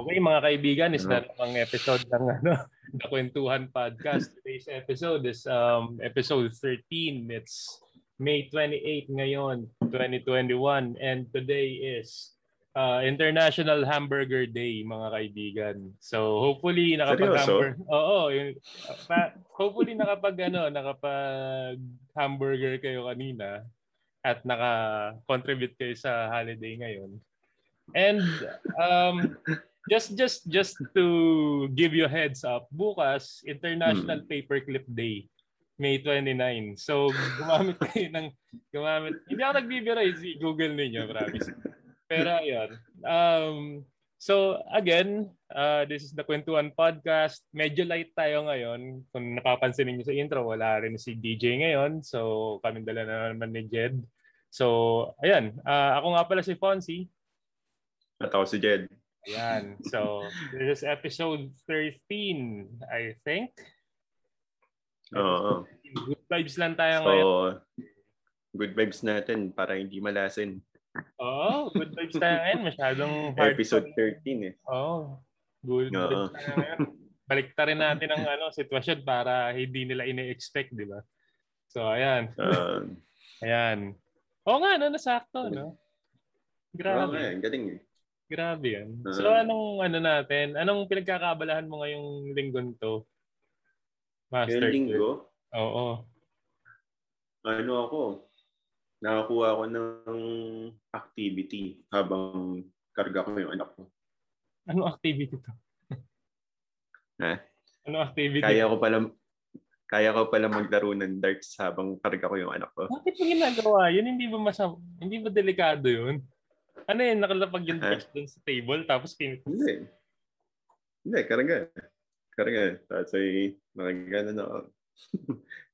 Okay, mga kaibigan, is na ang episode ng ano, The Kwentuhan Podcast. Today's episode is um, episode 13. It's May 28 ngayon, 2021. And today is uh, International Hamburger Day, mga kaibigan. So hopefully nakapag-hamburger. Oo, yung, pa, hopefully nakapag ano, nakapag hamburger kayo kanina at naka-contribute kayo sa holiday ngayon. And um, just just just to give you a heads up, bukas International hmm. Paperclip Day. May 29. So, gumamit kayo ng, gumamit, hindi ako nagbibira, Google ninyo, promise. Pero, ayun. Um, so, again, uh, this is the Kwentuhan Podcast. Medyo light tayo ngayon. Kung napapansin niyo sa intro, wala rin si DJ ngayon. So, kami dala na naman ni Jed. So, ayan. Uh, ako nga pala si Fonzie. At ako si Jed. Ayan. So, this is episode 13, I think. Oo. Good vibes lang tayo so, ngayon. good vibes natin para hindi malasin. Oo, good vibes tayo ngayon. Masyadong hard. Episode 13 eh. Oo. Good Oo. vibes tayo ngayon. Balikta rin natin ang ano, sitwasyon para hindi nila ini-expect, di ba? So, ayan. Uh, ayan. Oo nga, no, nasakto, no? Grabe. Oo nga, galing eh. Grabe yan. So anong ano natin? Anong pinagkakabalahan mo ngayong linggon to? Master. Ngayong linggo? Oo. Ano ako? Nakakuha ako ng activity habang karga ko yung anak ko. Ano activity to? Ha? Ano activity? Kaya ko pala kaya ko pala maglaro ng darts habang karga ko yung anak ko. Bakit mo ginagawa? Yun hindi ba masama? Hindi ba delikado yun? Ano yun, nakalapag yung text dun sa table tapos pin... Hindi. Hindi, karanga. Karanga. Tapos ay, nakagana na ako.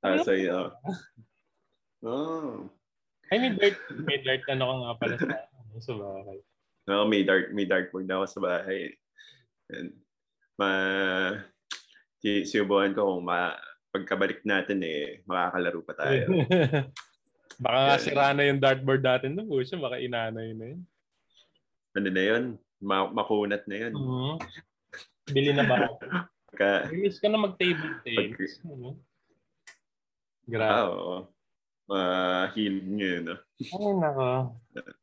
tapos ay, uh, oh. Ay, may dart, may dart ano ka nga pala sa, ano, sa bahay. No, may dart, may dartboard na ako sa bahay. And, ma, sinubukan ko kung ma, pagkabalik natin eh, makakalaro pa tayo. baka nga sira na yung dartboard natin doon, siya, baka inanay na yun ano na yun, ma- makunat na yun. Uh-huh. Bili na ba? Ka, Release ka na mag-table tennis. Pag, ano? Grabe. Ah, oo. Mahilin nyo yun. Ah. Ay, nako.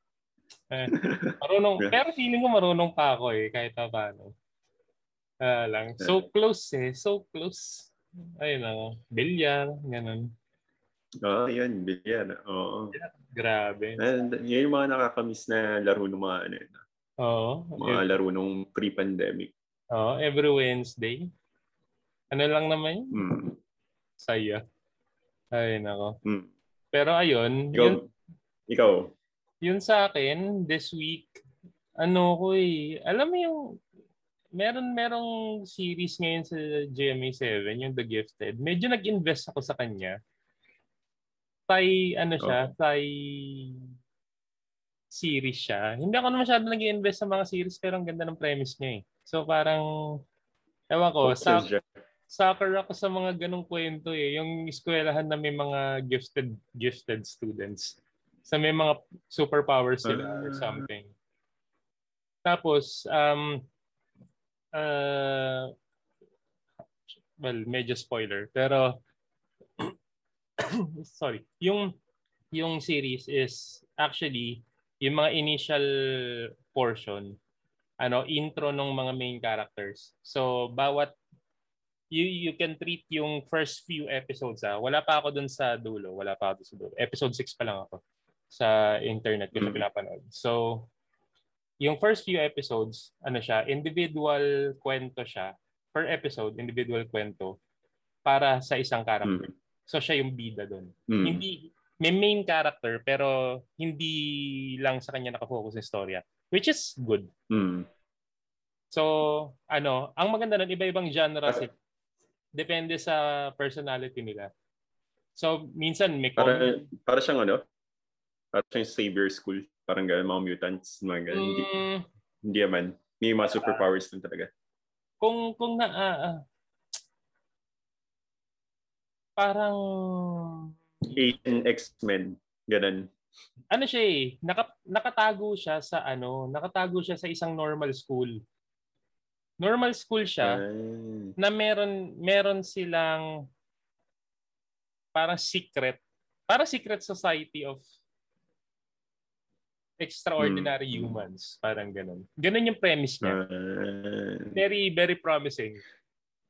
Eh, marunong, pero feeling ko marunong pa ako eh, kahit pa paano. Uh, lang. So close eh, so close. Ayun ako. Bilyar, ganun. Oo, oh, yun, bilyar. Oo. Grabe. And, yun yung mga nakakamiss na laro ng mga ano, Oo. Mga every, laro nung pre-pandemic. Oo, every Wednesday. Ano lang naman yun? Mm. Saya. Ay, nako. Mm. Pero ayun. Ikaw, yun, ikaw? Yun sa akin, this week, ano ko eh, alam mo yung, meron merong series ngayon sa GMA7, yung The Gifted. Medyo nag-invest ako sa kanya. Thai, ano siya, oh. Thai series siya. Hindi ako masyado nag invest sa mga series pero ang ganda ng premise niya eh. So parang, ewan ko, sa, sucker ako sa mga ganong kwento eh. Yung eskwelahan na may mga gifted gifted students. Sa may mga superpowers sila uh, or ah. something. Tapos, um, uh, well, medyo spoiler. Pero, sorry. Yung, yung series is actually yung mga initial portion, ano, intro ng mga main characters. So, bawat you you can treat yung first few episodes ah. Wala pa ako dun sa dulo, wala pa ako sa dulo. Episode 6 pa lang ako sa internet ko mm. pinapanood. So, yung first few episodes, ano siya, individual kwento siya. Per episode, individual kwento para sa isang character. Mm. So, siya yung bida doon. Mm. Hindi may main character pero hindi lang sa kanya nakafocus yung storya which is good. Mm. So, ano, ang maganda nun, iba-ibang genre okay. Depende sa personality nila. So, minsan may para, para siyang ano? Para siyang Savior School. Parang gano'n, mga mutants, mga gano'n. Mm, hindi, hindi naman. May mga superpowers uh, talaga. Kung, kung na, uh, uh, parang Asian X-Men. Ganun. Ano siya eh, naka, nakatago siya sa ano, nakatago siya sa isang normal school. Normal school siya Ay. na meron meron silang parang secret, parang secret society of extraordinary Mm. humans. Parang ganun. Ganun yung premise niya. Ah. Very, very promising.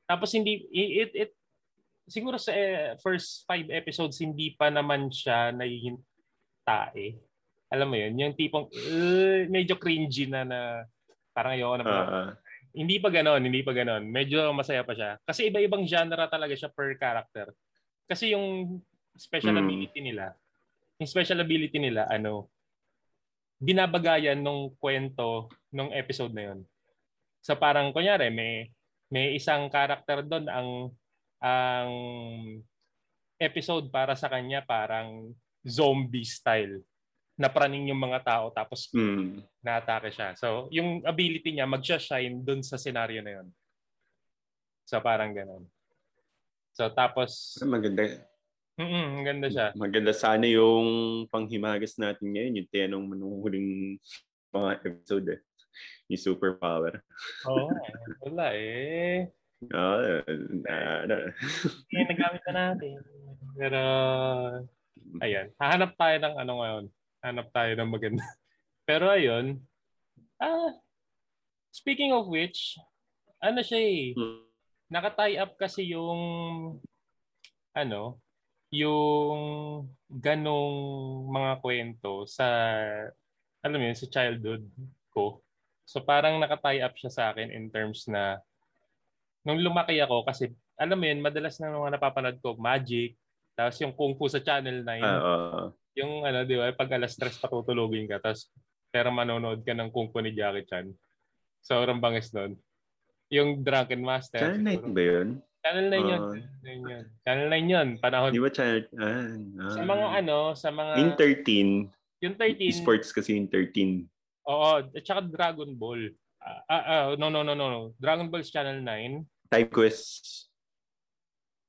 Tapos hindi, it, it, siguro sa eh, first five episodes, hindi pa naman siya nagiging tae. Alam mo yun, yung tipong uh, medyo cringy na na parang ayoko na. Ah. Hindi pa ganon, hindi pa ganon. Medyo masaya pa siya. Kasi iba-ibang genre talaga siya per character. Kasi yung special Mm. ability nila, yung special ability nila, ano, binabagayan nung kwento nung episode na yun. So parang kunyari may may isang character doon ang ang episode para sa kanya parang zombie style na praning yung mga tao tapos Mm. na-atake siya. So, yung ability niya mag-shine dun sa scenario na yun. So, parang ganun. So, tapos, Maganda. mm ang ganda siya. Maganda sana yung panghimagas natin ngayon, yung tinanong mo nung huling mga episode eh. Yung superpower. Oo, wala eh. Ah, na, na. Kaya nagamit na natin. Pero, ayan. Hahanap tayo ng ano ngayon. Hanap tayo ng maganda. Pero ayun, ah, speaking of which, ano siya eh, naka-tie up kasi yung ano, yung ganong mga kwento sa alam mo yun, sa childhood ko. So parang naka-tie up siya sa akin in terms na nung lumaki ako kasi alam mo yun, madalas na mga napapanood ko, Magic, tapos yung Kung Fu sa Channel 9, Ah, ah. yung ano, di ba, pag alas stress patutulogin ka, tapos pero manonood ka ng Kung Fu ni Jackie Chan. Sobrang bangis nun. Yung Drunken Master. Channel 9 siguro. ba yun? Channel 9 yun. Ah. Channel 9 yun. Channel 9 yun. Panahon. Di ba channel? Ah, ah. Sa mga ano, sa mga... In 13, yung 13. sports kasi yung 13. Oo. At saka Dragon Ball. Ah, ah, ah, no, no, no, no, no. Dragon Ball is Channel 9. Time Quest.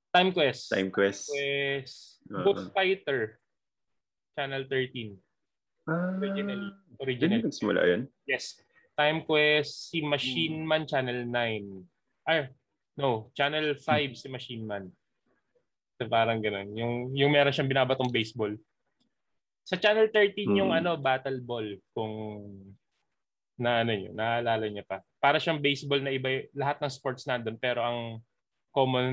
Time Quest. Time Quest. Quest. Ah. Ghost Fighter. Channel 13. Ah, Originally. Originally. nagsimula yun? Yes. Time Quest, si Machine Man, Channel 9. Ay, no. Channel 5, si Machine Man. So, parang ganun. Yung, yung meron siyang binabatong baseball. Sa Channel 13, yung Hmm. ano, Battle Ball. Kung na ano nyo, naalala niya pa. Para siyang baseball na iba, lahat ng sports nandun, pero ang common,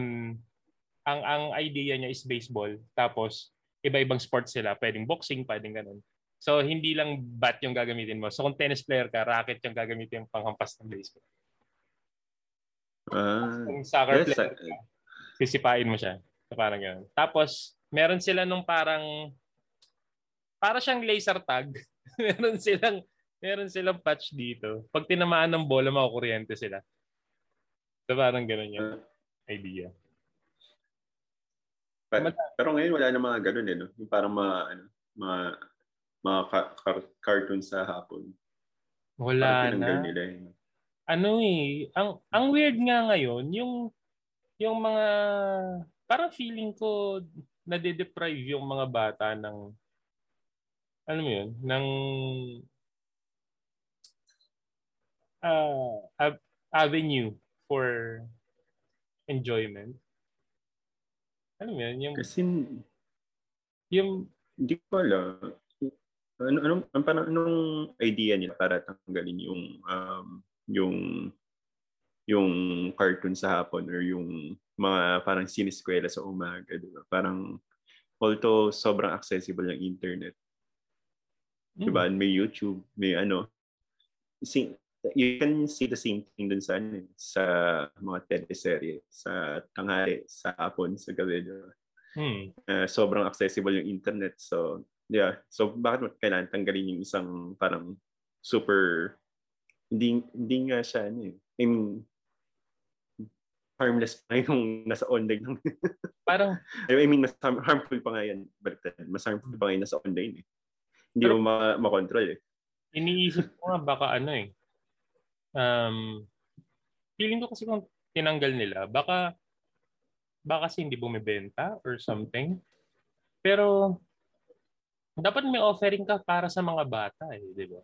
ang ang idea niya is baseball. Tapos, iba-ibang sports sila. Pwedeng boxing, pwedeng ganun. So, hindi lang bat yung gagamitin mo. So, kung tennis player ka, racket yung gagamitin yung panghampas ng baseball. Ah, Kung soccer yes, player ka, sisipain mo siya. So, parang ganun. Tapos, meron sila nung parang, para siyang laser tag. meron silang, meron silang patch dito. Pag tinamaan ng bola, makukuryente sila. So, parang ganun yung idea. Pa- pero ngayon wala na mga ganun eh, no? Yung parang mga, ano, mga, mga ka- car- cartoon sa hapon. Wala na. nila eh. ano eh, ang ang weird nga ngayon, yung yung mga parang feeling ko nade-deprive yung mga bata ng alam mo yun, ng uh, av- avenue for enjoyment. Alam mo yun, yung, Kasi yung hindi ko alam. Ano, anong, ang parang, anong idea nila para tanggalin yung um, yung yung cartoon sa hapon or yung mga parang siniskwela sa umaga, di ba? Parang although sobrang accessible yung internet, Hmm. di ba? May YouTube, may ano. See, you can see the same thing dun sa, ano, sa mga teleserye, sa tanghali, sa hapon, sa gabi, di ba? hmm, uh, sobrang accessible yung internet. So, yeah. So, bakit mo kailangan tanggalin yung isang parang super, hindi, hindi nga siya, ano eh. I mean, harmless pa yung nasa online lang. parang I mean, mas harm- harmful pa nga yan. Baliktad. Mas harmful pa nga yung nasa online eh. Hindi Pero- mo ma- makontrol eh. iniisip ko nga baka ano eh. Um, feeling ko kasi kung tinanggal nila, baka baka kasi hindi bumibenta or something. Pero dapat may offering ka para sa mga bata eh, di ba?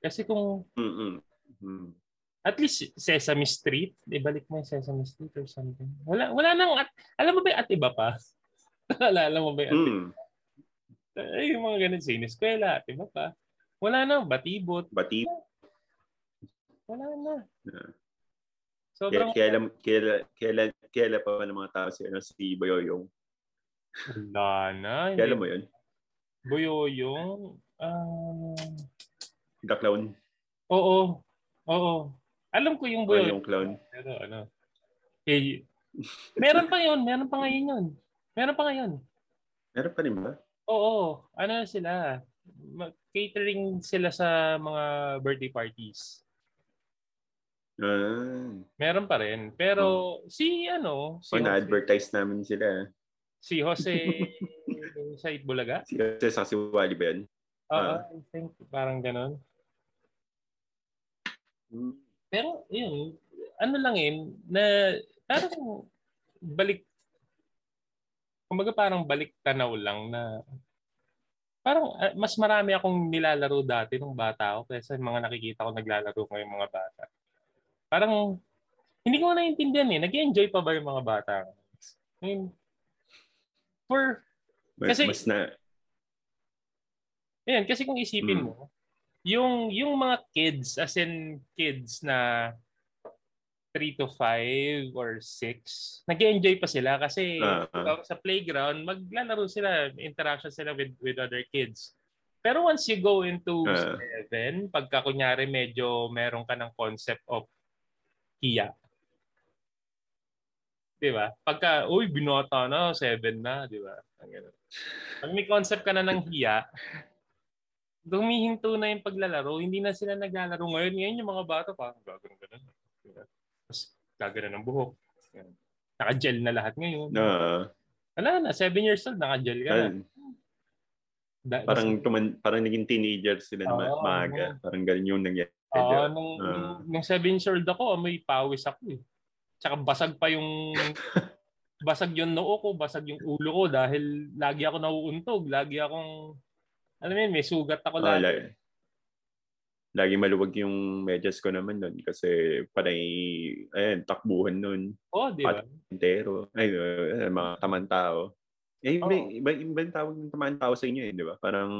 Kasi kung Mm-mm. Mm. At least Sesame Street, ibalik mo yung Sesame Street or something. Wala wala nang at, alam mo ba yung at iba pa? Alala mo ba yung at Mm. Ay, yung mga ganun sa eskwela, at iba pa. Wala na, batibot. Bati. Wala na. Yeah. Sobrang Kaya, kailan, kailan, kailan, kailan pa ba ng mga tao si, ano, si Boyoyong? wala na. Kailan mo yun? Buyoyong. Ah, The Clown. oo. Oo. Alam ko yung O buyoyong. yung clown. Pero ano. Eh, meron pa yun. Meron pa ngayon yun. Meron pa ngayon. Meron pa rin ba? Oo. Ano sila? Catering sila sa mga birthday parties. Ah. Meron pa rin. Pero si ano, si O, Jose, na-advertise namin sila. si Jose sa Itbulaga. Si Jose sa si Wally ba yun? Oo, Ah. I think parang ganon. Hmm. Pero yun, ano lang yun, na parang balik, kumbaga parang balik tanaw lang na parang ah, mas marami akong nilalaro dati nung bata ako kaysa mga nakikita ko naglalaro ngayong mga bata. Parang hindi ko naiintindihan eh. Nag-enjoy pa ba yung mga bata? I mean, for Mas, Kasi- mas na, Ayan, kasi kung isipin Mm. mo, yung yung mga kids, as in kids na 3 to 5 or 6, nag-enjoy pa sila kasi Ah, sa- playground, maglalaro sila, interaction sila with with other kids. Pero once you go into. 7, pagka kunyari medyo meron ka ng concept of hiya. 'Di ba? Pagka, uy, binata na, 7 na, 'di ba? Pag may concept ka na ng hiya, gumihinto na yung paglalaro, hindi na sila naglalaro ngayon. Ngayon yung mga bata pa, gagawin ganun. Diba? Tapos gagawin ng buhok. Naka-gel na lahat ngayon. na, Wala na, 7 years old, naka-gel ka na. ah, Da- parang tuman, parang naging teenager sila na Oo, maaga. Parang ganun yung nangyari. Oo, nung, Ah. nung, nung 7 years old ako, may pawis ako eh. Tsaka basag pa yung basag yung noo ko, basag yung ulo ko dahil lagi ako nauuntog, lagi akong alam mo yun, may sugat ako Ah, lagi. lagi, lagi maluwag yung medyas ko naman nun kasi panay, ayan, takbuhan nun. oh, di ba? Entero. Ay, uh, mga tamang tao. Eh, iba, Oo. iba, iba tawag ng tamang tao sa inyo eh, di ba? Parang,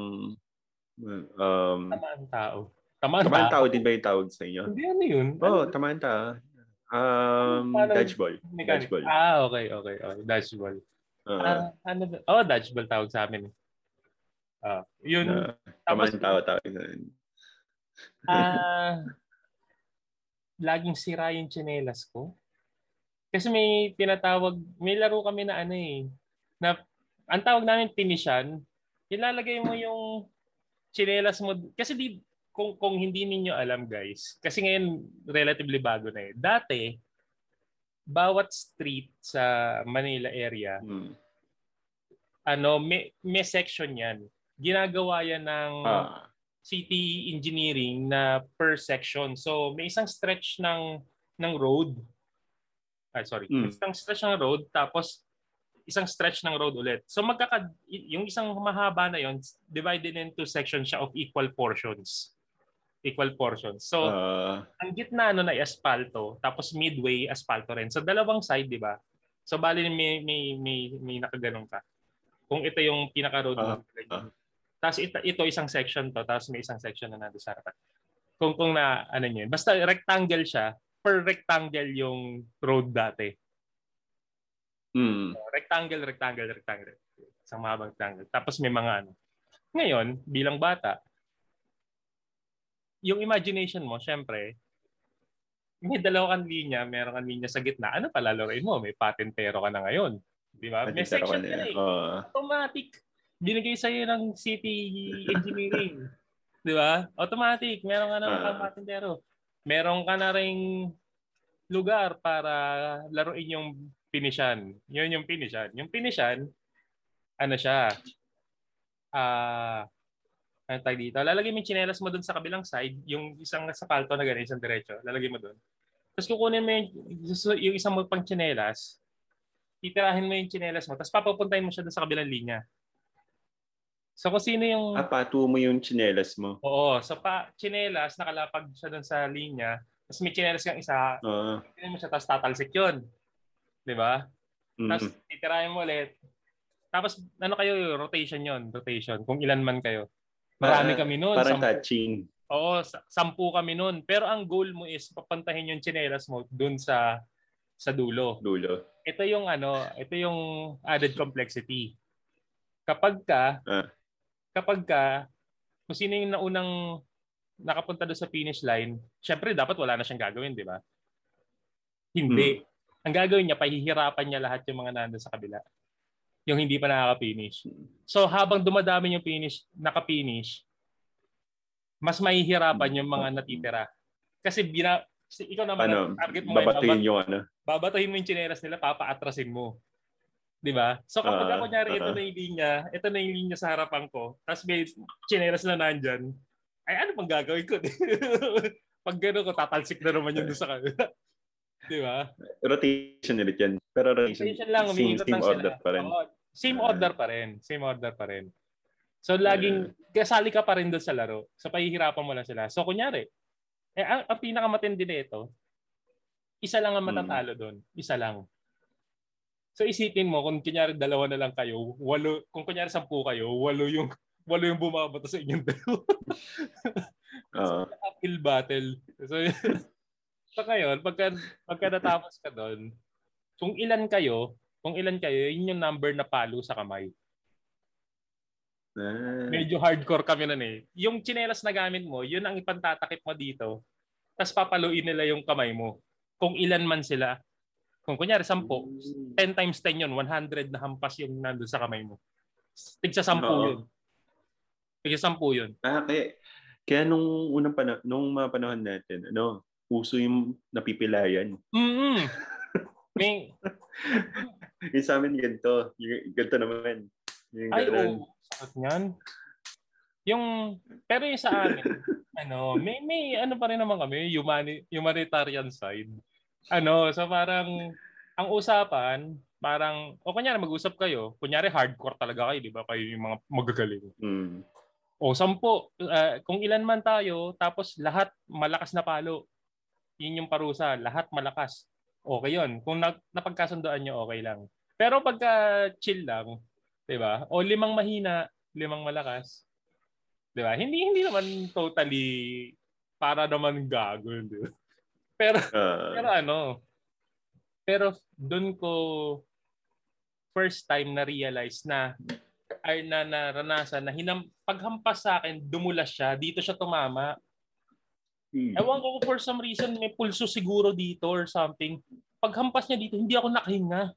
um, Tamaan tao. Tamaan, tamang tao. tao din ba yung tawag sa inyo? Hindi ano yun? Oo, oh, tamang tao. Um, Paano- dodgeball. Mechanic. Dodgeball. Ah, okay, okay, okay. Dodgeball. Uh, Ah, ano? Oh, dodgeball tawag sa amin. Ah, yun. na, tapos, tamang tao tawag sa ah, laging sira yung tsinelas ko. Kasi may tinatawag, may laro kami na ano eh, na ang tawag namin tinisyan, ilalagay mo yung tsinelas mo. Kasi di, kung, kung hindi ninyo alam guys, kasi ngayon relatively bago na eh. Dati, bawat street sa Manila area, Hmm. ano, may, may section yan. Ginagawa yan ng Ah, city engineering na per section. So, may isang stretch ng ng road. Ah, sorry. Mm. Isang stretch ng road tapos isang stretch ng road ulit. So magkaka yung isang mahaba na yon divided into sections siya of equal portions. Equal portions. So, ah, ang gitna no na ay asfalto, tapos midway asfalto rin. So dalawang side, 'di ba? So bali may may may, may nakaganon ka. Kung ito yung pinaka road Ah, mo. ah. Tapos ito, ito isang section to, tapos may isang section na nandoon sa harapan. Kung kung na ano yun. basta rectangle siya, per rectangle yung road dati. hmm. Rectangle, rectangle, rectangle. Isang mahabang rectangle. Tapos may mga ano. Ngayon, bilang bata, yung imagination mo, syempre, may dalawa kang linya, meron kang linya sa gitna. Ano pa lalaroin mo? May patentero ka na ngayon. Di ba? May section ka na eh. Ah, Automatic. Binigay sa'yo ng city engineering. Di ba? Automatic. Meron ka na Ah. ng patentero. Meron ka na ring lugar para laruin yung pinishan. Yun yung pinishan. Yung pinishan, ano siya, ah, ano tag dito? Lalagay mo yung chinelas mo dun sa kabilang side, yung isang sa palto na ganun, isang diretso, lalagay mo dun. Tapos kukunin mo yung, yung isang mo pang chinelas, titirahin mo yung chinelas mo, tapos papapuntahin mo siya dun sa kabilang linya. So kung sino yung... ah, mo yung chinelas mo. Oo, sa pa chinelas, nakalapag siya dun sa linya, Tapos may chinelas kang isa, tingnan mo siya, tapos tatalsik yun. Di ba? mm, Tapos titirahin mo ulit. Tapos ano kayo, rotation yon rotation. Kung ilan man kayo. Marami kami noon. Parang sampu. touching. Oo, sa- sampu kami noon. Pero ang goal mo is papantahin yung chinelas mo dun sa sa dulo. Dulo. Ito yung ano, ito yung added complexity. Kapag ka, Ah. kapag ka, kung sino yung naunang nakapunta doon sa finish line, syempre dapat wala na siyang gagawin, di ba? Hindi. Ang gagawin niya, pahihirapan niya lahat yung mga nandun sa kabila. Yung hindi pa nakaka-finish. So habang dumadami yung finish, naka-finish, mas mahihirapan yung mga natitira. Kasi bina, kasi ikaw naman, Ano, ang target mo ngayon, babatuhin yung ano. babatahin mo yung chineras nila, papaatrasin mo. 'Di ba? So kapag Ah, ako nyari ito ah. na yung linya, ito na yung linya sa harapan ko, tapos may chineras na nandyan, ay ano pang gagawin ko? Pag gano'n ko, tatalsik na naman yun sa kanila. 'Di ba? Rotation ulit yan. Pero rotation, Rotation lang, same, same lang sila. order pa rin. Oo, same Ah. order pa rin. Same order pa rin. So laging kasali ka pa rin doon sa laro. So pahihirapan mo lang sila. So kunyari, eh, ang, ang pinakamatindi nito, isa lang ang Hmm. matatalo doon. Isa lang. So isipin mo, kung kunyari dalawa na lang kayo, walo, kung kunyari sampu kayo, walo yung walo yung bumabato sa inyong dalawa. Oo. Uphill battle. So, so ngayon, pagka, pagka natapos ka doon, kung ilan kayo, kung ilan kayo, yun yung number na palo sa kamay. Ah, Medyo hardcore kami nun eh. Yung chinelas na gamit mo, yun ang ipantatakip mo dito. Tapos papaluin nila yung kamay mo. Kung ilan man sila. Kung kunyari, 10. 10 times 10 yun. 100 na hampas yung nandun sa kamay mo. Tigsa 10 Oo. yun. Tigsa 10 yun. Ah, kaya, kaya nung unang pana- nung mga panahon natin, ano, uso yung napipilayan. Mm May, Yung sa amin ganito, yung ganito naman. Yung Ay, oo. Sakit niyan. Yung, pero yung sa amin, ano, may, may ano pa rin naman kami, humani, humanitarian side. Ano, so parang, ang usapan, parang, o kunyari mag-usap kayo, kunyari hardcore talaga kayo, di ba? Kayo yung mga magagaling. Mm. O sampo, ah, kung ilan man tayo, tapos lahat malakas na palo. Yun yung parusa, lahat malakas. Okay yun. Kung nag, napagkasundoan nyo, okay lang. Pero pagka chill lang, 'di ba? O limang mahina, limang malakas. 'Di ba? Hindi hindi naman totally para naman gago, 'di ba? Pero Ah, pero ano? Pero doon ko first time na realize na ay na naranasan na hinam paghampas sa akin dumulas siya dito siya tumama hmm. ewan ko for some reason may pulso siguro dito or something. Paghampas niya dito hindi ako nakahinga.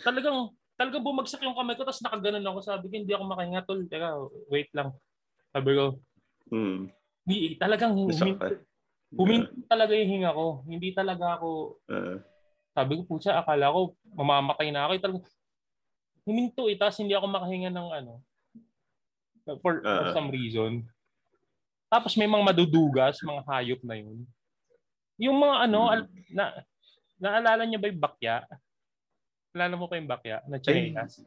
Talagang talagang bumagsak yung kamay ko tapos nakaganon ako. Sabi ko hindi ako makahinga tol. Teka wait lang. Sabi ko Hmm. hindi talagang huminto, huminto talaga yung hinga ko. Hindi talaga ako Ah, sabi ko pucha akala ko mamamatay na ako. Eh, talagang huminto eh tapos hindi ako makahinga ng ano for, for Ah. some reason tapos may mga madudugas mga hayop na yun yung mga ano Hmm. al- na naalala niyo ba yung bakya Alala mo pa yung bakya na chinelas?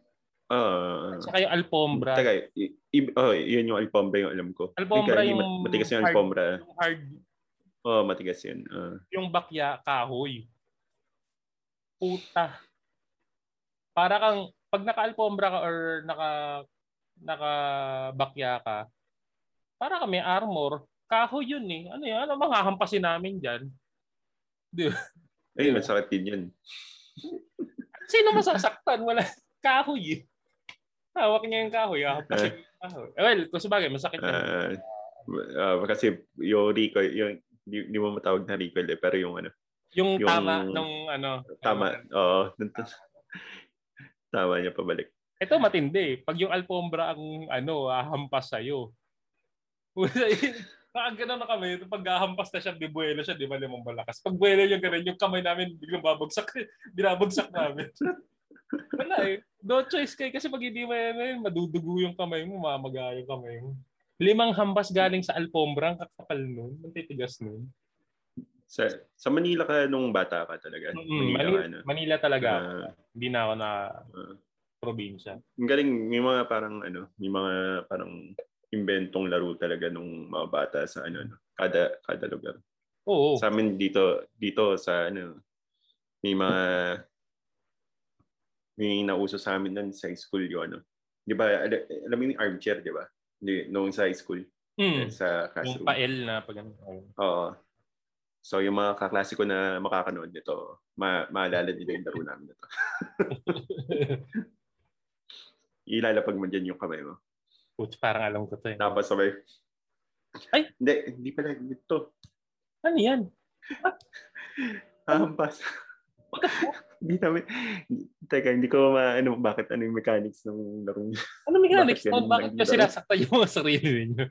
ah, At saka yung alpombra. Teka, i- i- oh, yun yung alpombra yung alam ko. Alpombra Hindi ka- yung Matigas yung hard- alpombra. Yung hard, oh, matigas yun. Ah. yung bakya, kahoy. Puta. Para kang, pag naka-alpombra ka or naka, naka-bakya ka, para may armor, kahoy yun eh. Ano yan? Ano manghahampasin namin dyan? Ay, Diba? masakit din yan. Sino masasaktan? Wala. Kahoy eh. Hawak niya yung kahoy. Hahampasin niya yung kahoy. Eh, well, kung sabagay, masakit yan. Ah, ah, kasi yung recoil, yung, di, di mo matawag na recoil eh, pero yung ano, yung, yung- tama ng ano. tama, oo, tama niya pabalik. Ito matindi. Pag yung alpombra ang ano, hahampas sa'yo. Nakagano na kami, pag hahampas na siya, bibuelo siya, di ba limang balakas. Pag buelo yung ganun, yung kamay namin biglang babagsak, binabagsak namin. Wala eh. No choice kayo kasi pag hindi mo yan, eh, madudugo yung kamay mo, mamaga yung kamay mo. Limang hampas galing sa alpombra, ang kakapal nun, ang titigas nun. Sa, sa Manila ka nung bata ka talaga. Mm, Manila, Manila, ano. Manila talaga. Ah, Hindi na ako na ah. probinsya. Ang galing, may mga parang ano, may mga parang inventong laro talaga nung mga bata sa ano, ano kada kada lugar. Oo. Sa amin dito, dito sa ano, may mga may nauso sa amin nun sa school yun, ano. Di ba, al- alam mo yung armchair, di ba? Noong sa school, Mm. sa Yung classroom. pael na pag ano. Oo. So yung mga kaklase ko na makakanood nito, ma maalala nila yung laro namin nito. Ilalapag mo dyan yung kamay mo. Putz, parang alam ko to eh. Tapos sabay, Ay! Hindi, hindi pala dito. Ano yan? Hahampas. Hindi namin, teka, hindi ko maano bakit ano yung mechanics ng laro niya. Ano mechanics? Bakit Bakit, kasi daw? nasaktan yung mga sarili ninyo?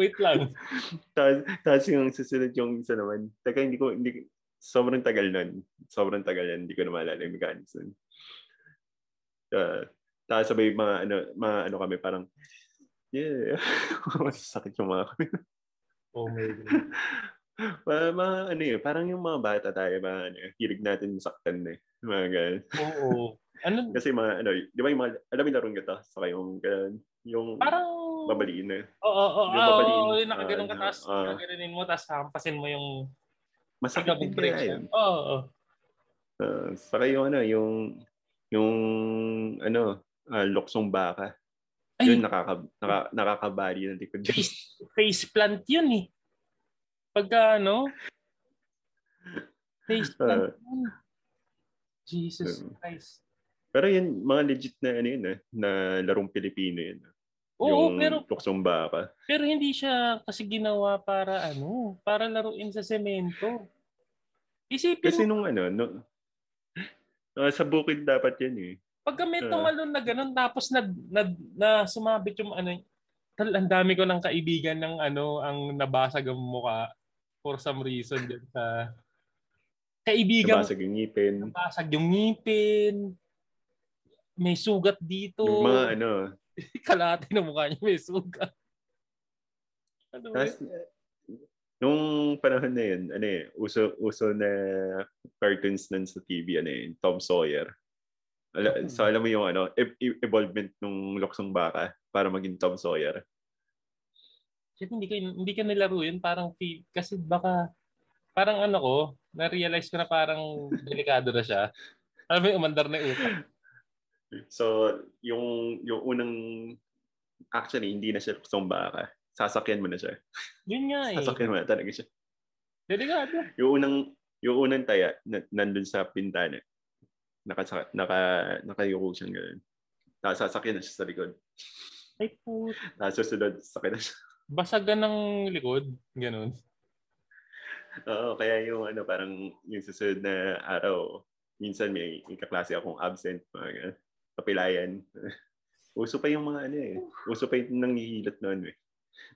Wait lang. Tapos, tapos yung susunod yung isa naman. Teka, hindi ko, hindi, sobrang tagal nun. Sobrang tagal nun. Hindi ko na maalala yung mechanics nun. Uh, tapos sabay mga ano, mga ano kami parang, yeah, masasakit yung mga kami. Oh my God. mga, mga ano yun, parang yung mga bata tayo, mga ano, hilig natin saktan eh. Mga ganun. Oo. Ano? Kasi mga ano, di ba yung mga, alam yung larong gata? Saka yung, ganun, yung Parang... babaliin na. Oo, oo, Yung oo. babaliin. Oo, yung nakaganon ka, Ah, tapos ah. gaganunin mo, tapos hampasin mo yung Masakit din kaya yun. Oo, oo. Uh, saka yung ano, yung, yung, ano, ah, luksong baka. Ay, Yun, nakaka, naka, nakakabali ng likod. face, face plant yun eh. Pagka ano, face plant yun. Jesus Um, Christ. Pero yun, mga legit na ano yun, eh, na larong Pilipino yun. Oo, yung pero luksong baka. pero hindi siya kasi ginawa para ano, para laruin sa semento. Isipin Kasi mo, nung ano, no, ah, sa bukid dapat yan eh. Pagka may tumalon na ganun, tapos na, na, na sumabit yung ano, tal, ang dami ko ng kaibigan ng ano, ang nabasag ang mukha for some reason din sa kaibigan Nabasag yung ngipin. nabasag yung ngipin, may sugat dito, Yung mga ano. kalahati ng mukha niya may sugat. Ano Tapos, nung panahon na yun, ano eh, uso, uso na cartoons nun sa TV, ano eh, Tom Sawyer. Hmm. So alam mo yung ano, e- e- evolvement nung luksong baka para maging Tom Sawyer. Shit, hindi ko hindi ko nilaro yun parang feel kasi baka parang ano ko na-realize ko na parang delikado na siya. Alam mo yung umandar na yung utak. So yung yung unang actually hindi na siya luksong baka. Sasakyan mo na siya. Yun nga eh. Sasakyan mo na talaga siya. Delikado. Yung unang yung unang taya na, nandun sa pintana. Naka naka nakayuko siya ganun. Tapos sasakyan na siya sa likod. Ay put. Tapos susunod, sakyan na siya. Basagan ng likod. Ganun. Oo, kaya yung ano, parang yung susunod na araw, minsan may, may kaklase akong absent, mga ganun. kapilayan. Uso pa yung mga ano eh. Uso pa yung nanghihilot noon eh.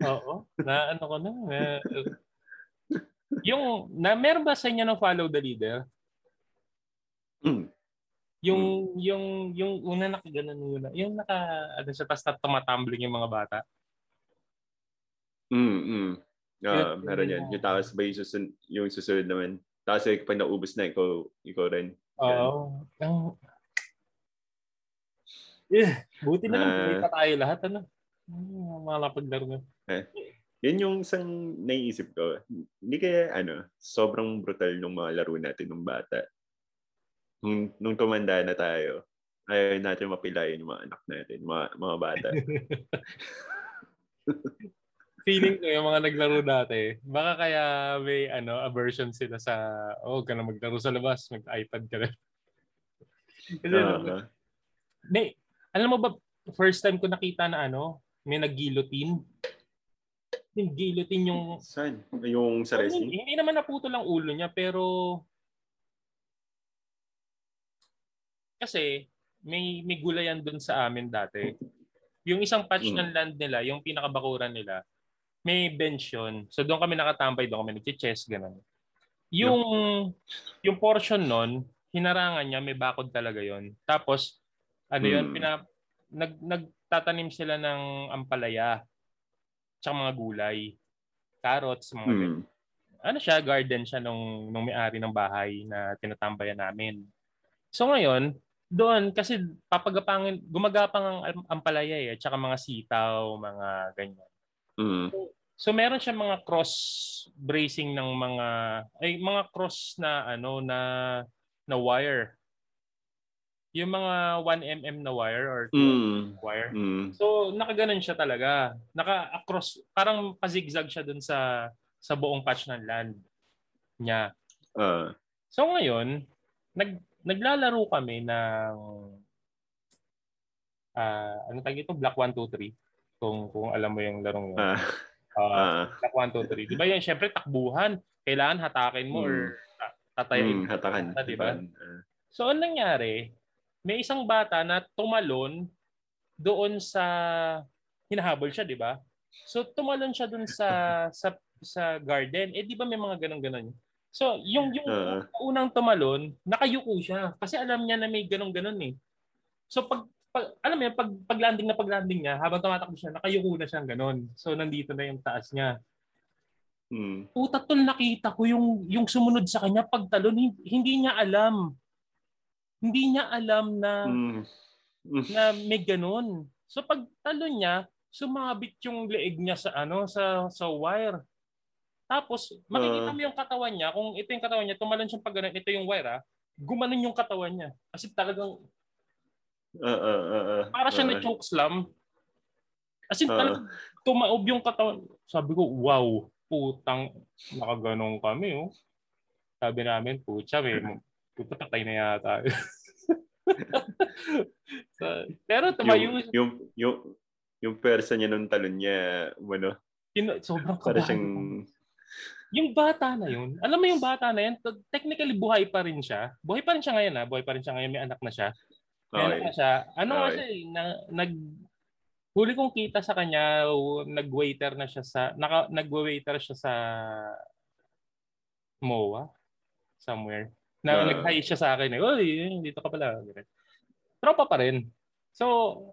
Oo. Na ano ko na. na yung, na, meron ba sa inyo ng follow the leader? Mm. Yung, yung, yung una nakaganon muna. Yung naka, ano siya, na tumatumbling yung mga bata. Mm, mm. Ah, Yun- meron yan. Yung tapos ba yung susunod, yung susunod naman. Tapos eh, pag naubos na, ikaw, ikaw rin. Oo. Ang... Eh, buti na lang. Ah. Uh, pa tayo lahat. Ano? Hmm, mga lapaglaro na. Yan yung isang naiisip ko. Hindi kaya, ano, sobrang brutal nung mga laro natin nung bata. Nung, nung tumanda na tayo, ayaw natin mapilayan yung mga anak natin, mga, mga bata. Feeling ko yung mga naglaro dati, baka kaya may ano, aversion sila sa, oh, ka na maglaro sa labas, mag-iPad ka na. Kasi, Ah, may, alam mo ba, first time ko nakita na ano, may nag-guillotine. Yung guillotine yung saan? Yung sa Hindi, wrestling? hindi naman naputol ang ulo niya, pero kasi may may gulayan dun sa amin dati. Yung isang patch Mm. ng land nila, yung pinakabakuran nila, may bench yun. So doon kami nakatambay, doon kami nag-chess, ganun. Yung yung portion nun, hinarangan niya, may bakod talaga yon. Tapos, ano yun, Mm. pina, nag, nagtatanim sila ng ampalaya, tsaka mga gulay, carrots, mga ganun Mm. ano siya, garden siya nung, nung may-ari ng bahay na tinatambayan namin. So ngayon, doon, kasi papagapangin, gumagapang ang am- ampalaya eh, at saka mga sitaw, mga ganyan. Mm. So meron siya mga cross bracing ng mga ay mga cross na ano na na wire. Yung mga 1 mm na wire or 2 Mm. wire. Mm. So nakaganon siya talaga. Naka-across parang pa-zigzag siya dun sa sa buong patch ng land niya. Ah. So ngayon, nag naglalaro kami ng ah ano tawag ito? Black 1 2 3 kung kung alam mo yung larong yun. Ah. Black 1 2 3. 'Di ba yan syempre takbuhan. Kailangan hatakin mo Mm. or ta- tatayin. Mm, hatakan. Ah, di ba? Ah. So anong nangyari? May isang bata na tumalon doon sa hinahabol siya, 'di ba? So tumalon siya doon sa sa sa garden. Eh 'di ba may mga ganun-ganun. So yung yung Ah. unang tumalon, nakayuko siya kasi alam niya na may ganun-ganun eh. So pag, pag alam mo yun, pag pag-landing na pag-landing niya, habang tumatakbo siya, nakayuko na siyang ganun. So nandito na yung taas niya. Mm. Puta tol, nakita ko yung yung sumunod sa kanya pagtalon, hindi, hindi niya alam. Hindi niya alam na Mm. Mm. na may ganun. So pag talon niya, sumabit yung leeg niya sa ano sa sa wire. Tapos makikita Ah. mo yung katawan niya, kung ito yung katawan niya, tumalon siya pag ito yung wire ah, gumanon yung katawan niya. Kasi talagang Ah, ah, ah, ah. para siya na Ah. choke slam. As in Ah. talagang tumaob yung katawan. Sabi ko, wow, putang nakaganong kami oh. Sabi namin, putya, may puta patay na yata. so, pero tumayo yung, yung, yung, yung persa niya nung talon niya, ano, Yun, sobrang para kabahan. siyang, Yung bata na yun, alam mo yung bata na yun, technically buhay pa rin siya. Buhay pa rin siya ngayon ha, buhay pa rin siya ngayon, may anak na siya. May anak okay. na siya. Ano Okay. siya eh, na, nag, huli kong kita sa kanya, nag-waiter na siya sa, naka, nag-waiter siya sa MOA, somewhere. Na, Ah. nag-hi siya sa akin, eh, Uy, dito ka pala. Tropa pa rin. So,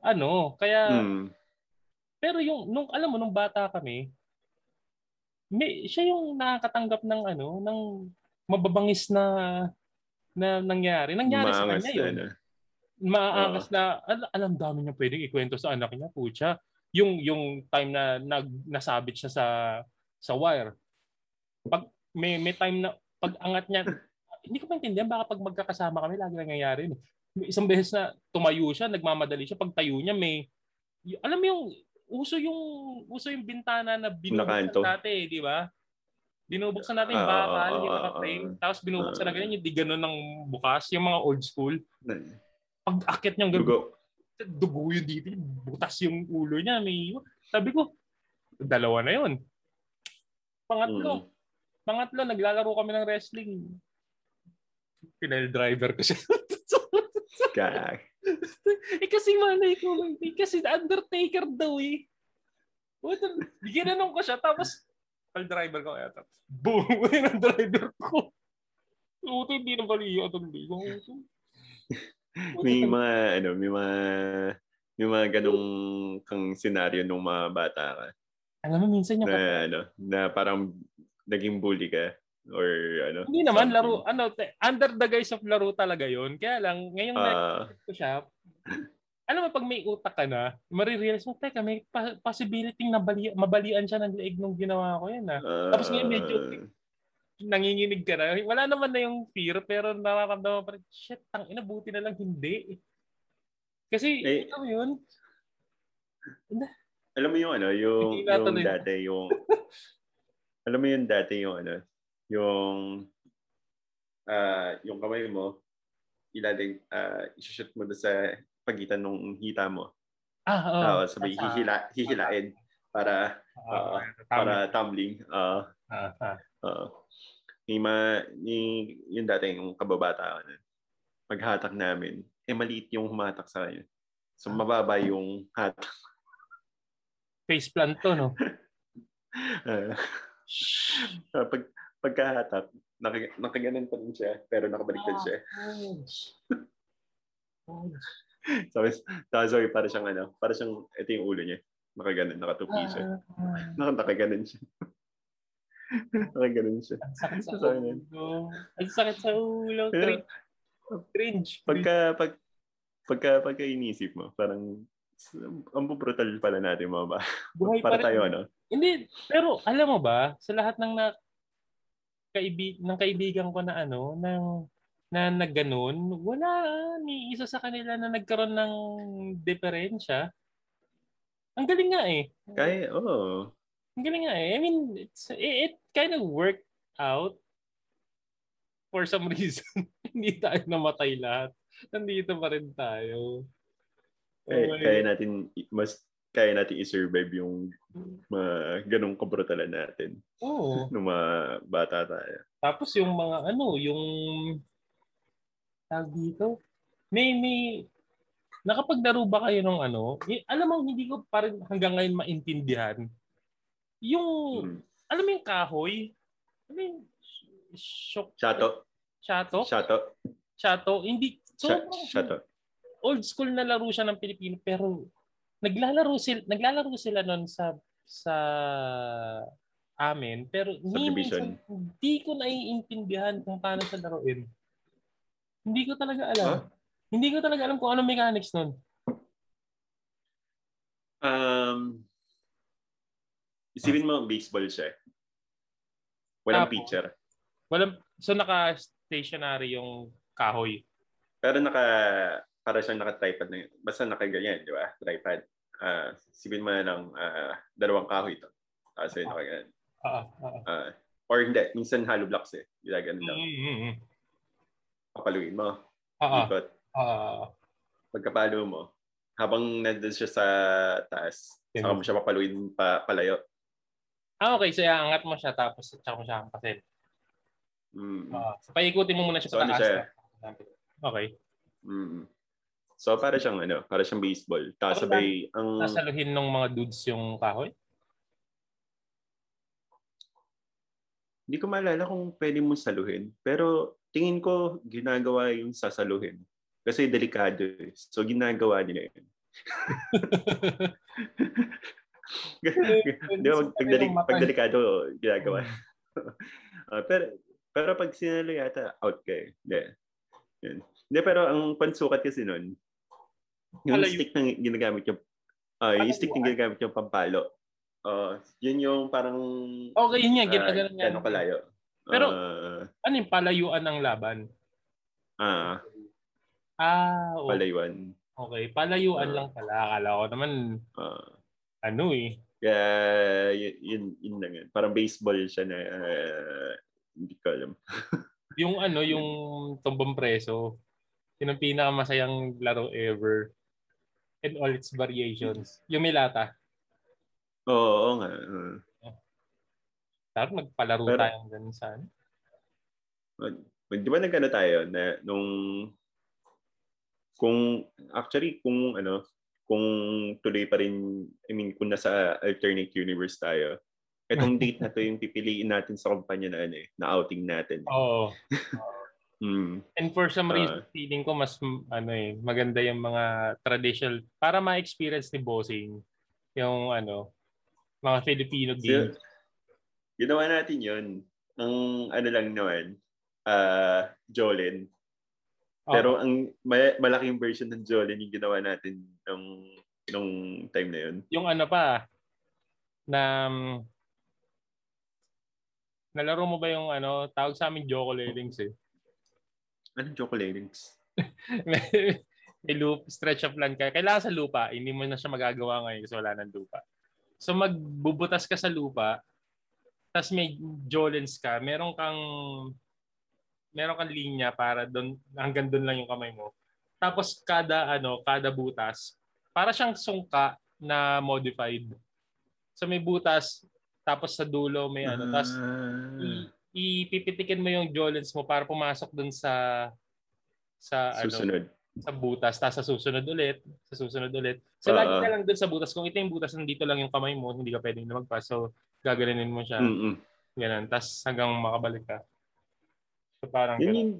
ano, kaya, Mm. pero yung nung alam mo nung bata kami, may siya yung nakakatanggap ng ano, ng mababangis na na nangyari. Nangyari sa Maangas kanya na, yun. ano. Maangas na al- alam dami niya pwedeng ikwento sa anak niya, pucha. Yung yung time na nag nasabit siya sa sa wire. Pag may may time na pag angat niya, hindi ko maintindihan baka pag magkakasama kami lagi nangyayari. May Isang beses na tumayo siya, nagmamadali siya, pag tayo niya may y- alam mo yung uso yung uso yung bintana na binubuksan dati, di ba? Binubuksan natin yung Ah, bakal, ah, yung naka-frame, ah. tapos binubuksan na Ah. ganyan, yung di ganun ng bukas, yung mga old school. Pag akit niyang ganun, Dugo. dugo yun dito, butas yung ulo niya. May, sabi ko, dalawa na yun. Pangatlo, Mm. pangatlo, naglalaro kami ng wrestling. Pinel driver ko siya. Kak. Eh kasi malay ko, eh, kasi the Undertaker daw eh. What Ginanong ko siya, tapos, pal driver ko kaya, tapos, boom, yun ang driver ko. Uto, hindi na bali yung atong ligo. May mga, ano, may mga, may mga ganong kang senaryo nung mga bata ka. Alam mo, minsan yung Na, ano, na parang naging bully ka. Or, ano. Hindi naman something. laro ano under the guise of laro talaga 'yon. Kaya lang ngayong Ah, uh, ko siya alam mo pag may utak ka na, marirealize mo, teka, may possibility na bali, mabalian siya ng leeg nung ginawa ko yan ah. Tapos ngayon medyo nanginginig ka na. Wala naman na yung fear, pero nararamdaman pa rin, shit, tang ina, buti na lang hindi. Kasi, Eh, mo yun, alam mo yung ano, yung, yung dati, yung, alam mo yung dati yung ano, yung, ah yung kamay mo, ilaling, ah isushoot mo doon sa pagitan ng hita mo. ah, oo. Tapos sabay Nasa- hihila, hihilain para, ah, ah, tama. para tumbling. Ah, Ah, ah. ah. yung, ma, yung, yung dati, yung kababata ko nun, paghatak namin, eh maliit yung humatak sa kanya. So mababa yung hatak. Face plant to, no? Ah, pag, pagkahatak, naka, nakaganon pa rin siya, pero nakabaliktad siya. Ouch. Ouch. Tapos, tapos sorry, para siyang ano, para siyang, ito yung ulo niya. Nakaganon, nakatupi siya. Ah, Nak- nakaganon siya. nakaganon siya. Ang sakit sa ulo. Ang sakit sa ulo. Cringe. Cringe. Pagka, pag, pagka, pagka inisip mo, parang ang brutal pala natin mga ba. Buhay pa Para tayo ano. Hindi, pero alam mo ba, sa lahat ng na, kaibig, ng kaibigan ko na ano, ng na nagganon, wala ni isa sa kanila na nagkaroon ng diferensya. Ang galing nga eh. Kaya, oo. Oh. Ang galing nga eh. I mean, it's, it, it kind of worked out for some reason. Hindi tayo namatay lahat. Nandito pa rin tayo. Kaya, Okay. kaya natin, mas, kaya natin i-survive yung mga ganong kabrutalan natin Oo. nung mga bata tayo. Tapos yung mga ano, yung tawag dito, may may nakapaglaro ba kayo ng ano? Y- alam mo hindi ko pa rin hanggang ngayon maintindihan. Yung Mm. alam mo yung kahoy? Ano yung shok Shato. shato? Shato. Shato? Hindi so Sha- Shato. old school na laro siya ng Pilipino pero naglalaro sila naglalaro sila noon sa sa amin pero minsan, hindi ko naiintindihan kung paano siya laruin. Hindi ko talaga alam. Huh? Hindi ko talaga alam kung ano mechanics nun. Um, isipin mo, baseball siya. eh. Walang Tapos? pitcher. Walang, so naka-stationary yung kahoy. Pero naka, para siyang naka-tripod na yun. Basta nakaganyan, di ba? Tripod. Ah, isipin mo na ng ah, dalawang kahoy ito. Tapos yun, nakaganyan. Ah, ah. Ah, or hindi, minsan hollow blocks eh. Ginagano lang. Mm-hmm. Papaluin mo. Ah, Ikot. ah. Pagkapalo mo, habang nandun siya sa taas, Yun. saka mo siya papaluin pa, palayo. Ah, okay. So, iangat mo siya tapos tsaka mo siya hampasin. Mm. Ah, so, paikutin mo muna siya So, sa ano taas. siya? Okay. Mm. So para siyang ano, para siyang baseball. Tapos Ako sabay ang Nasaluhin ng mga dudes yung kahoy? hindi ko maalala kung pwede mo saluhin, pero tingin ko ginagawa yung sasaluhin. Kasi delikado eh. So ginagawa nila yun. Di ba, pag, pag, deli- pag delikado, ginagawa. Ah, pero pero pag sinalo yata, out ka eh. Hindi. Hindi, pero ang pansukat kasi nun, yung Palayo. stick na ginagamit yung, ah yung stick na ginagamit yung pampalo. Uh, yun yung parang, Okay, yun nga. Ginagawa niya. gano'ng kalayo. Pero- Ah, Ano yung palayuan ng laban? ah, Ah, okay. palayuan. okay. Palayuan Ah. lang pala. Akala ko naman, Ah, ano eh. kaya yun, yun, yun lang yun. Parang baseball siya na ah, hindi ko alam. Yung ano, yung tumbang preso. Yun ang pinakamasayang laro ever. In all its variations. Yung Milata. Oo, oo nga. ah. Dapat magpalaro Pero- tayong ganun sa ano. Di ba nagano tayo na nung kung actually kung ano kung tuloy pa rin I mean kung nasa alternate universe tayo etong date na to yung pipiliin natin sa kumpanya na ano eh, na outing natin. Oo. Mm. And for some Ah. reason, feeling ko mas ano eh, maganda yung mga traditional para ma-experience ni Bossing yung ano, mga Filipino So, games. ginawa natin yun. Ang ano lang naman, ah Jolin. Oo. Pero ang ma- malaking version ng Jolin yung ginawa natin nung nung time na yun. yung ano pa na um, nalaro mo ba yung ano, tawag sa amin Joko Lelings eh. Anong chocolates? may, may loop, stretch of land ka. Kailangan sa lupa, hindi mo na siya magagawa ngayon kasi wala ng lupa. So magbubutas ka sa lupa, tapos may jolens ka, meron kang meron kang linya para doon hanggang doon lang yung kamay mo. Tapos kada ano, kada butas, para siyang sungka na modified. So may butas, tapos sa dulo may ano, tapos Ah. Ipipitikin mo yung jolens mo para pumasok dun sa sa ano Susunod. sa butas tapos sa susunod ulit sa susunod ulit so lagi Oo. ka lang dun sa butas kung ito yung butas nandito lang yung kamay mo hindi ka pwedeng lumagpas so gaganunin mo siya Mm-mm. ganun tapos hanggang makabalik ka so parang Yun ganun. yung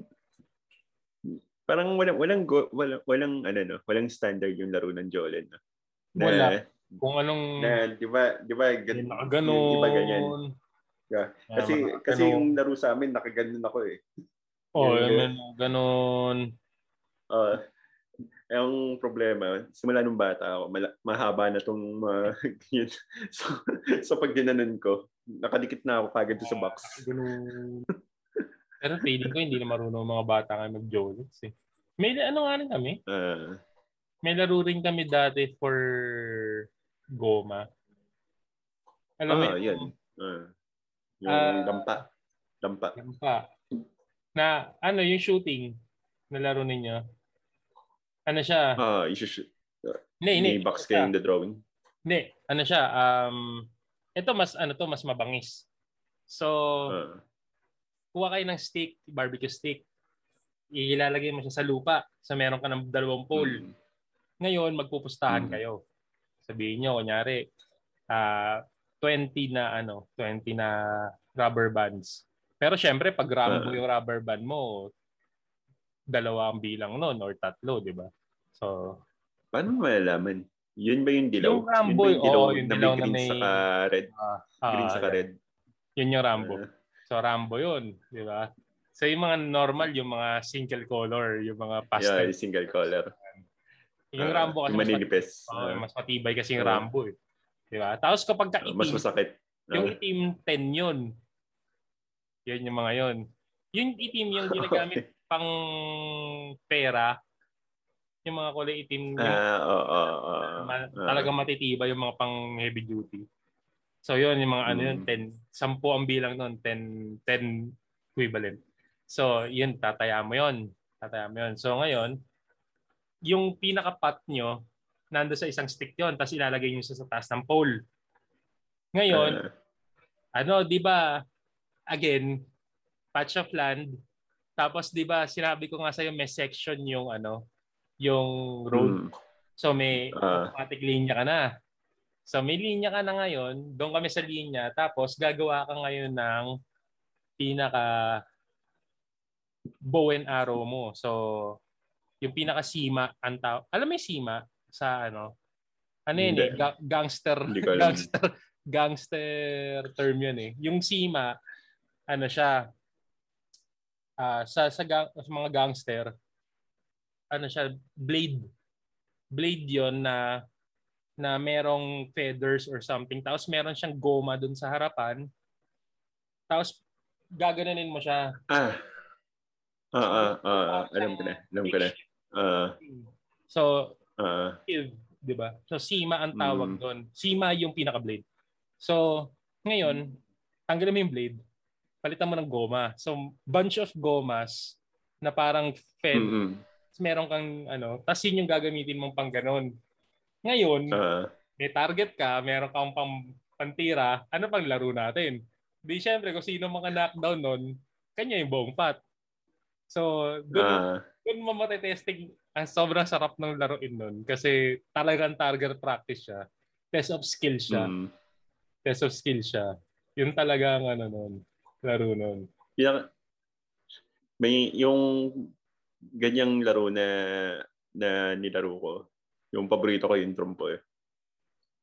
parang walang walang go, walang walang ano no, walang standard yung laro ng Jolen. No? Na, Wala. kung anong Na, 'di ba, 'di ba gan, yung yung iba ganyan. Yeah. Ah, Kasi mga kasi ganun. yung laro sa amin nakaganon ako eh. oh yun, ganon Uh, Eh, ang problema, simula nung bata ako, mahaba na tong yun. so, so pag ginanon ko, nakadikit na ako kagad sa box. Ganun. Pero feeling ko hindi na marunong mga bata nga mag-jolits eh. May ano nga rin kami. Uh, May laro rin kami dati for goma. Alam mo ah, yun? yan. Uh, yung Ah, dampa. Dampa. Yan pa. Na ano yung shooting na laro ninyo? Ano siya? Ah, isushoot. Hindi, hindi. May box kayo in the drawing. Hindi, ano siya? Um, ito mas ano to, mas mabangis. So, Ah, kuha kayo ng stick, barbecue stick. Ilalagay mo siya sa lupa. Sa meron ka ng dalawang pole. mm, Ngayon, magpupustahan Mm. kayo. Sabihin nyo, kunyari, ah 20 na ano, 20 na rubber bands. Pero syempre, pag Rambo Ah. yung rubber band mo, dalawa ang bilang nun or tatlo, di ba? So, Paano mo malalaman? Yun ba yung dilaw? Yung Rambo, yun yung dilaw, oo, yung na dilaw may na green may- saka red? ah, Green ah, saka red. yun yung Rambo. Ah, So, Rambo yun, di ba? So, yung mga normal, yung mga single color, yung mga yeah, pastel. yung single color. yung Ah, Rambo kasi yung mas, maninipis. oh, Ah, mas matibay kasi yung Ah. Rambo eh. Di ba? Tapos kapag ka mas itim, masakit. yung Ah, itim 10 yun. Yan yung mga yun. Yung itim yung ginagamit pang pera, yung mga kulay itim, yung Ah, oo, oo, oo. ma- Ah, talagang matitibay yung mga pang heavy duty. So yun, yung mga ano yun, Mm. 10, 10 ang bilang nun, 10, 10 equivalent. So yun, tataya mo yun. Tataya mo yun. So ngayon, yung pinaka-pot nyo, nando sa isang stick yon tapos ilalagay nyo siya sa taas ng pole. Ngayon, ah, ano, 'di ba? Again, patch of land. Tapos 'di ba, sinabi ko nga sa may section yung ano, yung road. mm, So may Ah. automatic linya ka na. So may linya ka na ngayon, doon kami sa linya, tapos gagawa ka ngayon ng pinaka bow and arrow mo. So yung pinaka sima ang taw- Alam mo yung sima sa ano? Ano yun eh? Ga- gangster. Gangster gangster term yun eh. Yung sima, ano siya, ah, sa, sa, gang, sa mga gangster, ano siya, blade. Blade yon na na merong feathers or something. Tapos meron siyang goma dun sa harapan. Tapos gaganunin mo siya. ah, ah, ah, ah, alam ko na, alam ko na. Ah, So, ah, shield, di ba? So, sima ang tawag Mm. doon. Sima yung pinaka-blade. So, ngayon, tanggalin mo yung blade, palitan mo ng goma. So, bunch of gomas na parang fed. mm, mm, Meron kang ano, tapos yun yung gagamitin mong pang ganon. Ngayon, ah, may target ka, meron kang pang pantira, ano pang laro natin? Di syempre, kung sino mga knockdown nun, kanya yung buong pat. So, doon, ah, doon mo matitesting ang sobrang sarap ng laruin nun kasi talagang target practice siya. Test of skill siya. mm. Test of skill siya. Yun talaga ang ano nun, laro nun. Yung, may yung ganyang laro na na nilaro ko. Yung paborito ko yung trompo eh.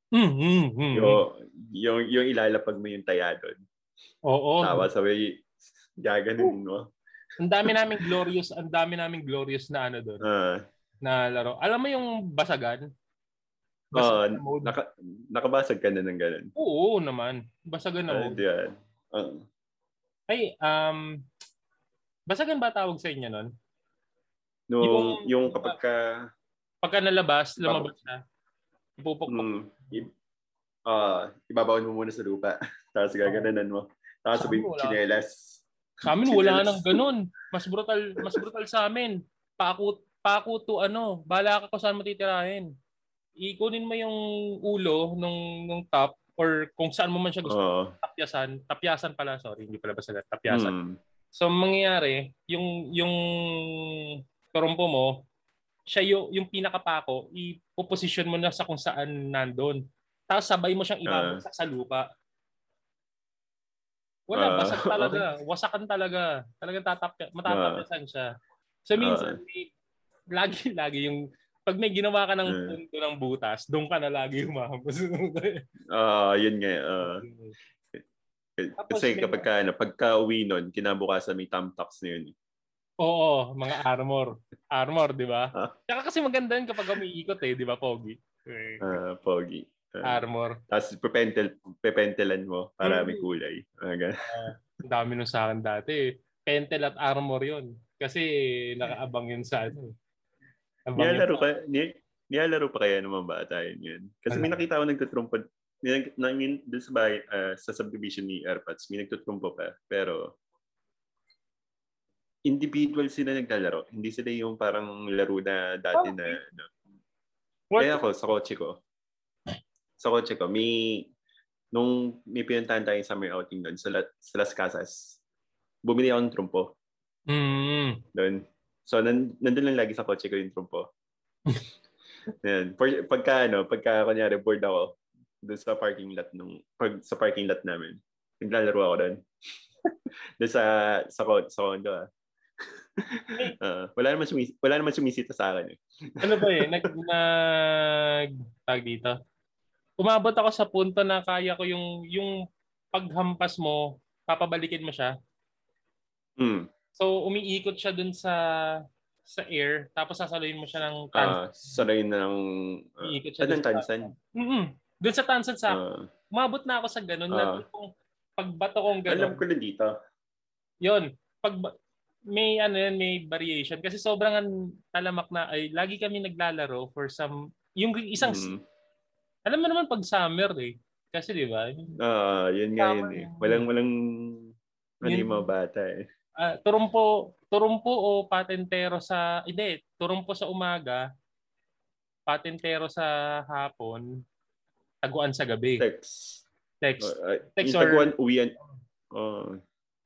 Mm, mm, mm. Yung, yung, yung ilalapag mo yung taya doon. Oo. Tawa sabay gaganon mo. Ang dami naming glorious, ang dami naming glorious na ano doon, Ah, na laro. Alam mo yung basagan? Basagan mode. naka, nakabasag ka na ng ganun. Oo naman. Basagan na Ah, mode. yan. Ah, Ay, um, basagan ba tawag sa inyo nun? nung, Yung- yung, kapag ka, Pagka nalabas, lumabas na. Ipupukpok. mm, i- ah, ibabawan mo muna sa lupa. Tapos gaganan mo. Tapos sabihin, chinelas. Sa amin wala nang ganun. Mas brutal, mas brutal sa amin. Paku, paku to ano, bala ka kung saan mo titirahin. Ikunin mo yung ulo nung nung top or kung saan mo man siya gusto Oo. tapyasan, tapyasan pala, sorry, hindi pala basta tapyasan. Mm. So ang mangyayari, yung yung torompo mo, siya yung, yung pinakapako, ipoposition mo na sa kung saan nandun. Tapos sabay mo siyang ibabagsak sa lupa. Wala, Ah, basag talaga. Wasakan talaga. Talagang tatapya, matatapyasan siya. So minsan, may- lagi, lagi yung, pag may ginawa ka ng Ah. punto ng butas, doon ka na lagi humahapos. Ah, yun nga. ah. Tapos kasi kapag ka, ano, pagka uwi nun, kinabukasan may tamtax na yun. Oo, mga armor. Armor, di ba? Ah. Tsaka kasi maganda yun kapag umiikot eh, di ba, Pogi? Eh, Ah, pogi. Ah, armor. Tapos pepentel, pepentelan mo para may kulay. Ah, ganun. Ang dami nung sa akin dati. Pentel at armor yun. Kasi nakaabang yun sa ano. eh. Nilalaro ka, ni, nilalaro pa kaya mga bata yun yun. Kasi may Ano? nakita ko nagtutrumpo, may, na, doon sa bahay, ah, sa subdivision ni Airpods, may nagtutrumpo pa. Pero, individual sila naglalaro. Hindi sila yung parang laro na dati na, ano. What? Kaya ako, sa kotse ko, sa kotse ko, may, nung may pinuntahan tayong summer outing doon sa, La- sa Las Casas, bumili ako ng trumpo Mm. doon. So, nan, nandun lang lagi sa kotse ko yung trumpo. Yan. For, pagka, ano, pagka, kunyari, bored ako, doon sa parking lot nung, pag, sa parking lot namin, naglalaro ako doon. doon sa, sa, sa condo, ah. Ah, wala naman sumis wala naman sumisita sa akin eh. ano ba eh, nag, nag, tag dito. Umabot ako sa punto na kaya ko yung, yung paghampas mo, papabalikin mo siya. Hmm. So, umiikot siya dun sa sa air, tapos sasaluhin mo siya ng tansan. Ah, sanay na ng uh, Iikot siya sa- tansan? Mm-mm. Dun sa tansan sa Ah, umabot na ako sa ganun Ah. na tipong pagbato kong alam ganun. ko na dito. Yun, pag may ano yun, may variation kasi sobrang an- talamak na ay lagi kami naglalaro for some yung isang Hmm. Alam mo naman pag summer eh. Kasi di ba? Ah, yun nga yun eh. Walang walang ano mga bata eh. Ah, turumpo, turumpo o patentero sa hindi, turumpo sa umaga, patentero sa hapon, taguan sa gabi. Text. Text. Uh, Text or- taguan uwian. Oh.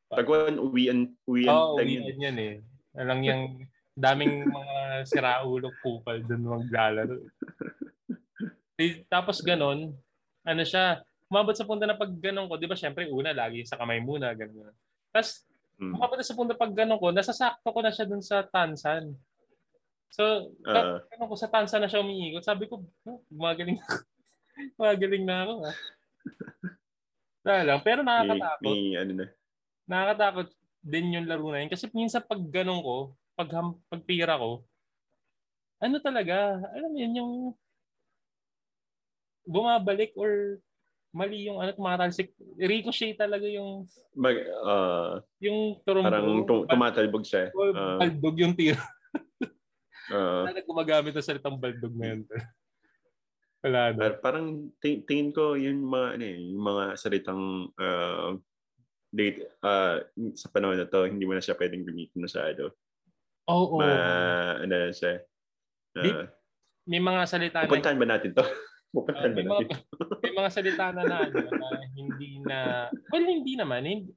taguan uwian uwian Oo, oh, uwian yan eh. Alang yung daming mga siraulo kupal doon maglalaro. Tapos ganon, ano siya, umabot sa punto na pag ganon ko, di ba syempre una, lagi sa kamay muna, ganon. Tapos Mm. umabot na sa punto pag ganon ko, nasasakto ko na siya dun sa tansan. So, pag ganon ko sa tansan na siya umiikot, sabi ko, oh, gumagaling na gumagaling na ako. Ah. Wala lang, pero May, nakakatakot may ano na. nakakatakot din yung laro na yun. Kasi minsan pag ganun ko, pag, pag tira ko, ano talaga, alam mo yun, yung bumabalik or mali yung ano, tumatalsik. Ricochet talaga yung Mag, ah, yung turumbo. parang tum- tumatalbog siya. Ah, baldog yung tira. ah. Wala gumagamit ng salitang baldog na yun. Wala na. Parang ting- tingin ko yung mga ano eh, yung mga salitang uh, date uh, sa panahon na to, hindi mo na siya pwedeng gamitin masyado. Oo. Ma, ano na siya. Uh, Di- May mga salita na pupuntahan ba natin to? Pupuntahan ba may, mga, may mga salita na na, ano, na hindi na, well, hindi naman. Hindi,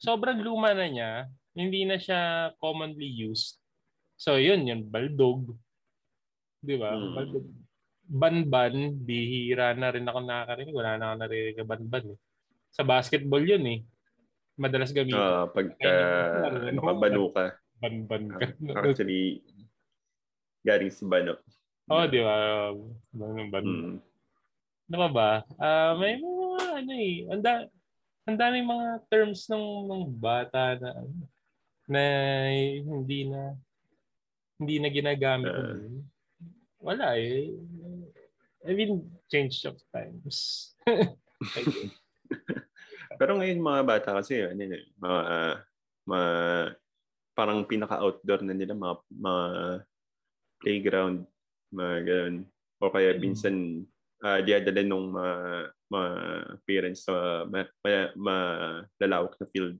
sobrang luma na niya. Hindi na siya commonly used. So, yun, yun, baldog. Di ba? Hmm. Baldog. Banban, bihira na rin ako nakakarinig. Wala na ako narinig na banban. Eh. Sa basketball yun eh. Madalas gamitin. Ah, pagka Ayun, ano ka, banban ka. Actually, galing sa bano. Oo, oh, di ba? Ban, ban, Mm. Ano pa ba? Ah, may mga ano eh, ang da- ang daming mga terms ng ng bata na na hindi na hindi na ginagamit. Ngayon. Wala eh. I mean, change of times. Pero ngayon mga bata kasi ano eh, mga mga parang pinaka-outdoor na nila mga, mga playground, mga ganun. O kaya Mm. minsan uh, diadala nung mga, mga parents sa ma, ma, malalawak na field.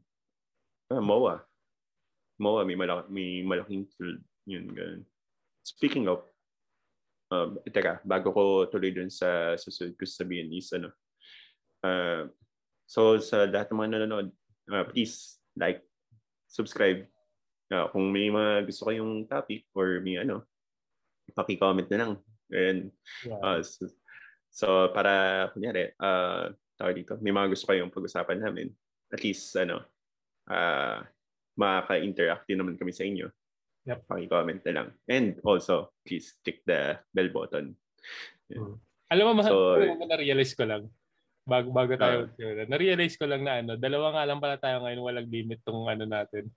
Ah, MOA. MOA, may, malaki, may malaking field. Yun, ganun. Speaking of, um, teka, bago ko tuloy dun sa susunod ko sabihin is ano, uh, So sa lahat ng mga nanonood, uh, please like, subscribe. Uh, kung may mga gusto kayong topic or may ano, paki-comment na lang. And, Yeah. uh, so, so para kunyari, uh, tawag dito, may mga gusto kayong pag-usapan namin. At least ano, uh, makaka-interact din naman kami sa inyo. Yep. Paki-comment na lang. And also, please click the bell button. Alam mo, mahal, So- mo, na-realize ko lang. Bago, bago tayo. na-realize ko lang na ano, dalawa nga lang pala tayo ngayon walang limit tong ano natin.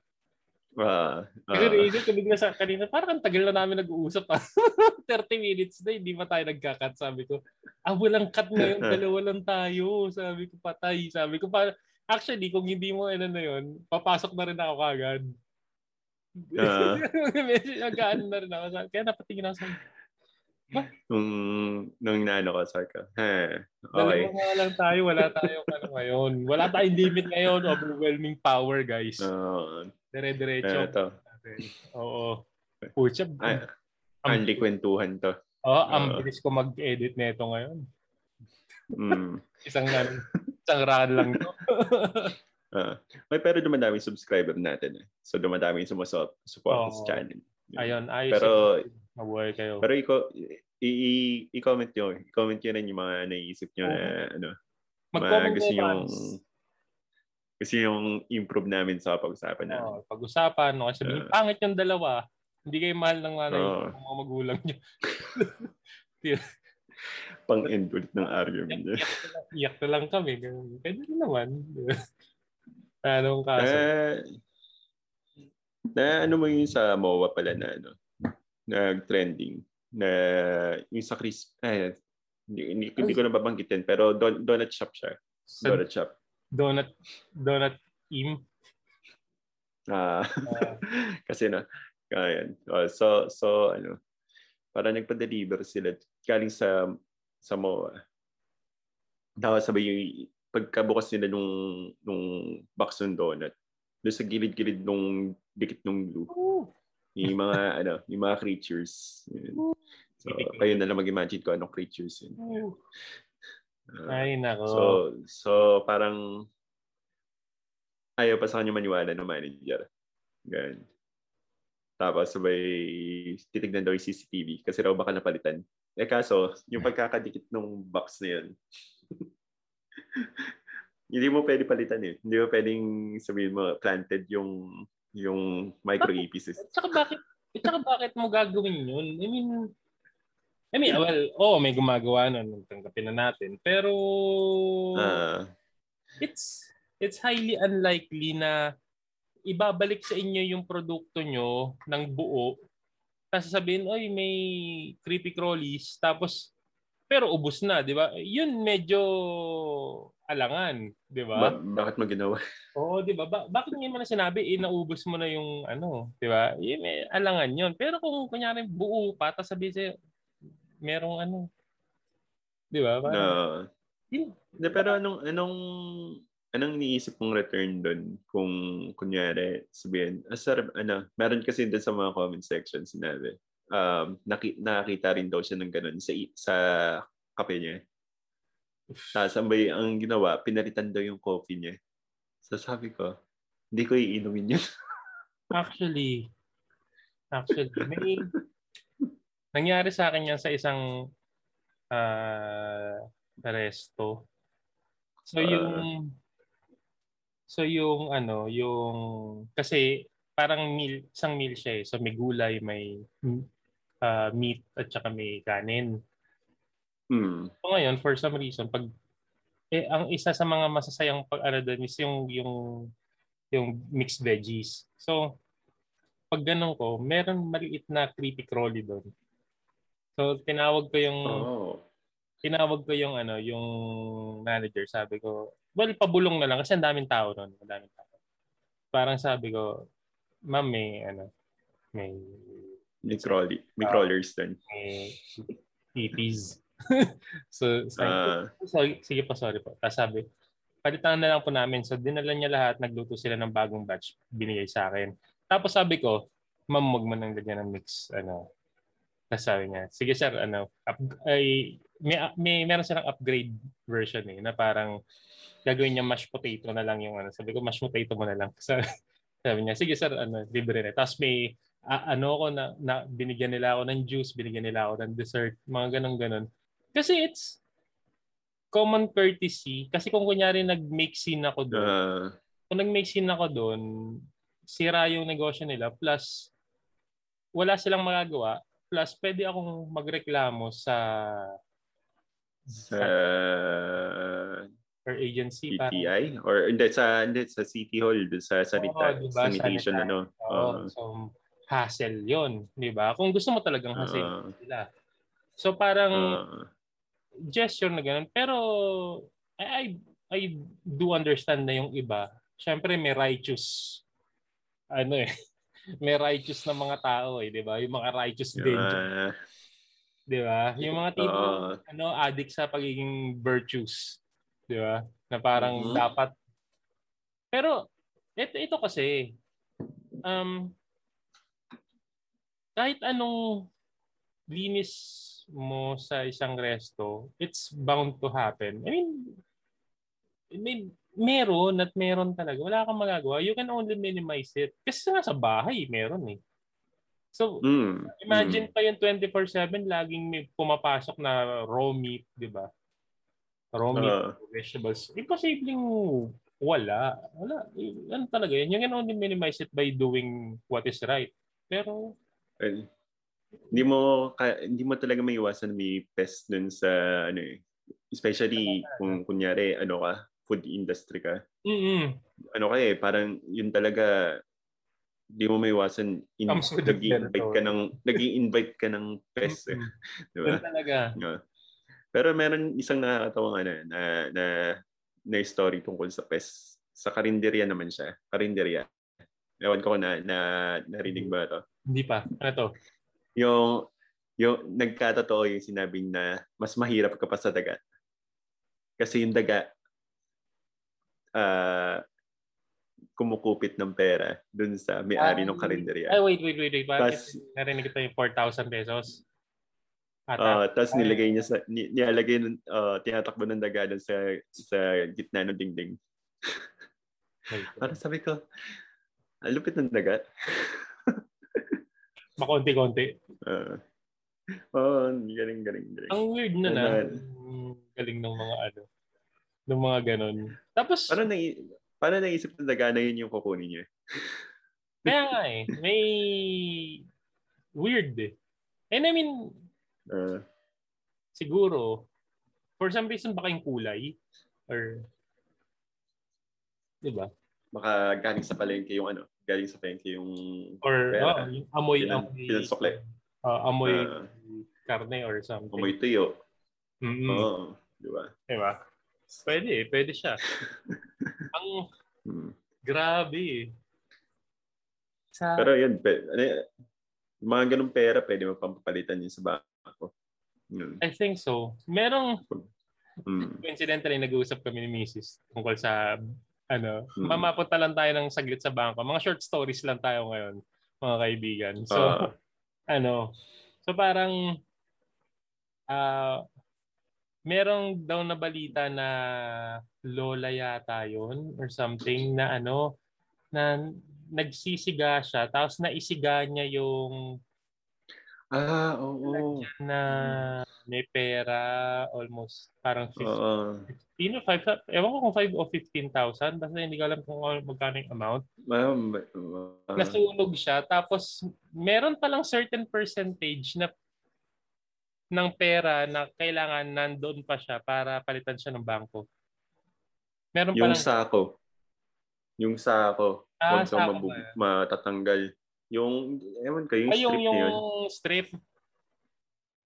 Uh, Kasi uh, naisip ko bigla sa kanina, parang ang tagal na namin nag-uusap pa. 30 minutes na, hindi pa tayo nagka-cut. Sabi ko, ah, walang cut ngayon, dalawa lang tayo. Sabi ko, patay. Sabi ko, pa, actually, kung hindi mo ano na yun, papasok na rin ako kagad. Uh, nagaan na rin ako. Kaya napatingin ako sa Nung, nung inaano ko, sorry ka. okay. Dalawa nga lang tayo, wala tayong ano ngayon. Wala tayong limit ngayon, overwhelming power, guys. Uh, Dire-diretso. Ito. Oo. Pucha. Ay, ang likwentuhan to. Oo, oh, ang bilis ko mag-edit nito ngayon. Mm. isang isang run lang to. uh, may pero dumadami subscriber natin eh. So dumadami yung sumusuport oh, sa channel. Ayun, ayos. Pero mabuhay kayo. Pero iko i- i-comment nyo. I-comment nyo rin yung mga naisip nyo oh. na ano. Mag-comment gusto yung kasi yung improve namin sa pag-usapan namin. Oh, pag-usapan, no? Kasi uh, pangit yung dalawa. Hindi kayo mahal ng nanay uh, ng mga magulang nyo. Pang-end ulit ng argument. Iyak, iyak, iyak na lang kami. Pwede na naman. Anong kaso? Uh, na ano mo yung sa MOA pala na ano, nag-trending na yung sa Chris, eh, hindi, hindi, hindi ko na babanggitin pero don, donut shop siya. Donut shop donut donut im. Ah. Uh, kasi na kaya uh, so so ano para nagpa-deliver sila galing sa sa MOA daw sabay yung pagkabukas nila nung nung box ng donut doon sa gilid-gilid nung dikit nung glue. Yung mga ano yung mga creatures. Yun. so kayo na lang mag-imagine ko anong creatures yun Ay, nako. So, so parang ayaw pa sa kanya maniwala ng manager. Ganun. Tapos sabay titignan daw yung CCTV kasi raw baka napalitan. Eh kaso, yung pagkakadikit ng box na yun, hindi mo pwede palitan eh. Hindi mo pwedeng sabihin mo planted yung yung micro pieces. Tsaka bakit, tsaka bakit mo gagawin yun? I mean, I mean, well, oh, may gumagawa nun, tanggapin na natin. Pero, uh, it's, it's highly unlikely na ibabalik sa inyo yung produkto nyo ng buo. Tapos sabihin, oy, may creepy crawlies. Tapos, pero ubos na, di ba? Yun medyo alangan, di ba? ba- bakit mo ginawa? Oo, di ba? Ba- bakit ngayon mo na sinabi, eh, naubos mo na yung ano, di ba? Yun, may alangan yun. Pero kung kunyari buo pa, tapos sabihin sa'yo, merong ano. Di ba? Parang, no. Yun, De, pero anong, anong, anong iniisip mong return doon kung kunyari sabihin, ah, ano, meron kasi doon sa mga comment section sinabi, um, naki, nakakita rin daw siya ng ganun sa, sa kape niya. Tapos ang, ang ginawa, pinalitan daw yung coffee niya. So sabi ko, hindi ko iinumin yun. actually, actually, may, Nangyari sa akin yan sa isang uh, resto. So yung So yung ano, yung kasi parang meal, isang meal siya eh. So may gulay, may uh, meat at saka may kanin. Hmm. So ngayon, for some reason, pag eh, ang isa sa mga masasayang pag ano doon is yung yung yung mixed veggies. So pag ganun ko, meron maliit na creepy crawly doon. So tinawag ko yung oh. tinawag ko yung ano, yung manager, sabi ko, well, pabulong na lang kasi ang daming tao noon, ang daming tao. Parang sabi ko, ma'am, may ano, may may crawly, may uh, crawlers din. May EPs. so, sabi uh, sorry, sige po, sorry po. Tapos sabi, palitan na lang po namin. So, dinala niya lahat, nagluto sila ng bagong batch, binigay sa akin. Tapos sabi ko, ma'am, wag mo nang lagyan ng mix, ano, tapos sabi niya, sige sir, ano, up, ay, may, may meron silang upgrade version eh, na parang gagawin niya mashed potato na lang yung ano. Sabi ko, mashed potato mo na lang. Sabi, sabi niya, sige sir, ano, libre na. Tapos may, uh, ano ko na, na, binigyan nila ako ng juice, binigyan nila ako ng dessert, mga ganun-ganun. Kasi it's common courtesy. Kasi kung kunyari nag-make scene ako doon, uh, kung nag-make scene ako doon, sira yung negosyo nila, plus wala silang magagawa, Plus, pwede akong magreklamo sa sa or agency. PTI? Parang, or hindi, sa, hindi, sa City Hall, sa sanita, oh, diba? sanitation, sanitary. ano. Oh, uh, so, hassle yon di ba? Kung gusto mo talagang hassle uh, sila. So parang uh, gesture na ganun. Pero I, I, I do understand na yung iba. Siyempre may righteous ano eh, may righteous na mga tao eh, di ba? Yung mga righteous uh, danger. Di ba? Yung mga tipo, uh, ano, addict sa pagiging virtues. Di ba? Na parang uh-huh. dapat. Pero, ito, ito kasi, um, kahit anong linis mo sa isang resto, it's bound to happen. I mean, I mean, meron at meron talaga. Wala kang magagawa. You can only minimize it. Kasi nga sa bahay, meron eh. So, mm. imagine mm. pa yung 24-7, laging may pumapasok na raw meat, di ba? Raw meat, uh. vegetables. Imposibleng wala. Wala. Ano talaga yun? You can only minimize it by doing what is right. Pero, well, hindi mo hindi mo talaga may iwasan may pest dun sa ano eh. Especially kung kunyari ano ka, food industry ka. Mm-hmm. Ano ka eh, parang yun talaga di mo may iwasan in, nag-invite ka ng nag-invite ka ng pest eh. Di ba? talaga. Yeah. Pero meron isang nakakatawang ano na na na story tungkol sa pest. Sa karinderya naman siya. Karinderya. Ewan ko na, na narinig ba to? Hindi pa. Ano to? Yung yung nagkatotoo yung sinabing na mas mahirap ka pa sa dagat. Kasi yung daga uh, kumukupit ng pera dun sa may-ari um, ng karinderya. Ay, wait, wait, wait. wait. Bakit tas, narinig ko yung 4,000 pesos? Uh, tapos nilagay niya sa ni, nilalagay ng uh, tinatakbo ng daga dun sa sa gitna ng dingding. Para sabi ko, ang lupit ng daga. Makonti-konti. Uh, oh, galing, galing, galing. Ang weird na na. Galing ng mga ano. Ng mga ganon. Tapos, parang na, Paano naisip na yun yung kukunin niya? Kaya nga eh. May weird eh. And I mean, uh, siguro, for some reason baka yung kulay or di ba? Baka galing sa palengke yung ano, galing sa palengke yung or pera, oh, yung amoy pinan, amoy pinansukle. Uh, amoy uh, karne or something. Amoy tuyo. Mm-hmm. Oo, oh, di ba? Di ba? Pwede, pwede siya. Ang hmm. grabe. Sa... Pero yun, pe, ano, mga ganung pera pwede mo pampapalitan yun sa bangko. Hmm. I think so. Merong, hmm. coincidentally, nag-uusap kami ni Mrs. tungkol sa, ano, hmm. mamapunta lang tayo ng saglit sa bangko. Mga short stories lang tayo ngayon, mga kaibigan. So, uh, ano, so parang, uh, merong daw na balita na lola yata yun or something na ano na nagsisiga siya tapos naisiga niya yung ah oo. na may pera almost parang 15 uh, 15 5 ewan ko kung 5 o 15,000 basta hindi ko alam kung magkano yung amount. Um, uh, nasunog siya tapos meron palang certain percentage na ng pera na kailangan nandoon pa siya para palitan siya ng bangko? Meron yung palang... sako. Yung sako. Ah, Huwag sako mabu- matatanggal. Yung, ewan ko, yung Ay, strip yung, yung strip.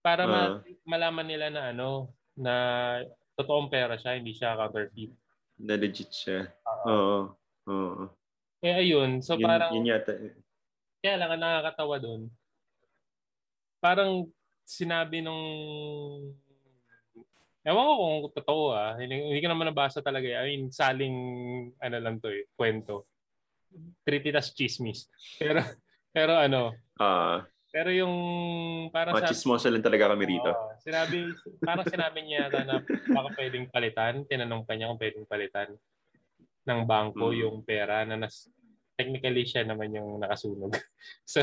Para uh, ma- malaman nila na ano, na totoong pera siya, hindi siya counterfeit. Na legit siya. Oo. Oo. Eh ayun, so yun, parang... Yun yata. Kaya lang, nakakatawa doon. Parang sinabi nung Ewan ko kung totoo ah. Hindi, hindi ko naman nabasa talaga. I mean, saling ano lang to eh, kwento. Treat it as chismis. Pero, pero ano, uh, pero yung parang mga chismosa lang talaga kami rito. Uh, sinabi, parang sinabi niya na baka pwedeng palitan. Tinanong pa niya kung pwedeng palitan ng bangko mm. yung pera na nas, technically siya naman yung nakasunog. so,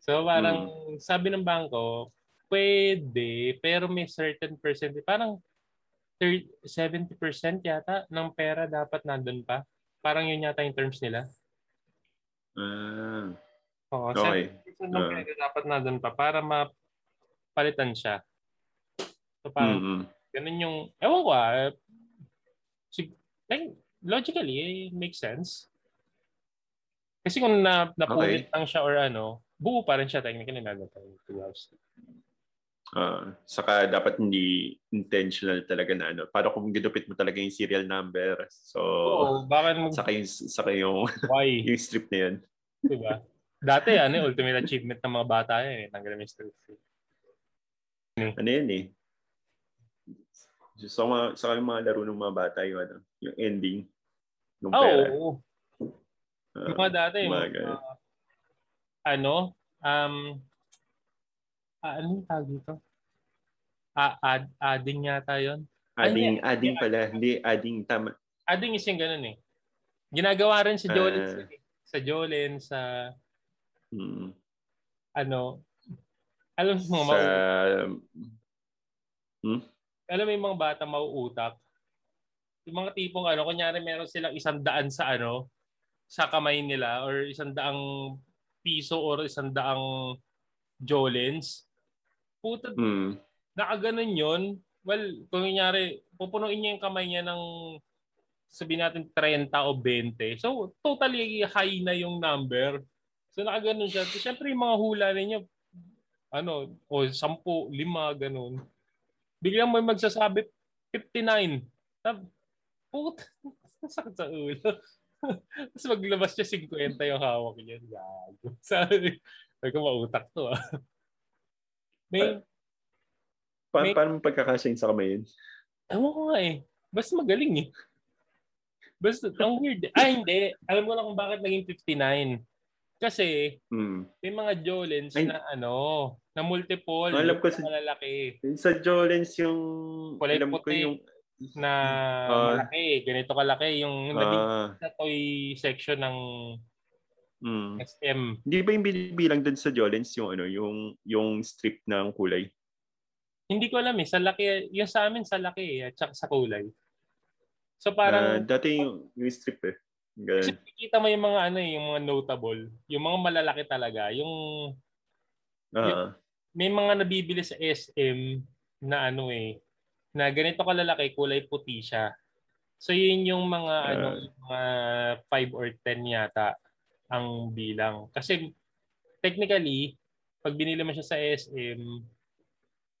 so parang mm. sabi ng bangko, pwede, pero may certain percentage. Parang 30, 70% yata ng pera dapat nandun pa. Parang yun yata yung terms nila. Uh, Oo, okay. 70% ng uh, pera dapat nandun pa para mapalitan siya. So parang mm-hmm. ganun yung, ewan ko ah, like, logically, it makes sense. Kasi kung na, napunit okay. lang siya or ano, buo pa rin siya technically na tayo 2 hours. Uh, saka dapat hindi intentional talaga na ano. Para kung ginupit mo talaga yung serial number. So, Oo, bakit mag... saka yung, saka yung, Why? yung strip na yun. Diba? Dati, ano, ultimate achievement ng mga bata yan eh. Tanggalin yung strip. Ano yun eh? Sa mga, sa yung mga laro ng mga bata yung, ano, yung ending. Yung oh, pera. Oo. Uh, yung mga dati, mga, mga, ano, um, ah, ano yung tawag dito? Ah, ad, adding yata yon Adding, Ay, adding pala. Hindi, adding, tama. Adding is yung ganun eh. Ginagawa rin sa Jolens. Uh, sa Jolens, sa hmm. ano, alam mo, sa, hmm? alam mo yung mga bata mauutak. Yung mga tipong ano, kunyari meron silang isang daan sa ano, sa kamay nila or isang daang piso or isang daang Jolens. Puta, mm. nakaganon yun. Well, kung nangyari, pupunuin niya yung kamay niya ng sabihin natin 30 o 20. So, totally high na yung number. So, nakaganon siya. So, Siyempre, yung mga hula ninyo, ano, o 10, 5, ganun. Biglang may magsasabi, 59. Tab, puta, sakit sa ulo. Tapos maglabas siya 50 yung hawak niya. Gago. Sabi, sabi ko, mautak to ah. May, pa- may, paano mo pagkakasyain sa kamay yun? Ewan ko nga eh. Basta magaling eh. Basta, ang weird. Ah, hindi. Alam ko lang kung bakit naging 59. Kasi, mm. may mga Jolens Ay, na ano, na multiple. Alam ko sa, malalaki. Sa Jolens yung, Kulay alam puti. ko yung, na uh, malaki, ganito kalaki yung uh, sa toy section ng Mm. SM. Hindi ba yung binibilang doon sa Jolens yung ano, yung yung strip ng kulay? Hindi ko alam eh. Sa laki, yung sa amin sa laki eh, at saka sa kulay. So parang... Uh, dati yung, yung strip eh. Ganun. Kasi kita mo yung mga ano eh, yung mga notable. Yung mga malalaki talaga. Yung... Uh, yung may mga nabibili sa SM na ano eh, na ganito kalalaki, kulay puti siya. So yun yung mga uh, ano, mga 5 or 10 yata ang bilang. Kasi technically, pag binili mo siya sa SM,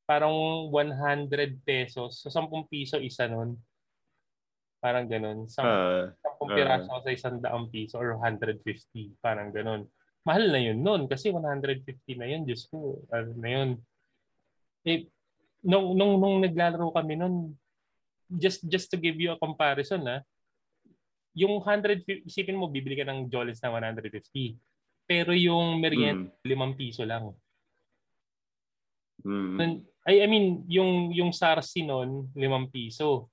parang 100 pesos. So 10 piso isa nun. Parang ganun. 10, uh, 10 piraso uh, sa isang daang piso or 150. Parang ganun. Mahal na yun nun kasi 150 na yun. Diyos ko, ano na yun. Eh, nung, nung, nung naglalaro kami nun, just just to give you a comparison na, yung 150, isipin mo, bibili ka ng Jollies na 150. Pero yung merienda, mm. 5 piso lang. Mm. I, I mean, yung, yung Sarsi nun, 5 piso.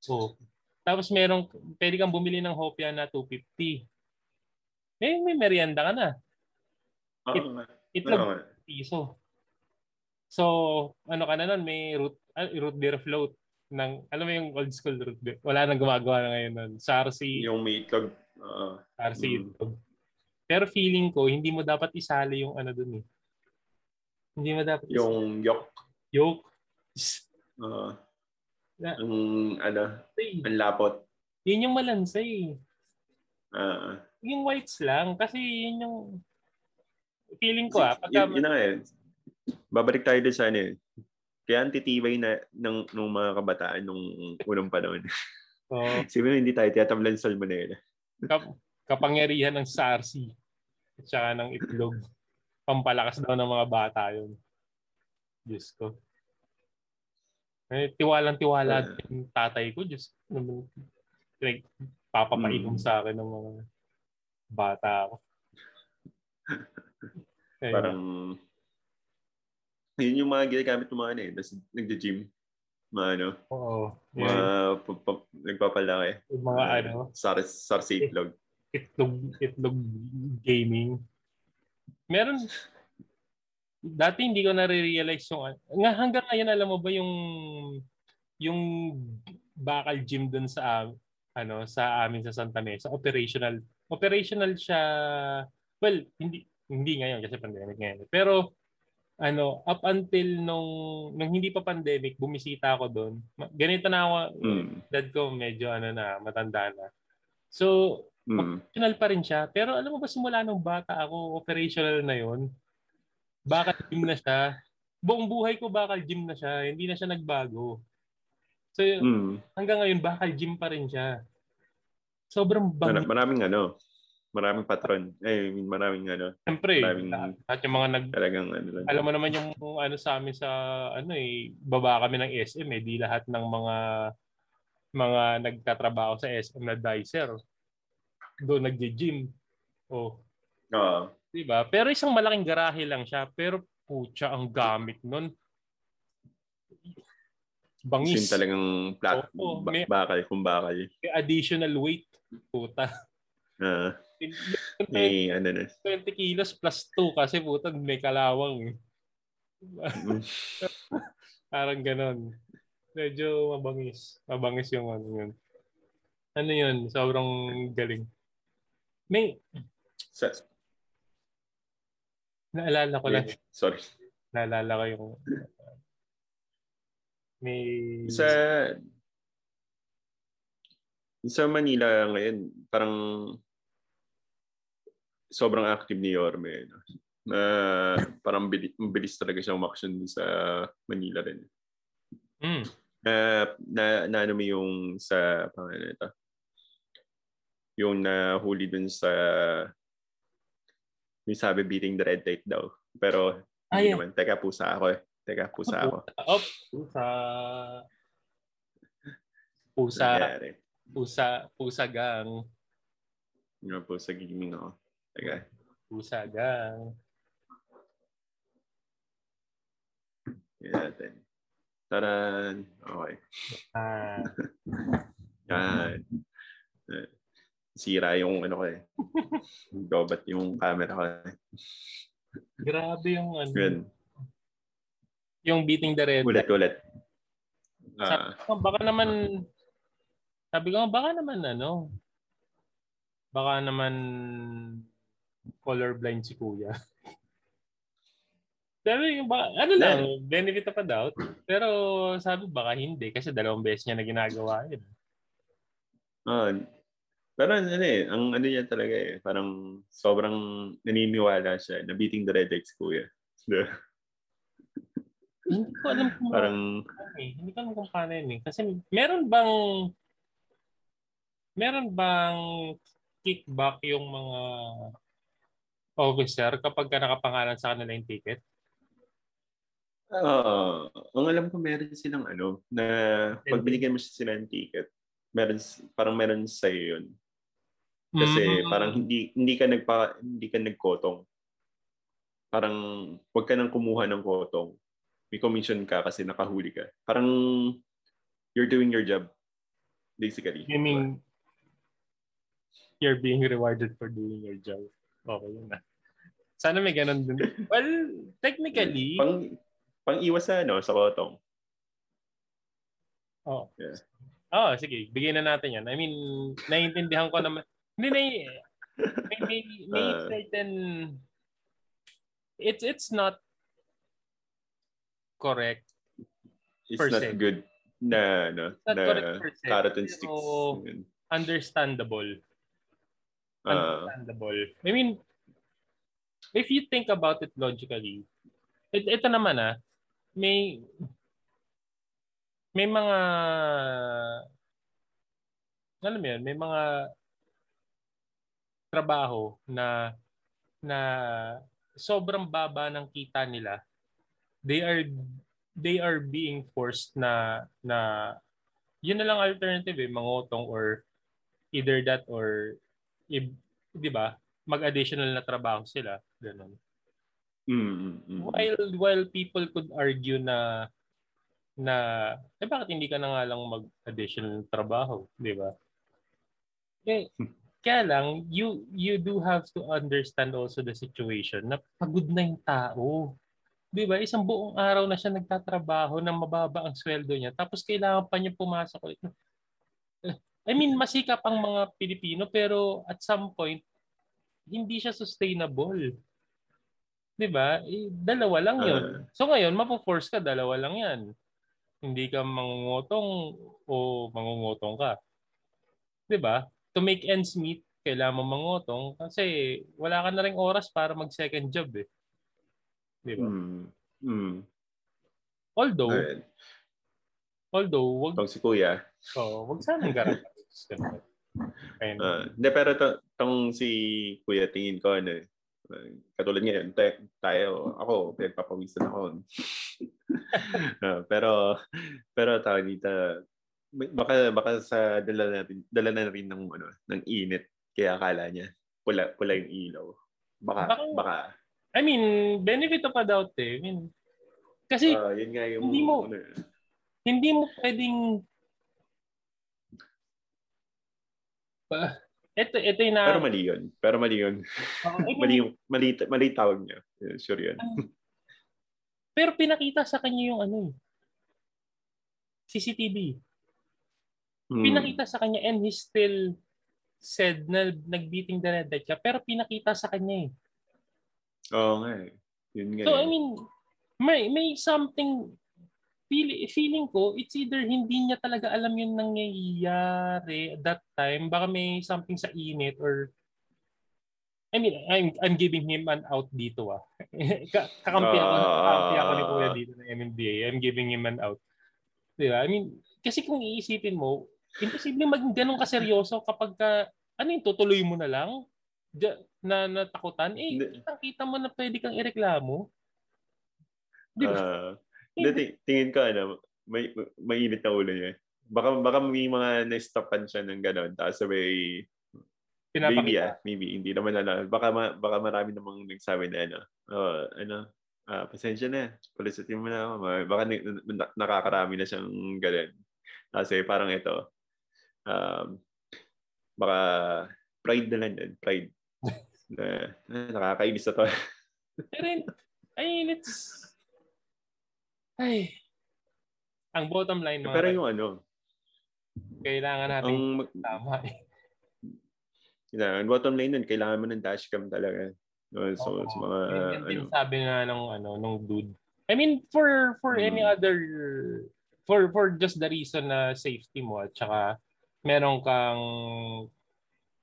So, tapos merong, pwede kang bumili ng Hopia na 250. Eh, may merienda ka na. It, oh, itlog oh. piso. So, ano ka na nun, may root, uh, root beer float ng, alam mo yung old school root beer. Wala nang gumagawa na ngayon nun. Sarsi. Yung may itlog. Uh, Sarsi mm. itlog. Pero feeling ko, hindi mo dapat isali yung ano dun eh. Hindi mo dapat isali. Yung yolk. Yolk. Uh, na, ang ano, ang lapot. Yun yung malansay. Uh, yung whites lang. Kasi yun yung feeling ko ah. Pagka, yun, yun na nga eh. Babalik tayo doon sa ano eh kaya ang titibay na ng, ng mga kabataan nung unang panahon. Oh. Sabi hindi tayo tiyatablan sa salmonella. Kap- kapangyarihan ng SARSI at saka ng itlog. Pampalakas daw ng mga bata yun. Diyos ko. Eh, tiwalang tiwala uh, yung tatay ko. Diyos ko. Like, papapainom mm. sa akin ng mga bata ako. Parang yun yung mga ginagamit ng mga ano eh. Nagja-gym. Mga ano. Oo. Yeah. Mga pa, pa, nagpapalaki. Yung mga uh, ano. Sar, sar sa itlog. Itlog, itlog gaming. Meron, dati hindi ko na-realize yung, nga hanggang ngayon alam mo ba yung, yung bakal gym dun sa, ano, sa amin sa Santa Mesa, operational. Operational siya, well, hindi, hindi ngayon kasi pandemic ngayon. Pero ano, up until nung, nung hindi pa pandemic, bumisita ako doon. Ganito na ako, mm. dad ko medyo ano na, matanda na. So, mm. operational pa rin siya. Pero alam mo ba, simula nung bata ako, operational na yon Bakal gym na siya. Buong buhay ko bakal gym na siya. Hindi na siya nagbago. So, mm. hanggang ngayon, bakal gym pa rin siya. Sobrang bang... Maraming ano, maraming patron. Eh, maraming ano. Siyempre, maraming, at yung mga nag... Talagang ano lang. Alam mo naman yung ano sa amin sa ano eh, baba kami ng SM eh. Di lahat ng mga mga nagtatrabaho sa SM na dicer doon nagje-gym. Oh. Oo. Uh, diba? Pero isang malaking garahe lang siya. Pero putya ang gamit nun. Bangis. Sin talagang plat, oh, may, bakal, kung bakal. May additional weight. Puta. Uh, may ano na. 20 kilos plus 2 kasi puta may kalawang. Parang ganon. Medyo mabangis. Mabangis yung ano yun. Ano yun? Sobrang galing. May... Sa... Naalala ko lang. Sorry. Naalala ko yung... May... Sa... Sa Manila ngayon, parang sobrang active ni Yorme. No? Na parang bilis, bilis talaga siya umaksyon sa Manila rin. Mm. Uh, na, na ano mo yung sa pangalan ito? Yung nahuli dun sa yung sabi beating the red tape daw. Pero ah, yeah. naman. Teka, pusa ako eh. Teka, pusa ako. Oh, pusa. Pusa. Pusa. Pusa gang. Yung pusa gaming ako. Teka. Pusagang. Yan natin. Taran. Okay. Ah. Yan. Sira yung ano ko eh. Gobat yung camera ko eh. Grabe yung ano. Good. Yung beating the red. Ulit, ulit. Uh, sabi ko, baka naman, sabi ko, baka naman ano, baka naman colorblind si kuya. Sabi, ba, ano lang, benefit of a doubt. Pero sabi, baka hindi kasi dalawang beses niya na ginagawa yun. Uh, pero ano eh, ang ano niya talaga eh, parang sobrang naniniwala siya na beating the red X kuya. hindi ko alam kung parang, eh. Hindi ko alam kung paano yun eh. Kasi meron bang meron bang kickback yung mga officer kapag ka nakapangalan sa kanila yung ticket? Uh, ang alam ko meron silang ano, na pag binigyan mo sila ng ticket, meron, parang meron sa yun. Kasi mm-hmm. parang hindi hindi ka nagpa hindi ka nagkotong. Parang wag ka nang kumuha ng kotong. May commission ka kasi nakahuli ka. Parang you're doing your job basically. You mean you're being rewarded for doing your job? Okay yun na. Sana may ganun din. Well, technically... Pang, pang iwas sa, ano, sa kotong. Oh. Yeah. Oh, sige. Bigyan na natin yan. I mean, naiintindihan ko naman. Hindi, na, may, may, may uh, certain... It's, it's not correct It's not se. good na, no, not na carrot and sticks. So, understandable. Uh, understandable. I mean, if you think about it logically, it, ito naman ah, may may mga alam mo yun, may mga trabaho na na sobrang baba ng kita nila. They are they are being forced na na yun na lang alternative eh, mangotong or either that or 'di ba? Mag-additional na trabaho sila, ganun. Mm-hmm. While while people could argue na na eh bakit hindi ka na nga lang mag-additional trabaho, 'di ba? Eh kaya lang you you do have to understand also the situation na pagod na yung tao. 'Di ba? Isang buong araw na siya nagtatrabaho na mababa ang sweldo niya tapos kailangan pa niya pumasok ulit I mean, masikap ang mga Pilipino pero at some point, hindi siya sustainable. 'Di ba? Eh, dalawa lang 'yon. Uh, so ngayon, mapo-force ka dalawa lang 'yan. Hindi ka mangungutong o mangungutong ka. 'Di ba? To make ends meet, kailangan mo mangutong kasi wala ka na ring oras para mag second job eh. 'Di ba? Mm. Mm. Although Alright. Although, wag Tong si Kuya. Oo, oh, wag sanang garapin. uh, hindi, pero to, tong si Kuya tingin ko ano eh katulad ngayon, tayo, ako, pinagpapawisan ako. uh, pero, pero tawag dito, baka, baka sa dala na rin, dala na rin ng, ano, ng init, kaya akala niya, pula, pula yung ilaw. Baka, baka, baka. I mean, benefit of a doubt eh. I mean, kasi, uh, yun nga yung, hindi mo, ano, hindi mo pwedeng, ito, ito yung na... Pero mali yun. Pero mali yun. Uh, mali, yung, mali, mali tawag niya. Sure yan. Pero pinakita sa kanya yung ano eh. CCTV. Hmm. Pinakita sa kanya and he still said na nagbeating the red light siya. Pero pinakita sa kanya eh. Oo nga eh. Yun nga so, eh. I mean, may, may something feel, feeling ko, it's either hindi niya talaga alam yung nangyayari at that time. Baka may something sa init or I mean, I'm, I'm giving him an out dito ah. kakampi ako, uh, kakampi ako ni Kuya dito ng MMDA. I'm giving him an out. Di ba? I mean, kasi kung iisipin mo, imposible maging ganun kaseryoso kapag ka, ano yung tutuloy mo na lang? na natakutan, eh, kita mo na pwede kang ireklamo. Di ba? Uh, hindi, tingin ko, ano, may, may init na ulo niya. Baka, baka may mga na-stopan siya ng gano'n. Tapos may, maybe ah, maybe, hindi naman alam. Baka, ma, baka marami namang nagsabi na, ano, oh, ano, ah, pasensya na, palisitin mo na ako. Baka na, nakakarami na siyang gano'n. Kasi parang ito, um, baka pride na lang din, pride. na, na nakakainis na to. Pero, I mean, it's, ay. Ang bottom line mga Pero yung ano, kailangan natin ang, tama eh. Yeah, ang bottom line nun, kailangan mo ng dashcam talaga. No, so, oh, sa mga, yun, ano, sabi nga nung, ano, nung dude. I mean, for for hmm. any other, for for just the reason na safety mo at saka meron kang,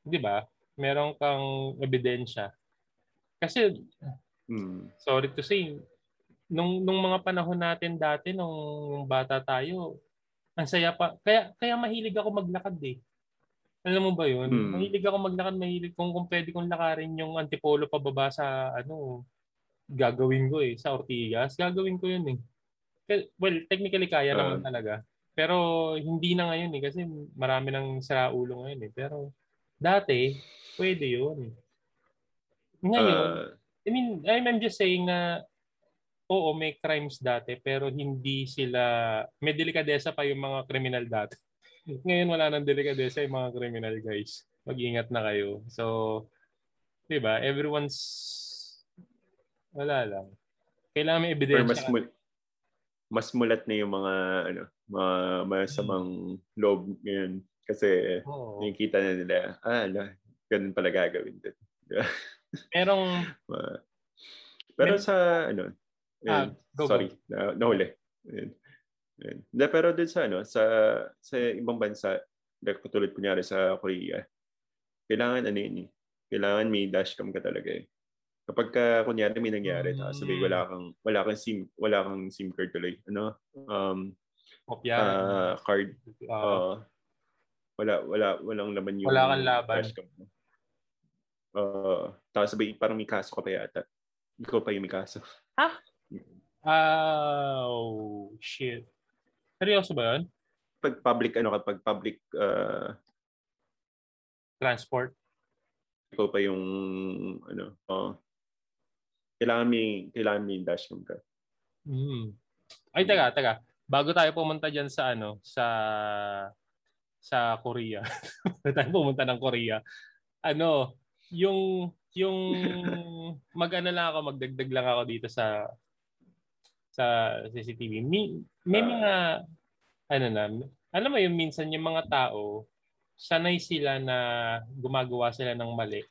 di ba, meron kang ebidensya. Kasi, hmm. sorry to say, nung nung mga panahon natin dati nung bata tayo, ang saya pa. Kaya kaya mahilig ako maglakad eh. Alam mo ba 'yun? Hmm. Mahilig ako maglakad, mahilig kung kung pwede kong lakarin yung antipolo pababa sa ano, gagawin ko eh sa Ortigas. Gagawin ko 'yun eh. Well, technically kaya uh, naman talaga. Pero hindi na ngayon eh kasi marami nang sira ulo ngayon eh. Pero dati, pwede 'yun. Ngayon, uh, I mean, I'm just saying na oo, may crimes dati, pero hindi sila, may delikadesa pa yung mga kriminal dati. Ngayon wala nang delikadesa yung mga kriminal guys. Mag-ingat na kayo. So, di ba, everyone's, wala lang. Kailangan may ebidensya. mas, mul- mas mulat na yung mga, ano, mga masamang hmm. loob ngayon. Kasi oh. nakikita na nila, ah, ala, ganun pala gagawin din. Merong, pero sa, ano, Ah, go, sorry, go. na, nahuli. Ayan. Ayan. De, pero din sa, ano, sa, sa ibang bansa, like, katulad kunyari sa Korea, kailangan ano yun eh. Kailangan may dashcam ka talaga eh. Kapag ka, kunyari may nangyari, mm. sabi wala kang, wala kang SIM, wala kang SIM card tuloy. Ano? Um, Kopya. Uh, card. Uh, uh, wala, wala, walang laman yung wala kang laban. dashcam mo. Uh, tapos sabi, parang may kaso ka pa yata. Ikaw pa yung may kaso. Ha? Oh, shit. Seryoso ba yun? Pag public, ano kapag public uh, transport? Ikaw pa yung, ano, uh, kailangan may, kailangan may dashcam ka. Mm. Ay, taga, taga. Bago tayo pumunta dyan sa, ano, sa, sa Korea. tayo pumunta ng Korea. Ano, yung, yung, mag-ano lang ako, magdagdag lang ako dito sa sa CCTV. May, may mga, ano na, alam mo yung minsan yung mga tao, sanay sila na gumagawa sila ng mali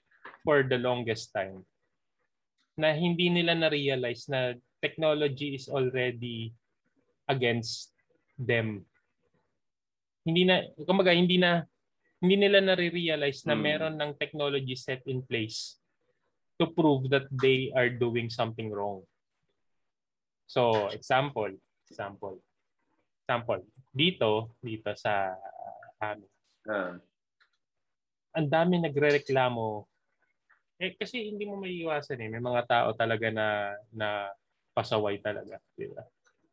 for the longest time. na hindi nila na-realize na technology is already against them. Hindi na, kumbaga, hindi na, hindi nila na-realize na hmm. meron ng technology set in place to prove that they are doing something wrong. So, example, example, example, dito, dito sa ano, uh, ang dami nagrereklamo. Eh kasi hindi mo maiiwasan eh. May mga tao talaga na na pasaway talaga di ba?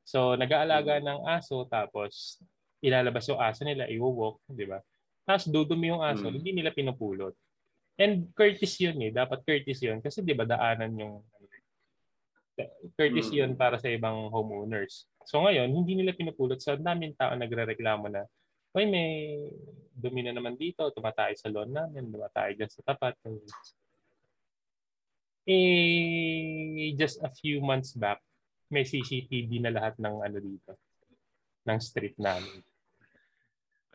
So nag-aalaga mm. ng aso tapos ilalabas yung aso nila iwo-walk di ba? Tapos dudumi yung aso mm. hindi nila pinupulot. And courteous yun eh. Dapat courteous yun kasi di ba daanan yung courteous mm. yun para sa ibang homeowners so ngayon hindi nila pinupulot so daming tao nagrereklamo na Hoy, may dumi na naman dito, tumatay sa lawn namin, tumatay dyan sa tapat. Eh, just a few months back, may CCTV na lahat ng ano dito, ng street namin.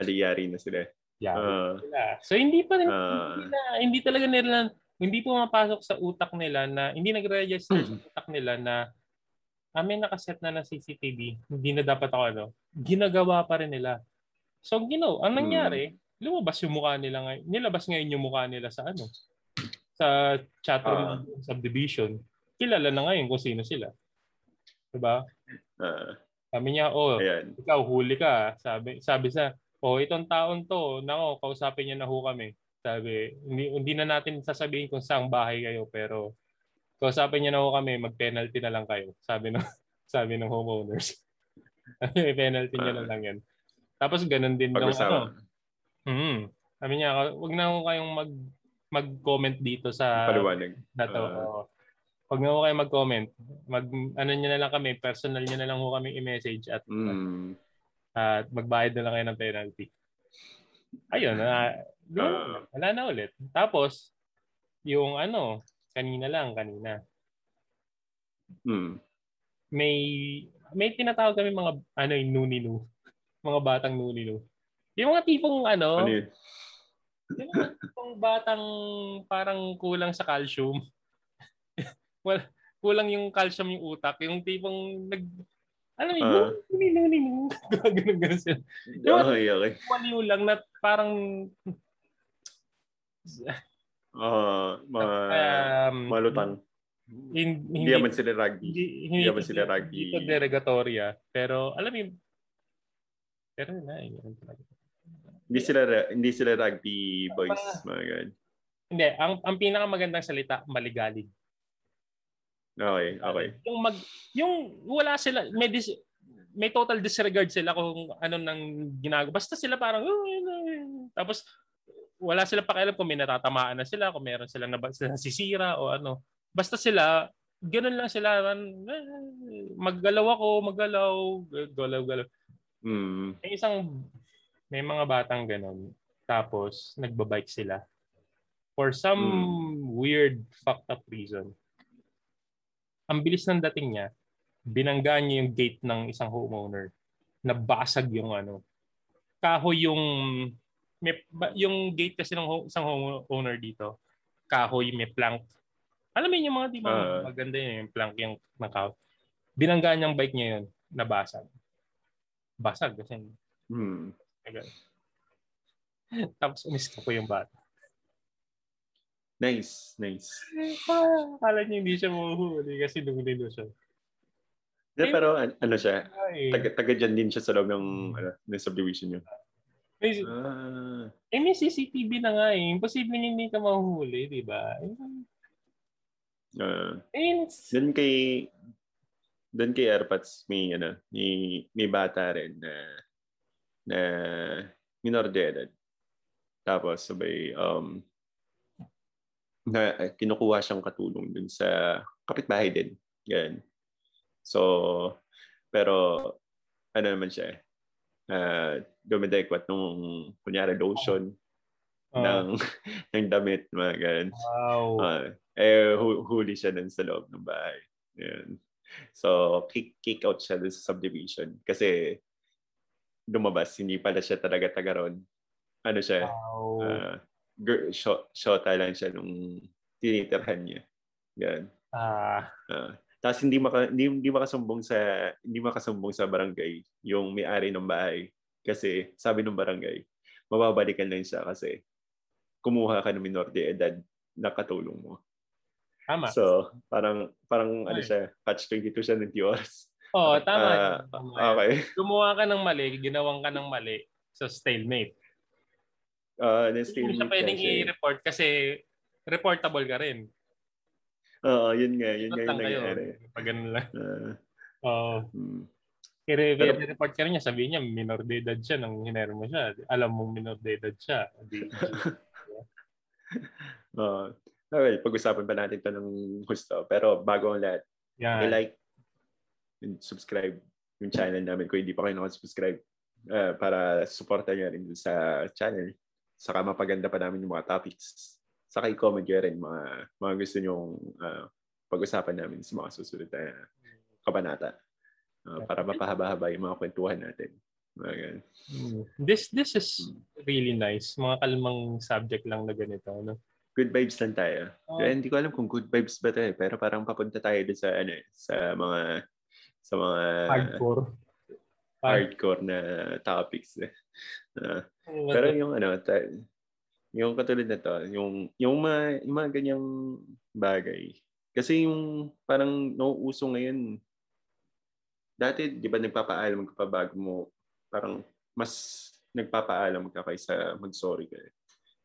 Aliyari na sila. Yeah. Uh, So hindi pa rin, uh, hindi, na, hindi talaga nila, hindi pumapasok sa utak nila na, hindi nagre-register sa utak nila na ah, may nakaset na ng CCTV, hindi na dapat ako ano, ginagawa pa rin nila. So, ginaw, ang nangyari, hmm. lumabas yung mukha nila ngayon. Nilabas ngayon yung mukha nila sa ano? Sa chatroom uh, subdivision. Kilala na ngayon kung sino sila. Diba? Uh, sabi niya, oh, ayan. ikaw huli ka. Sabi, sabi sa, oh, itong taon to, nako, kausapin niya na ho kami. Sabi, hindi, hindi na natin sasabihin kung saan bahay kayo, pero kausapin niya na ho kami, mag-penalty na lang kayo. Sabi ng, sabi ng homeowners. penalty niya na lang yan. Tapos ganun din daw ano. Mm. Sabi niya, wag na ako kayong mag mag-comment dito sa paliwanag. Dato. Uh, wag na ako kayong mag-comment. Mag ano niyo na lang kami, personal niyo na lang ho kami i-message at mm. at magbayad na lang kayo ng penalty. Ayun, uh, uh, wala na ulit. Tapos yung ano, kanina lang, kanina. Mm. May may tinatawag kami mga ano, yung nuninu mga batang nunino. Yung mga tipong ano, ano yun? yung mga tipong batang parang kulang sa calcium. well, kulang yung calcium yung utak. Yung tipong nag, alam mo, uh, nunino, nunino. ganun, ganun sila. Yung okay, okay. Waliw lang na parang uh, ma, um, malutang. Hindi, hindi naman sila rugby. Hindi, hindi, naman sila rugby. Hindi to derogatoria. Pero alam mo pero na, eh, ganun talaga. Hindi sila hindi sila rugby boys, mga ganun. Hindi, ang ang pinakamagandang salita, maligalig. Okay, okay. Yung mag yung wala sila may dis, may total disregard sila kung ano nang ginagawa. Basta sila parang tapos wala sila pakialam kung may natatamaan na sila, kung meron sila na nasisira o ano. Basta sila, ganun lang sila, maggalaw ako, maggalaw, galaw-galaw. Mm. May isang, may mga batang ganun. Tapos, nagbabike sila. For some mm. weird, fucked up reason. Ang bilis ng dating niya, binanggaan niya yung gate ng isang homeowner. Nabasag yung ano. Kahoy yung, may, yung gate kasi ng isang homeowner dito, kahoy, may plank. Alam mo yung mga di ba uh, maganda yun, yung plank yung ng kahoy. Binanggaan yung bike niya yun, nabasag basag kasi. Hmm. Tapos umiska po yung bata. Nice, nice. Akala niya hindi siya mahuhuli kasi lumililo siya. Yeah, pero ano siya, taga, taga dyan din siya sa loob ng, ano, ng subdivision niyo. May, ah. Eh, may CCTV na nga eh. Imposible hindi ka mahuhuli, di ba? Uh, eh, dun kay doon kay AirPods may ano, may, may bata rin na na minor de edad. Tapos sabay um na kinukuha siyang katulong dun sa kapitbahay din. Yan. So pero ano naman siya uh, dumidekwat nung kunyari lotion uh, ng ng damit mga ganun. Wow. Uh, eh huli siya dun sa loob ng bahay. Yan. So, kick, kick out siya dun sa subdivision. Kasi lumabas, hindi pala siya talaga taga ron. Ano siya, wow. uh, girl, shota lang siya nung tinitirhan niya. Yan. Ah. Uh, tapos hindi maka hindi, hindi makasumbong sa hindi makasumbong sa barangay yung may-ari ng bahay kasi sabi ng barangay mababalikan lang siya kasi kumuha ka ng minor de edad na katulong mo. Tama. So, parang parang ano siya, catch 22 siya ng Diyos. Oo, oh, tama. Uh, tama. Okay. Gumawa ka ng mali, ginawang ka ng mali sa stalemate. Uh, stalemate Hindi siya pwedeng i-report kasi reportable ka rin. Oo, yun nga. Yun nga yung nangyari. Pag ganun lang. Uh, Oo. Hmm. I-report ka rin niya, sabihin niya, minor de edad siya nang hinero mo siya. Alam mong minor de edad siya. Oo. uh, well, pag-usapan pa natin ito ng gusto. Pero bago ang lahat, yeah. like, and subscribe yung channel namin kung hindi pa kayo nakasubscribe uh, para supportan nyo rin sa channel. Saka mapaganda pa namin yung mga topics. Saka i-comment nyo rin mga, mga gusto nyo uh, pag-usapan namin sa mga susunod na kabanata. Uh, para mapahaba-haba yung mga kwentuhan natin. Okay. Hmm. This this is really nice. Mga kalmang subject lang na ganito. No? Good vibes lang tayo. Kaya hindi ko alam kung good vibes ba tayo, pero parang papunta tayo dun sa ano, eh, sa mga sa mga hardcore hardcore na topics. Uh, pero yung ano, ta- yung katulad na to, yung yung mga, yung mga ganyang bagay. Kasi yung parang nauuso ngayon, dati, di ba nagpapaalam ka pa bago mo, parang mas nagpapaalam ka kaysa mag-sorry ka.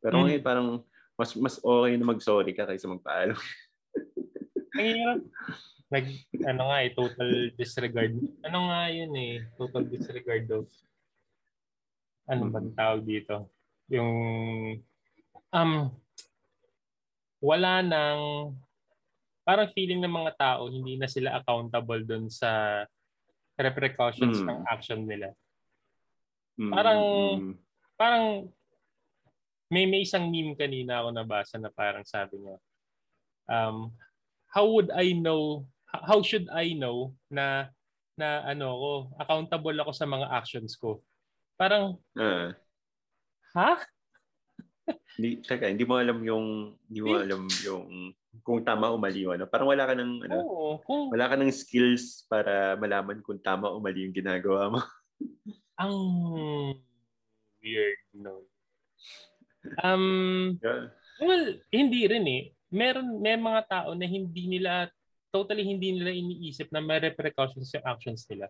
Pero mm. ngayon parang mas mas okay na mag-sorry ka kaysa magpaalam. Ang nag ano nga eh total disregard. Ano nga yun eh, total disregard of ano ba tawag dito? Yung um wala nang parang feeling ng mga tao hindi na sila accountable doon sa repercussions mm. ng action nila. Mm. Parang parang may may isang meme kanina ako nabasa na parang sabi niya um how would I know how should I know na na ano ko, accountable ako sa mga actions ko? Parang uh, ha? Hindi, teka, hindi mo alam yung hindi mo alam yung kung tama o mali ano. Parang wala ka ng ano, Oo, kung... wala ka ng skills para malaman kung tama o mali yung ginagawa mo. Ang weird no. Um, yeah. well, hindi rin eh. Meron may mga tao na hindi nila totally hindi nila iniisip na may repercussions yung actions nila.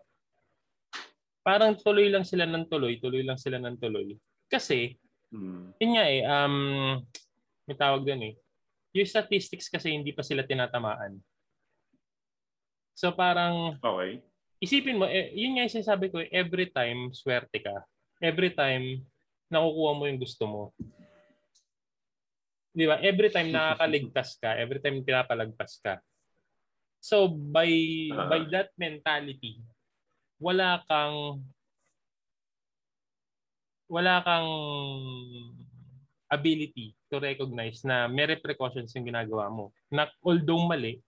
Parang tuloy lang sila ng tuloy, tuloy lang sila ng tuloy. Kasi, mm. yun nga eh, um, may tawag doon eh. Yung statistics kasi hindi pa sila tinatamaan. So parang, okay. isipin mo, eh, yun nga yung sinasabi ko, every time swerte ka. Every time nakukuha mo yung gusto mo. Di ba? Every time nakakaligtas ka, every time pinapalagpas ka, So by uh, by that mentality, wala kang wala kang ability to recognize na may precautions yung ginagawa mo. Na although mali,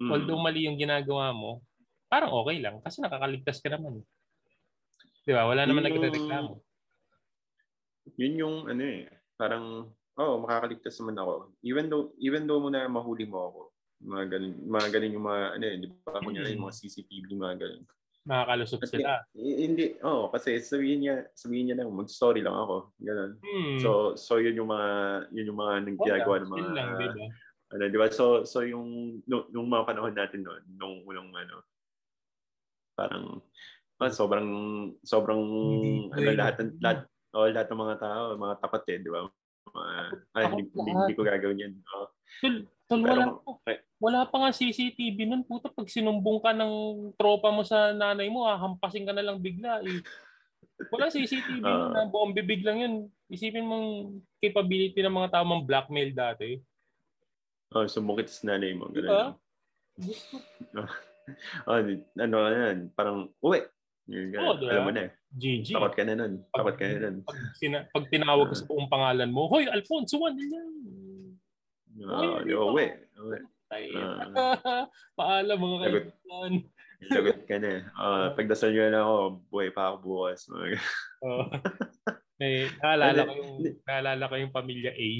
mm. although mali yung ginagawa mo, parang okay lang kasi nakakaligtas ka naman. 'Di ba? Wala naman nagrereklamo. Yun yung ano eh, parang oh, makakaligtas naman ako. Even though even though mo na mahuli mo ako, mga ganun, mga ganun yung mga, ano eh, di ba, kunyari yung mga CCTV, mga ganun. Nakakalusot sila. Hindi, oh, kasi sabihin niya, sabihin niya na, mag-story lang ako. Ganun. Hmm. So, so yun yung mga, yun yung mga nang ginagawa ng mga, lang, diba? ano, di ba? So, so yung, nung, nung mga panahon natin noon, nung unang, ano, parang, ah, sobrang, sobrang, ano, lahat, lahat, oh, lahat ng mga tao, mga tapat eh, di ba? Mga, ay, hindi, hindi, ko gagawin yan. Oh. Tol, wala, wala pa nga CCTV nun. Puta, pag sinumbong ka ng tropa mo sa nanay mo, hampasin ka na lang bigla. Eh. Wala CCTV uh, nun. Ah. Buong bibig lang yun. Isipin mong capability ng mga tao mang blackmail dati. Oh, sumbong kita sa nanay mo. Ganun diba? oh, ano yan, parang uwi. Yung, oh, diba? Alam mo na. GG. Takot ka na nun. Takot ka na nun. Pag, sina, pag tinawag ka sa buong pangalan mo, Hoy, Alfonso, ano yan? Oo, di ba? Uwi. Uwi. Uh, Paalam mga kaibigan. Lagot ka na. Uh, pagdasal nyo na ako, buhay pa ako bukas. oh. eh, naalala ko yung naalala ko yung pamilya A.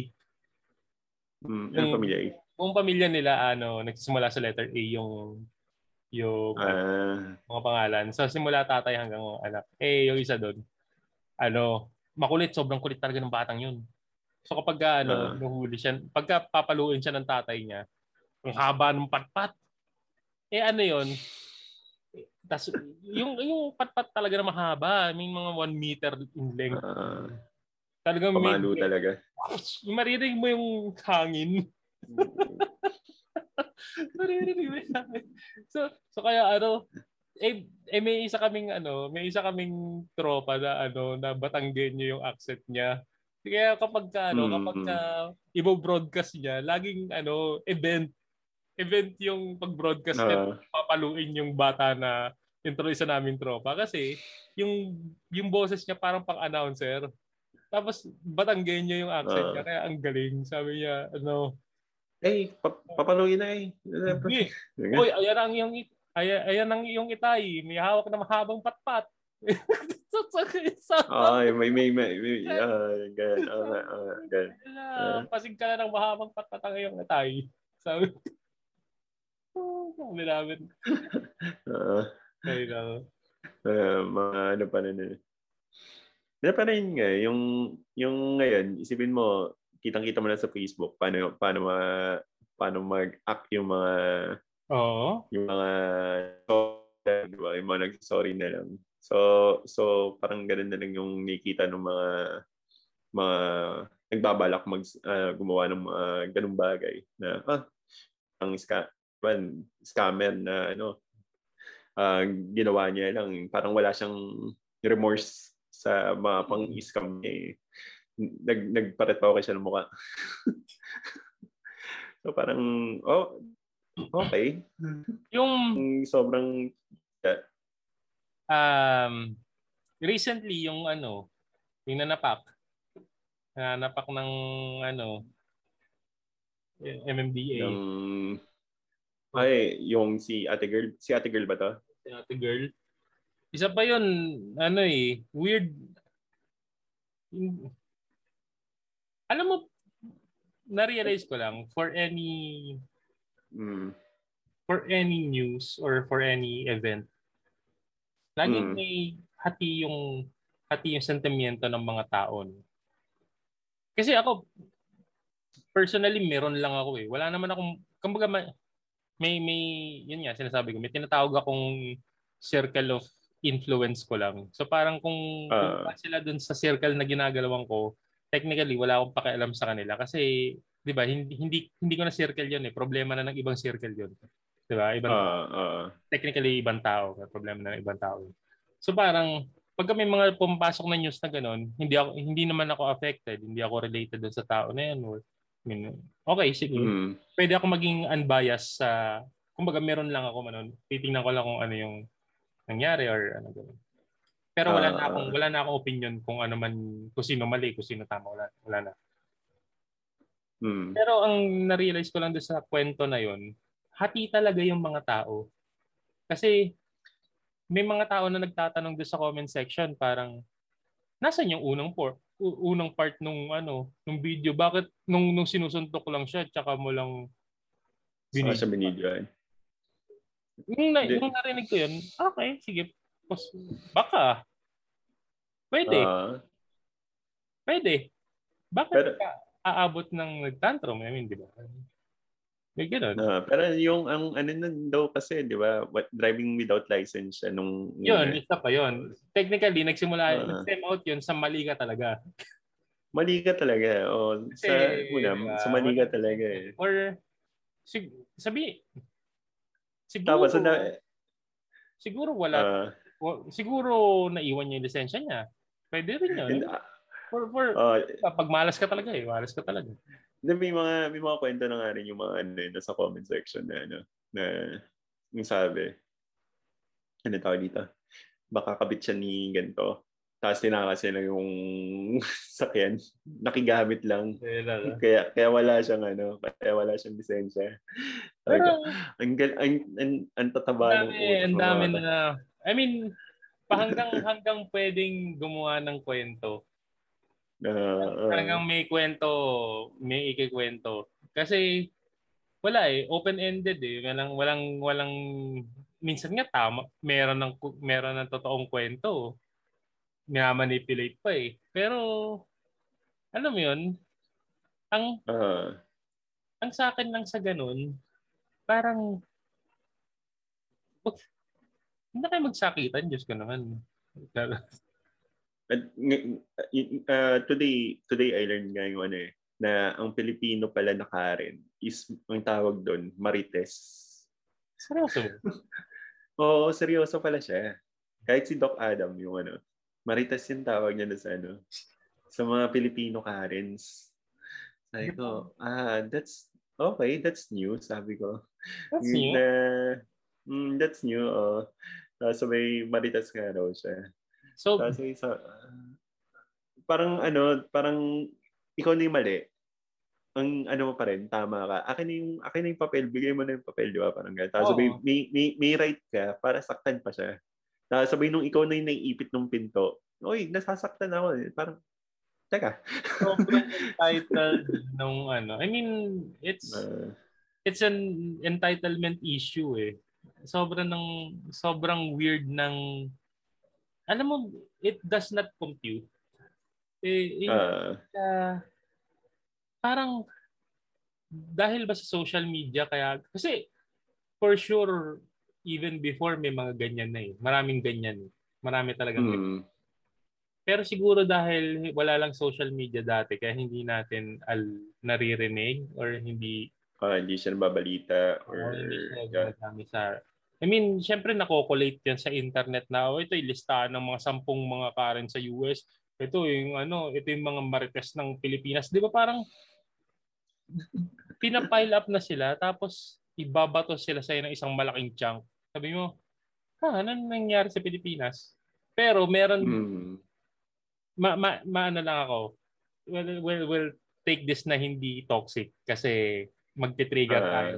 Mm, yung pamilya A. Buong pamilya nila, ano, nagsisimula sa letter A yung yung uh, mga pangalan. So, simula tatay hanggang anak. Eh, yung isa doon, ano, makulit. Sobrang kulit talaga ng batang yun. So, kapag ano, uh, nuhuli siya, pagka papaluin siya ng tatay niya, ang haba ng patpat. Eh, ano yun? Tas, yung, yung patpat talaga na mahaba. May mga 1 meter in length. Uh, Talagang Pamalo may, talaga. Maririnig mo yung hangin. Yung hangin. So, so kaya ano, eh, eh may isa kaming ano, may isa kaming tropa na ano na Batanggenyo yung accent niya. Kaya kapag ka, ano, mm-hmm. kapag ka, ibo-broadcast niya, laging ano, event event yung pag-broadcast uh, niya, papaluin yung bata na intro isa namin tropa kasi yung yung boses niya parang pang-announcer. Tapos Batanggenyo yung accent uh, niya kaya ang galing. Sabi niya ano Eh, pa- papaluin na eh. Hindi. Oy, ayan ang yung ayan, ayan ang iyong itay. May hawak na mahabang patpat. Ay, may may may, may uh, ganyan. Uh, uh, ganyan. Uh, pasig ka na ng mahabang patpat ang iyong itay. Sabi Sabi namin. Oo. Ay, no. Uh, mga ano pa na nun. Pero pa rin nga, yung, yung ngayon, isipin mo, kitang-kita mo na sa Facebook, paano, paano, ma, paano mag-act yung mga, Oo. yung mga, di ba, yung mga nag-sorry na lang. So, so parang ganun na lang yung nakita ng mga, mga nagbabalak mag uh, gumawa ng mga ganung bagay na ah ang ska, man, scammer na ano uh, ginawa niya lang parang wala siyang remorse sa mga pang-scam niya eh. Nag, nagparetaw siya ng mukha. so parang, oh, okay. Yung sobrang yeah. um recently yung ano, yung nanapak. Nanapak ng ano MMDA. Ng ay, yung si Ate Girl. Si Ate Girl ba to? Si Ate Girl. Isa pa yun, ano eh, weird. Alam mo, na-realize ko lang, for any mm. for any news or for any event, laging mm. may hati yung hati yung sentimiento ng mga tao. Kasi ako, personally, meron lang ako eh. Wala naman akong, kumbaga, may, may, yun nga, sinasabi ko, may tinatawag akong circle of influence ko lang. So parang kung, uh, kung sila dun sa circle na ginagalawan ko, technically wala akong pakialam sa kanila kasi 'di ba hindi hindi hindi ko na circle 'yon eh. Problema na ng ibang circle 'yon. 'Di ba? Ibang uh, uh, technically ibang tao, problema na ng ibang tao. So parang pag may mga pumapasok na news na ganun, hindi ako hindi naman ako affected, hindi ako related doon sa tao na 'yan. Or, I mean, okay, sige. Mm. Pwede ako maging unbiased sa kumbaga meron lang ako manon. Titingnan ko lang kung ano yung nangyari or ano gano'n. Pero wala uh, na akong wala na akong opinion kung ano man kung sino mali, kung sino tama, wala wala na. Hmm. Pero ang na-realize ko lang doon sa kwento na 'yon, hati talaga yung mga tao. Kasi may mga tao na nagtatanong doon sa comment section parang nasan yung unang part unang part nung ano nung video bakit nung nung sinusuntok lang siya tsaka mo lang binidyo. Sa binidyo. Yung, na, yung narinig ko yun, okay, sige. Baka. Pwede. Uh, Pwede. Bakit pero, ka aabot ng nagtantrum? I mean, di ba? May ganun. Uh, pero yung ang ano nun daw kasi, di ba, what, driving without license siya nung... Yun, isa pa yun. Technically, nagsimula, uh, nag-stem out yun sa mali ka talaga. mali ka talaga. O, kasi, sa, una, diba, sa mali ka talaga eh. Or, sig- sabi, Siguro, Tapos, na, siguro wala. Uh, siguro naiwan niya yung lisensya niya. Pwede rin yun. And, uh, for, for, uh, pag malas ka talaga eh. Malas ka talaga. May mga, may mga kwento na nga rin yung mga ano, nasa comment section na ano, na yung sabi, ano tawag dito? Baka kabit siya ni ganito. Tapos tinakasin lang yung sakyan. Nakigamit lang. Kaya kaya wala siyang ano, kaya wala siyang lisensya. Pero, ang, ang, ang, ang tataba ng utak. Ang dami na, I mean, hanggang hanggang pwedeng gumawa ng kwento. Uh, uh, Talagang may kwento, may ikikwento. Kasi wala eh, open-ended eh. Walang walang walang minsan nga tama, meron ng meron ng totoong kwento. Minamanipulate pa eh. Pero alam mo 'yun, ang Uh, ang sa akin lang sa ganun, parang hindi kayo magsakitan, Diyos ko naman. at, uh, today, today I learned nga yung ano eh, na ang Pilipino pala na Karen is, ang tawag doon, Marites. Seryoso. Oo, seryoso pala siya. Kahit si Doc Adam, yung ano, Marites yung tawag niya na sa ano, sa mga Pilipino Karens. Sabi ko, ah, that's, okay, that's new, sabi ko. That's new. Na, mm, that's new, oh. Tapos sabay Marites nga raw siya. So, Tapos may isa, parang ano, parang ikaw na yung mali. Ang ano mo pa rin, tama ka. Akin na yung, akin na yung papel, bigay mo na yung papel, di ba? Parang gano'n. Tapos sabay, may, may, may right ka para saktan pa siya. Tapos sabay nung ikaw na yung naiipit ng pinto, Uy, nasasaktan ako. eh." Parang, teka. sobrang entitled nung ano. I mean, it's Uh, it's an entitlement issue eh. Sobrang ng sobrang weird ng alam mo it does not compute. Eh, eh, uh, uh, parang dahil ba sa social media kaya kasi for sure even before may mga ganyan na eh. Maraming ganyan. Marami talagang ganyan. mm, Pero siguro dahil wala lang social media dati kaya hindi natin al naririnig or hindi ah, hindi siya nababalita or, or hindi siya sa I mean, syempre nakokolate yan sa internet na oh, ito yung listahan ng mga sampung mga Karen sa US. Ito yung ano, ito yung mga marites ng Pilipinas. 'Di ba parang pinapile up na sila tapos ibabato sila sa ng isang malaking chunk. Sabi mo, ha, ano nangyari sa Pilipinas? Pero meron Mm, ma, ma, maano lang ako. Well, well, well, take this na hindi toxic kasi magti-trigger Ah. tayo.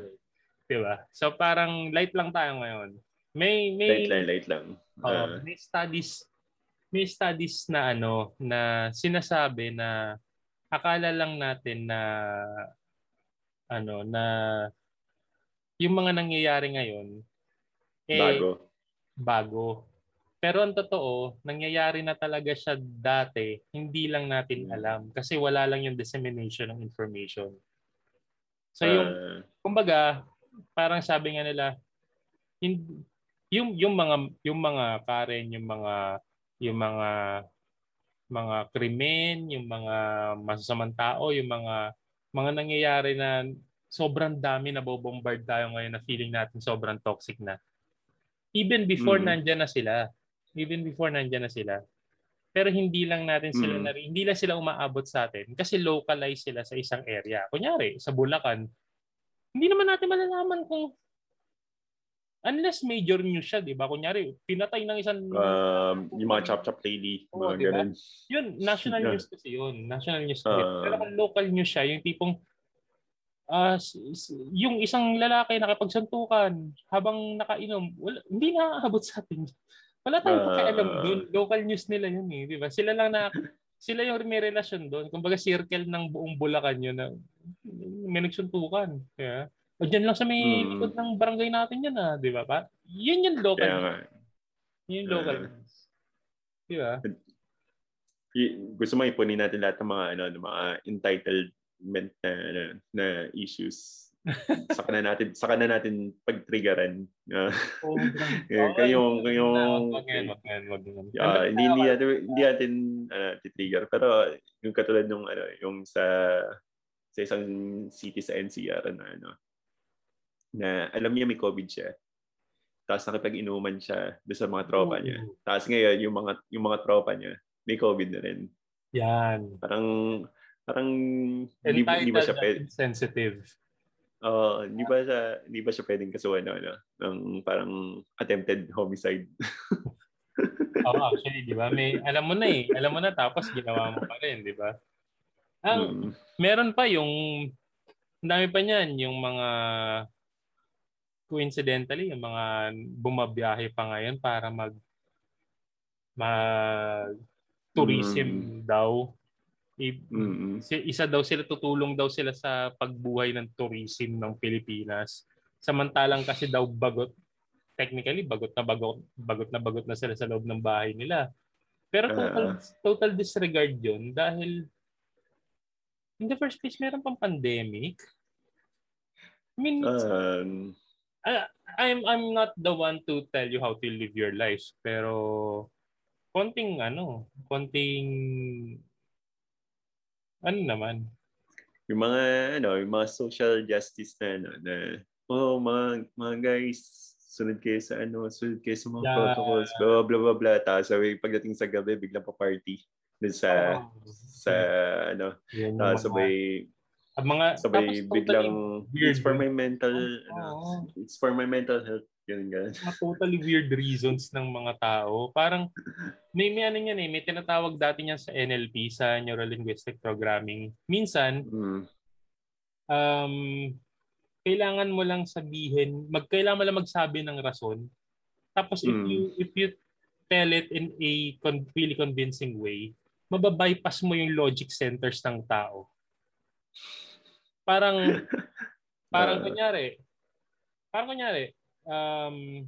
'Di ba? So parang light lang tayo ngayon. May may light lang, light lang. oh, Ah, may studies may studies na ano na sinasabi na akala lang natin na ano na yung mga nangyayari ngayon eh bago. bago. Pero ang totoo, nangyayari na talaga siya dati, hindi lang natin Hmm. alam kasi wala lang yung dissemination ng information. So yung Ah, kumbaga, parang sabi nga nila hin- yung yung mga yung mga Karen, yung mga yung mga mga krimen, yung mga masasamang tao, yung mga mga nangyayari na sobrang dami na bobombard tayo ngayon na feeling natin sobrang toxic na. Even before Mm. nandyan na sila. Even before nandyan na sila. Pero hindi lang natin sila Mm. nari- hindi lang sila umaabot sa atin kasi localized sila sa isang area. Kunyari, sa Bulacan, hindi naman natin malalaman kung unless major news siya, di ba? Kunyari, pinatay ng isang um, yung mga chop-chop lady, mga diba? ganun. yun, national Yeah. news kasi yun. National news. Ah. Pero kung local news siya, yung tipong s- yung isang lalaki nakapagsuntukan habang nakainom, wala, hindi naaabot sa atin. Wala tayong Ah. pakialam doon. Local news nila yun eh, di ba? Sila lang na sila yung may relasyon doon. Kumbaga circle ng buong Bulacan yun na may nagsuntukan. Kaya, o dyan lang sa may Mm. likod ng barangay natin yan ah, di ba? Pa? Yun yung local Kaya news. nga, Yun yung local news. Di ba? gusto mo ipunin natin lahat ng mga ano, ng mga entitlement na, ano, na issues. Saka na natin saka na natin pag-triggeran. Ah, Sobrang- kayong kayong. Ah, hindi hindi natin hindi natin ano, titrigger pero yung katulad nung ano yung sa sa isang city sa NCR na ano na alam niya may COVID siya. Tapos nakipag-inuman siya doon sa mga tropa niya. Tapos ngayon yung mga yung mga tropa niya may COVID na rin. Yan. Parang parang hindi, hindi ba siya pwede, Entitled sensitive. uh, hindi ba siya hindi ba siya pwedeng kasuhan ng ano ng parang attempted homicide. Oo, actually, di ba? May, alam mo na eh. Alam mo na tapos ginawa mo pa rin, di ba? Ang, Mm. meron pa yung, ang dami pa niyan, yung mga coincidentally, yung mga bumabiyahe pa ngayon para mag mag tourism daw. I- Mm-mm. si- isa daw sila tutulong daw sila sa pagbuhay ng tourism ng Pilipinas. Samantalang kasi daw bagot technically bagot na bagot bagot na bagot na sila sa loob ng bahay nila. Pero total Ah. total disregard 'yun dahil in the first place meron pang pandemic. I mean, Um, I- I'm I'm not the one to tell you how to live your life, pero konting ano, konting ano naman. yung mga ano, yung mga social justice na ano na oh mga mga guys sunod kayo sa ano, sunod kayo sa mga Yeah. protocols, blah blah blah blah. Tapos sabi, pagdating sa gabi, biglang pa party dun sa Oh, sa ano, mga- sabay ang mga sabay tapos totally biglang weird it's for my mental ano, Oo. it's for my mental health yun ganun. mga totally weird reasons ng mga tao. Parang may may ano yan eh, may tinatawag dati niyan sa NLP, sa Neuro Linguistic Programming. Minsan, Mm. um, kailangan mo lang sabihin, mag, kailangan mo lang magsabi ng rason. Tapos if Mm. you if you tell it in a con- really convincing way, mababypass mo yung logic centers ng tao. Parang parang Ah. kunyari, parang kunyari, um,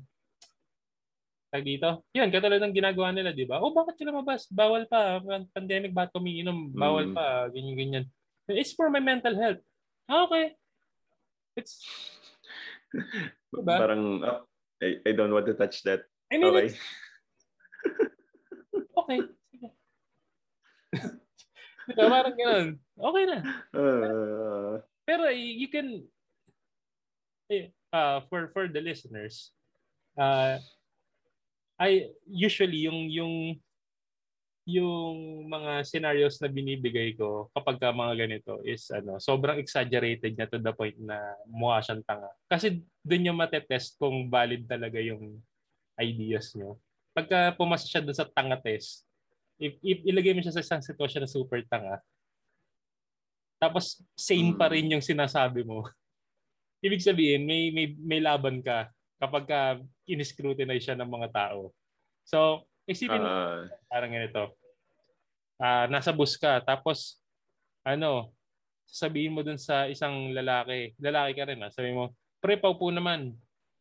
tag dito, yun, katulad ng ginagawa nila, di ba? Oh, bakit sila mabas? Bawal pa. Pandemic, bakit kumiinom? Bawal Mm. pa. Ganyan, ganyan. It's for my mental health. Ah, okay. It's, Diba? Parang oh, I, I don't want to touch that. I mean, Okay. okay. Diba, parang ganun. Okay na. Uh, Pero you can eh, uh, for for the listeners, uh, I usually yung yung yung mga scenarios na binibigay ko kapag ka mga ganito is ano, sobrang exaggerated niya to the point na mukha siyang tanga. Kasi doon niyo matetest kung valid talaga yung ideas niyo. Pagka pumasa siya doon sa tanga test, if, if ilagay mo siya sa isang sitwasyon na super tanga, tapos sane pa rin yung sinasabi mo. Ibig sabihin, may may may laban ka kapag ka in-scrutinize siya ng mga tao. So, isipin mo uh, parang ganito. Ah, nasa bus ka tapos ano, sasabihin mo dun sa isang lalaki, lalaki ka rin ah, sabi mo, pre paupo naman.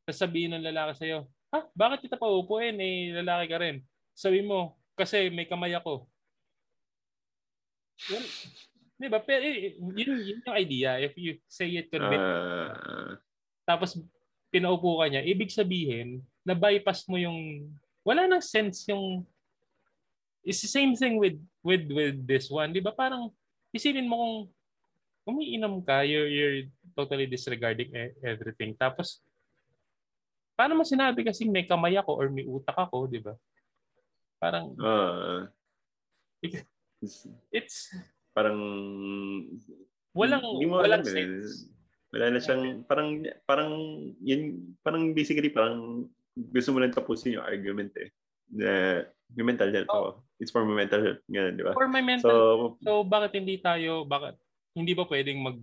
Sasabihin ng lalaki sa iyo, ha, bakit kita paupuin eh, lalaki ka rin. Sabi mo, kasi may kamay ako. Well, di ba? Pero eh, yun, yun yung idea. If you say it convincingly, uh, tapos pinaupo ka niya, ibig sabihin, na bypass mo yung wala nang sense yung it's the same thing with with with this one, 'di ba? Parang isipin mo kung umiinom ka, you're, you're totally disregarding e- everything. Tapos paano mo sinabi kasi may kamay ako or may utak ako, 'di ba? Parang uh, it's parang walang hindi mo walang alam eh. sense. Wala na siyang parang parang yun parang basically parang gusto mo lang tapusin yung argument eh. Na yung mental health Oh. ako. It's for my mental health. Ganun, di ba? For my mental So, So bakit hindi tayo bakit hindi ba pwedeng mag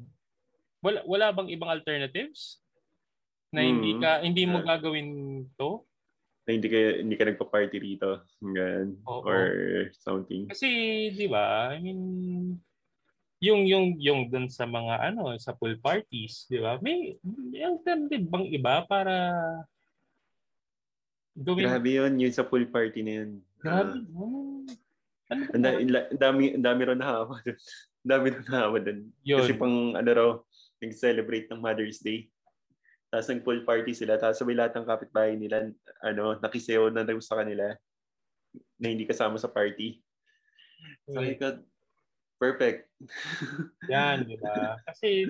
wala wala bang ibang alternatives na hindi Mm. ka hindi mo gagawin to? Na hindi ka hindi ka nagpa-party rito. Ganun. Oo. Or something. Kasi 'di ba? I mean yung yung yung dun sa mga ano sa pool parties, 'di ba? May may alternative bang iba para gawin Grabe yun, yun sa pool party na yun. Grabe. Oh. Ano ang dami, dami rin nakawa dun. Ang dami rin nakawa dun. Yun. Kasi pang ano raw, nag-celebrate ng Mother's Day. Tapos nag pool party sila. Tapos sabay lahat ng kapitbahay nila, ano, nakisayaw na daw sa kanila na hindi kasama sa party. Sabi ko, perfect. Yan, di ba? Kasi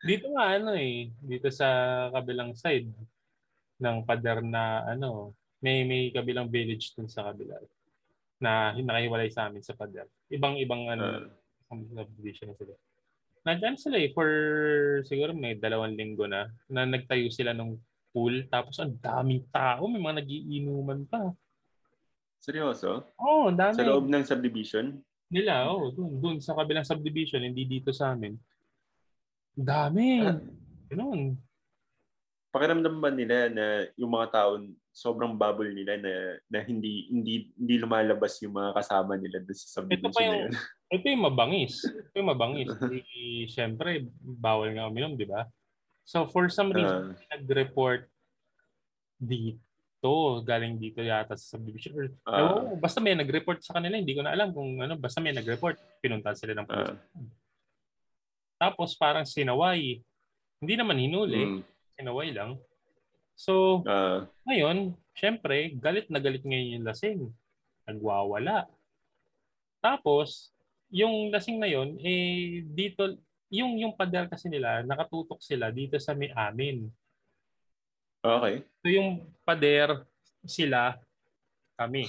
dito nga ano eh, dito sa kabilang side ng pader na ano, may may kabilang village dun sa kabila na nakahiwalay sa amin sa pader. Ibang-ibang ano, Ah, subdivision na sila. Nandyan sila eh for siguro may dalawang linggo na na nagtayo sila ng pool tapos ang daming tao, may mga nagiinuman pa. seryoso? Oh, ang dami. Sa loob ng subdivision? nila, oh, dun, dun sa kabilang subdivision, hindi dito sa amin. Dami. Ah. Ganun. Pakiramdam ba nila na yung mga tao sobrang bubble nila na na hindi hindi hindi lumalabas yung mga kasama nila doon sa subdivision ito pa yung, na yun. Ito yung mabangis. Ito yung mabangis. Di, syempre, bawal nga uminom, di ba? So for some reason, uh, nag-report dito, galing dito yata sa subdivision. Uh, ewan, basta may nag-report sa kanila, hindi ko na alam kung ano, basta may nag-report, pinunta sila ng police. Uh, Tapos parang sinaway. Hindi naman hinuli. Mm. Sinaway lang. So, uh, ngayon, syempre, galit na galit ngayon yung lasing. Nagwawala. Tapos, yung lasing na yon eh, dito, yung, yung pader kasi nila, nakatutok sila dito sa may amin. Okay. So, yung pader, sila, kami.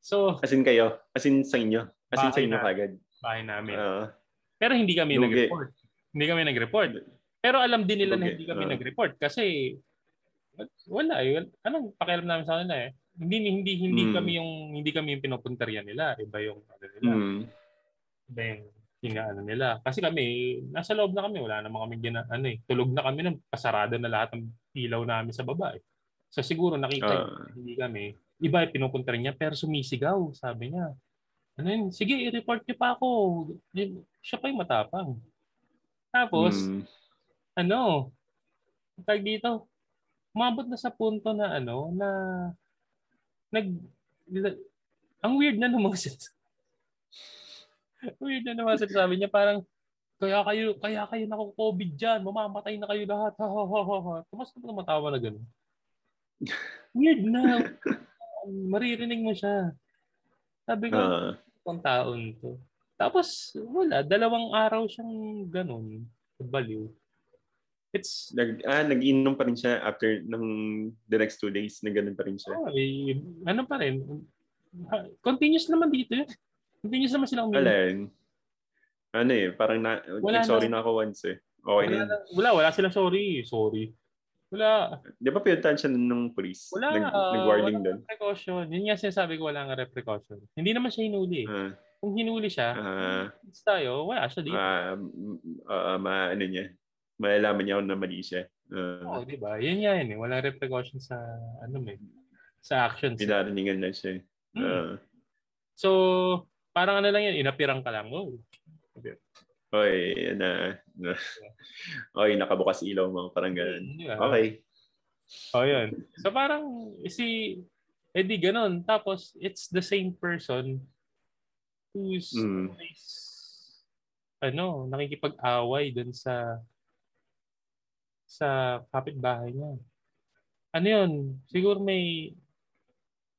So, as in kayo? As in sa inyo? As in sa inyo kagad? Bahay namin. Uh, Pero hindi kami lugi. nag-report. Hindi kami nag-report. Pero alam din nila lugi. na hindi kami uh, nag-report kasi wala eh. Anong pakialam namin sa kanila eh. Hindi hindi hindi mm. kami yung hindi kami yung pinupunterian nila, iba yung ano nila. Mm. Iba yung inaano nila. Kasi kami nasa loob na kami, wala namang kami gina, ano eh. Tulog na kami nung pasarado na lahat ng ilaw namin sa baba eh. So siguro nakita uh. hindi kami. Iba yung pinupunta niya pero sumisigaw, sabi niya. Ano yun? Sige, i-report niyo pa ako. Siya pa yung matapang. Tapos, mm. Ano, tag dito, umabot na sa punto na ano, na nag ang weird na naman siya. weird na naman siya sabi niya parang kaya kayo kaya kayo nako COVID diyan, mamamatay na kayo lahat. Ha ha ha ha. Tumas na matawa na gano'n. Weird na. Maririnig mo siya. Sabi ko, uh, taon to. Tapos, wala. Dalawang araw siyang ganun. Baliw. It's nag ah nag-inom pa rin siya after ng the next two days, na ganun pa rin siya. Oh, eh, ano pa rin. Continuous naman dito yun. Continuous naman silang uminom. Alin? Ano eh, parang na, wala sorry na, na ako once eh. Okay wala, na. Wala, wala silang sorry. Sorry. Wala. Di ba pinuntahan siya ng police? Wala. Nag, uh, nag-warning doon. precaution. Yun nga sinasabi ko, wala nga precaution. Hindi naman siya hinuli. Uh, Kung hinuli siya, uh, tayo, wala siya dito. Uh, uh, ma, ano niya, malalaman niya na mali siya. Uh, Oo, di ba? Yan yan eh. Walang repercussion sa, ano may, sa actions. Pinariningan lang siya. Hmm. Uh, so, parang ano lang yan, inapirang ka lang. Oh. Okay. Oy, na, na Oy, nakabukas ilaw mo, parang ganoon. Yeah. Okay. Oh, yun. So parang si Eddie ganun. Tapos it's the same person who's mm. always ano, nakikipag-away dun sa sa kapitbahay niya. Ano yun? Siguro may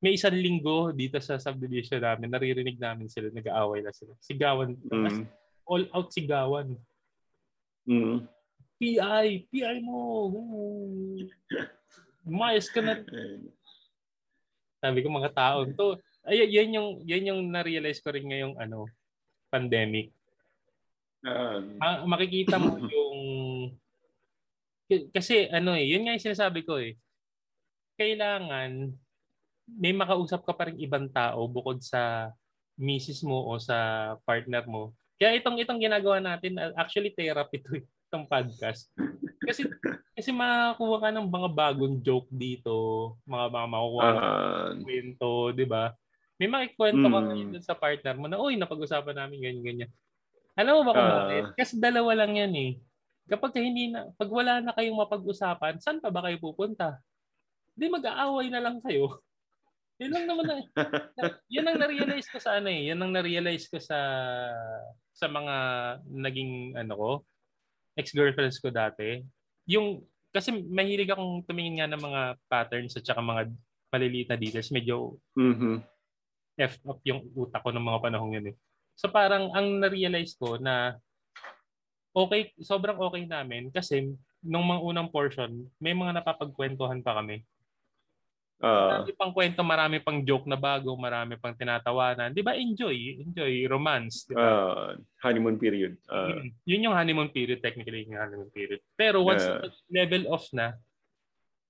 may isang linggo dito sa subdivision namin, naririnig namin sila, nag-aaway na sila. Sigawan. Mm. All out sigawan. Mm. PI! PI mo! Umayos ka na. Sabi ko mga tao to. Ay, yan yung yan yung na-realize ko rin ngayong ano, pandemic. Um, uh, makikita mo yung kasi ano eh, yun nga yung sinasabi ko eh. Kailangan may makausap ka pa rin ibang tao bukod sa misis mo o sa partner mo. Kaya itong itong ginagawa natin actually therapy to eh, itong podcast. Kasi kasi makakuha ka ng mga bagong joke dito, mga mga makukuha uh, kwento, 'di ba? May makikwento mm, ka ngayon sa partner mo na, "Uy, napag-usapan namin ganyan ganyan." Alam mo ba kung uh, bakit? Kasi dalawa lang 'yan eh. Kapag hindi na, pag wala na kayong mapag-usapan, saan pa ba kayo pupunta? Hindi mag-aaway na lang kayo. Yan lang naman na, yan ang na-realize ko sa ano eh. Yan ang na-realize ko sa sa mga naging ano ko, ex-girlfriends ko dati. Yung kasi mahilig akong tumingin nga ng mga patterns at saka mga maliliit na details. Medyo mm-hmm. F up yung utak ko ng mga panahong yun eh. So parang ang na-realize ko na okay, sobrang okay namin kasi nung mga unang portion, may mga napapagkwentuhan pa kami. Uh, marami pang kwento, marami pang joke na bago, marami pang tinatawanan. Di ba? Enjoy. Enjoy. Romance. Di ba? Uh, honeymoon period. Uh, yun, yun yung honeymoon period, technically yung honeymoon period. Pero once uh, level off na,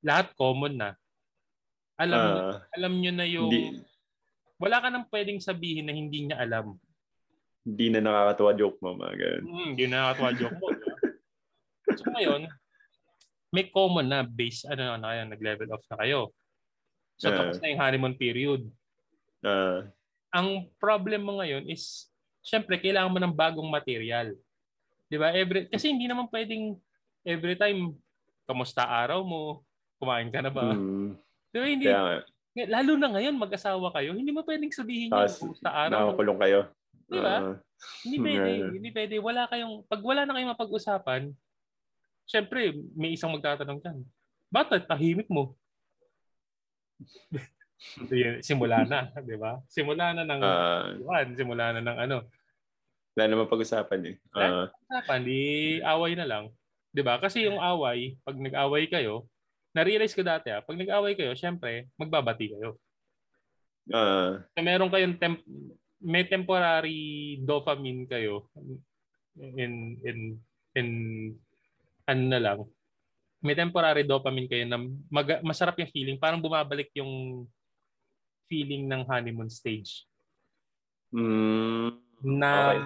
lahat common na. Alam, uh, alam nyo na yung... Di, wala ka nang pwedeng sabihin na hindi niya alam hindi na nakakatawa joke mo, mga ganun. Hmm, hindi na nakakatawa joke mo. so ngayon, may common na base, ano na kayo, nag-level off na kayo. So, Yeah. tapos na yung honeymoon period. Ah, Ang problem mo ngayon is, syempre, kailangan mo ng bagong material. Di ba? Every, kasi hindi naman pwedeng every time, kamusta araw mo, kumain ka na ba? mm, Di ba? Hindi, kaya nga, lalo na ngayon, mag-asawa kayo, hindi mo pwedeng sabihin yun, Tapos, kamusta araw nakakulong kayo. Di ba? Ah, Hindi pwede, Yeah. hindi pwede. Wala kayong, pag wala na kayong mapag-usapan, syempre, may isang magtatanong dyan, bakit tahimik mo? Simula na, di ba? Simula na ng ah, Juan, simula na ng ano. wala naman pag-usapan eh. Ah, Usapan, di away na lang. Di ba? Kasi yung away, pag nag-away kayo, na-realize ko dati ah, pag nag-away kayo, syempre, magbabati kayo. ah, So, meron kayong temp- may temporary dopamine kayo in in in ano na lang. May temporary dopamine kayo na mag- masarap yung feeling, parang bumabalik yung feeling ng honeymoon stage mm, na Okay.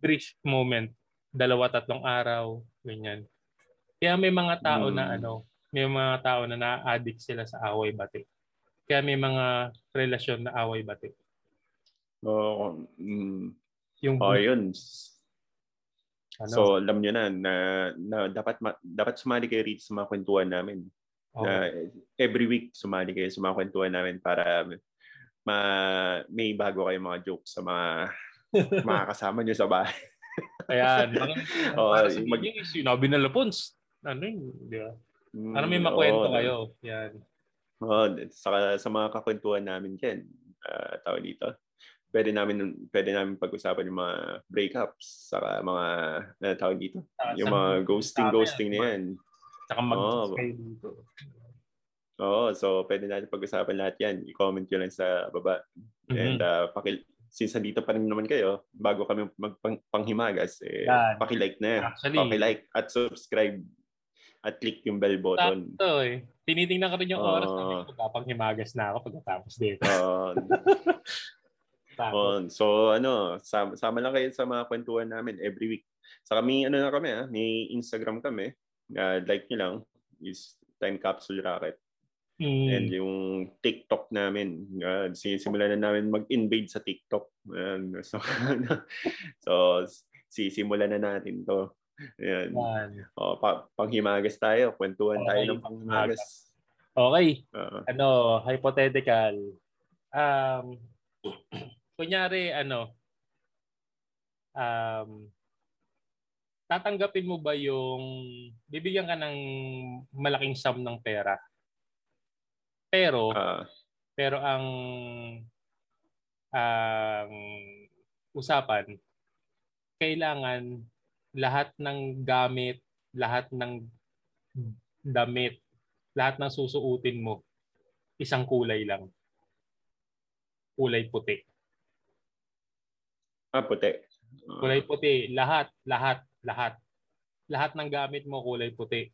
brief moment, dalawa tatlong araw, ganyan. Kaya may mga tao na Hmm. ano, may mga tao na na-addict sila sa away bati. Kaya may mga relasyon na away bati. Oh, mm, Yung oh, yun. ano, So, alam nyo na, na, na dapat, ma- dapat sumali kayo rito sa mga kwentuhan namin. oh, Na every week sumali kayo sa mga kwentuhan namin para ma, may bago kayo mga jokes sa mga mga kasama nyo sa bahay. Ayan. Mga, Oo, para sa mag- mag- sinabi na Lapons. Ano yun? Di ba? Mm, Ano may makwento oo, kayo? Yan. Oo, sa, sa mga kakwentuhan namin dyan, uh, tawag dito, pwede namin pwede namin pag-usapan yung mga breakups, saka mga uh, tawag dito, Sa- yung mga ghosting sabi, ghosting na yan. Saka mag kayo dito. Oo, so pwede natin pag-usapan lahat yan. I-comment nyo lang sa baba. Mhm. And uh, paki, since nandito pa rin naman kayo, bago kami magpanghimagas, eh, Yan. paki-like na. Actually, Paki-like at subscribe at click yung bell button. sakto eh. Tinitingnan ko rin yung oras Oo. na himagas na ako pagkatapos dito. Oo. Tapos, Oo. so ano, sama, sama lang kayo sa mga kwentuhan namin every week. Sa kami, ano na kami ah, may Instagram kami. Uh, like nyo lang, is Time Capsule Rocket. mm, And yung TikTok namin, uh, sisimulan na namin mag-invade sa TikTok. Ayan, so, so, sisimulan na natin to. Ayan. yan. O, pa, panghimagas tayo. Kwentuhan tayo Okay, ng panghimagas. Okay. Oo. Ano, hypothetical. Um, kunyari, ano, um, tatanggapin mo ba yung, bibigyan ka ng malaking sum ng pera, pero, Ah, pero ang, ang usapan, kailangan lahat ng gamit, lahat ng damit, lahat ng susuotin mo, isang kulay lang. Kulay puti. Ah, puti. Kulay puti. Lahat, lahat, lahat. Lahat ng gamit mo kulay puti.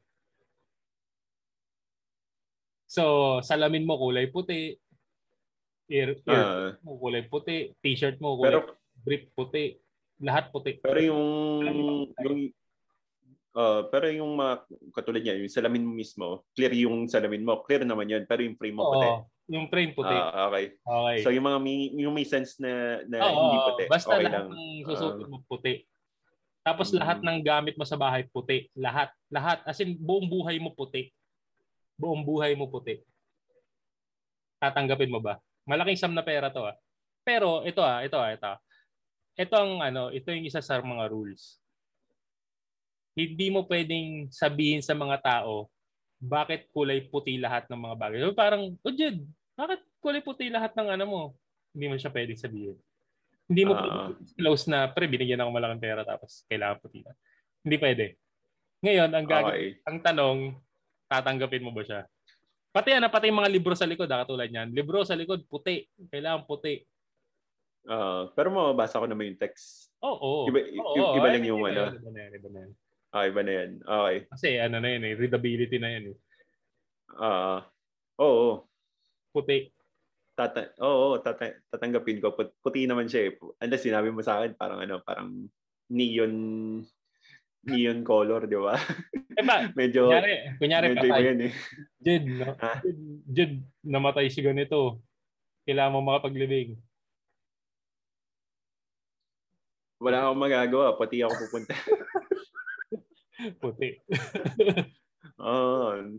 So, salamin mo kulay puti. Ear, ear ah, mo kulay puti. T-shirt mo kulay pero brief puti. Lahat puti. Pero yung yung uh, pero yung mga katulad niya, yung salamin mo mismo, clear yung salamin mo, clear naman yun, pero yung frame mo puti. Yung frame puti. Ah, okay. okay. So yung mga may, yung may sense na, na Oo, hindi puti, basta okay lahat lang. ng susuot mo puti. Tapos Mm. lahat ng gamit mo sa bahay puti. Lahat. Lahat. As in, buong buhay mo puti. Buong buhay mo puti. Tatanggapin mo ba? Malaking sum na pera to ah. Pero ito ah, ito ah, ito. ah. Ito ang ano, ito yung isa sa mga rules. Hindi mo pwedeng sabihin sa mga tao bakit kulay puti lahat ng mga bagay. So, parang, oh Jed, bakit kulay puti lahat ng ano mo? Hindi mo siya pwedeng sabihin. Hindi mo pwedeng close na, pre, binigyan ako malaking pera tapos kailangan puti na. Hindi pwede. Ngayon, ang gagawin, Okay. ang tanong, tatanggapin mo ba siya? Pati ano, pati yung mga libro sa likod, ah, katulad niyan. Libro sa likod, puti. Kailangan puti. Ah, pero mababasa ko naman yung text. Oo. Iba, Oo, i- iba lang yung ano. Iba na yan, iba na yan. Ah, iba na yan. Okay. Kasi ano na yun eh, readability na yan eh. Ah, oo. Puti. Tata oo, tata tatanggapin ko. Put- Puti naman siya eh. Unless sinabi mo sa akin, parang ano, parang neon neon color, di ba? Eh ba, medyo, kunyari, kunyari medyo patay. yan eh. Jed, no? Ha? Jed, Jed, namatay si ganito. Kailangan mo makapaglibing. Wala akong magagawa, pati ako pupunta. Puti. Oo.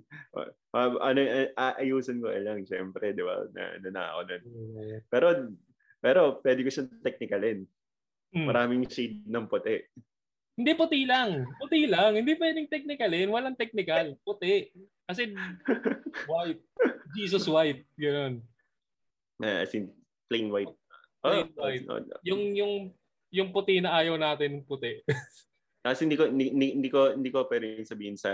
Oh, ano, eh, aayusin ko eh lang, syempre, di ba? Na, na, na ako nun. Pero, pero pwede ko siyang technicalin. Hmm. Maraming shade ng puti. Hindi puti lang. Puti lang. Hindi pwedeng technicalin. Walang technical. Puti. Kasi white. Jesus white. Ganun. Uh, as in, plain white. Plain Oh, white. oh, Yung, yung, yung puti na ayaw natin puti. Kasi hindi ko hindi, hindi, ko hindi ko pwedeng sabihin sa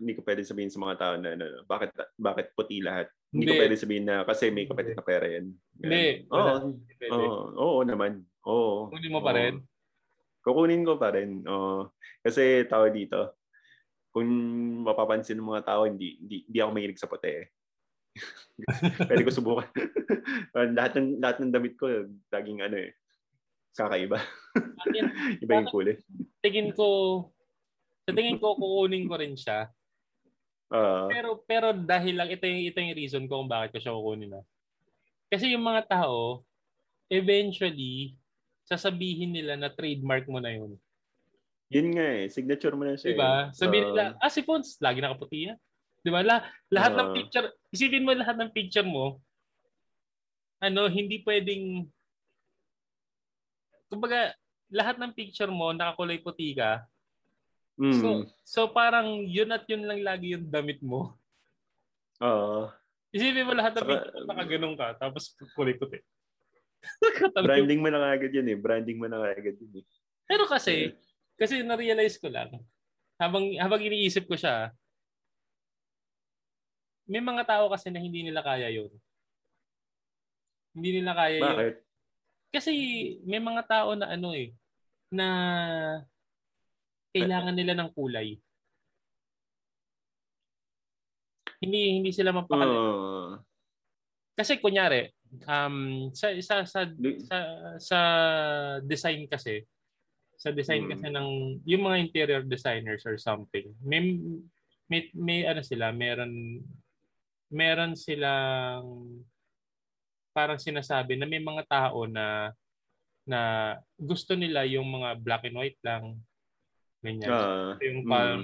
hindi ko pwedeng sabihin sa mga tao na ano, bakit bakit puti lahat. Hindi, ko pwedeng sabihin na kasi may kapalit na pera yan. Hindi. Oo. Wala. Hindi pwede. Oo, oo naman. Oo. Kunin mo pa Oo. rin. Kukunin ko pa rin. Oo. Kasi tao dito, kung mapapansin ng mga tao, hindi, hindi, hindi ako mahilig sa puti eh. Pwede ko subukan. lahat ng lahat ng damit ko laging ano eh kakaiba. Iba yung kulay. tingin ko, sa tingin ko, kukunin ko rin siya. Ah, Pero pero dahil lang ito yung ito yung reason ko kung bakit ko siya kukunin na. Kasi yung mga tao eventually sasabihin nila na trademark mo na yun. yun nga eh. Signature mo na siya. Diba? eh. Sabihin Ah, nila, ah si Pons, lagi nakaputi yan. Diba? La, lahat ng Ah. picture, isipin mo lahat ng picture mo, ano, hindi pwedeng, kumbaga, lahat ng picture mo, nakakulay puti ka. mm, So, so parang yun at yun lang lagi yung damit mo. oo. Isipin mo lahat ng Saka- picture, nakaganong ka, tapos kulay puti. Branding mo na agad yun eh. Branding mo na agad yun eh. Pero kasi, kasi na-realize ko lang, habang, habang iniisip ko siya, may mga tao kasi na hindi nila kaya yun. Hindi nila kaya yun. Bakit? Kasi may mga tao na ano eh, na kailangan nila ng kulay. Hindi hindi sila mapakali. Oo. Kasi kunyari, um sa sa sa sa, sa design kasi sa design Hmm. kasi ng yung mga interior designers or something may may, may ano sila meron meron silang parang sinasabi na may mga tao na na gusto nila yung mga black and white lang ganyan Ito yung mm. parang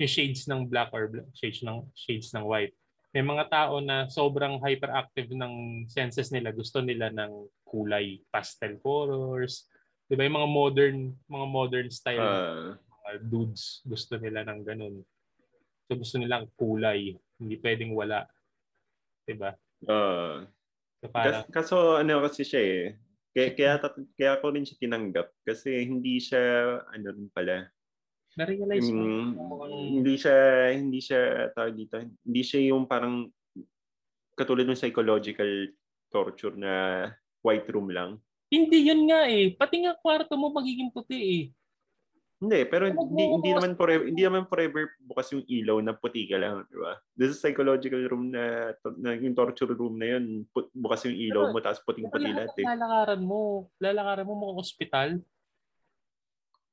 yung shades ng black or bla- shades ng shades ng white. May mga tao na sobrang hyperactive ng senses nila, gusto nila ng kulay, pastel colors. 'Di ba yung mga modern mga modern style ah, mga dudes gusto nila ng ganun. So gusto nilang kulay, hindi pwedeng wala. 'Di ba? ah. So parang Kas- kaso ano kasi siya eh. Kaya, kaya, tat- kaya ko rin siya tinanggap kasi hindi siya ano rin pala. na-realize ko Mm, mukhang- hindi siya hindi siya tawag dito. Hindi siya yung parang katulad ng psychological torture na white room lang. hindi yun nga eh. Pati nga kwarto mo magiging puti eh. Hindi, pero hindi, hindi naman forever, hindi naman forever bukas yung ilaw na puti ka lang, di ba? This is psychological room na, na yung torture room na yun, put, bukas yung ilaw mo tapos puting-puti Lahat eh. lalakaran mo, lalakaran mo mga ospital.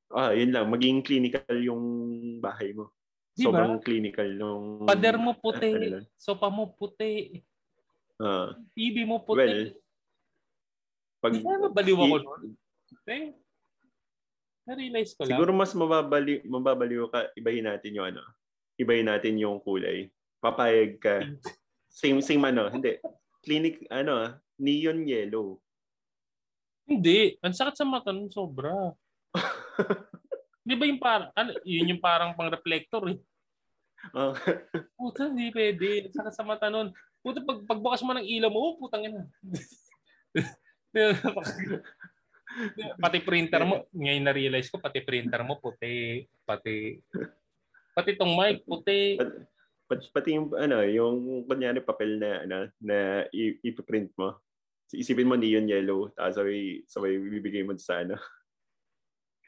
Ah, yun lang, maging clinical yung bahay mo. Di ba? Sobrang clinical nung Pader mo puti, ano sopa mo puti, Ah, TV mo puti. well, pag Di ba mabaliw ako nun? Eh, na-realize ko lang. Siguro mas mababali mababaliw ka, ibahin natin yung ano. Ibahin natin yung kulay. Papayag ka. Same same ano, hindi. Clinic ano, neon yellow. Hindi. Ang sakit sa mata nun, sobra. Di ba yung parang, ano, yun yung parang pang-reflector eh. Ah, Puta, hindi pwede. Ang sakit sa mata nun. Puta, pag, pagbukas mo ng ilaw mo, oh, putang ina. pati printer mo, ngayon na-realize ko, pati printer mo puti. Pati, pati tong mic, puti. Pat, pati yung ano, yung kunyari papel na ano, na ipiprint mo. Isipin mo neon yellow, tapos sabay, sabay bibigay mo sa ano.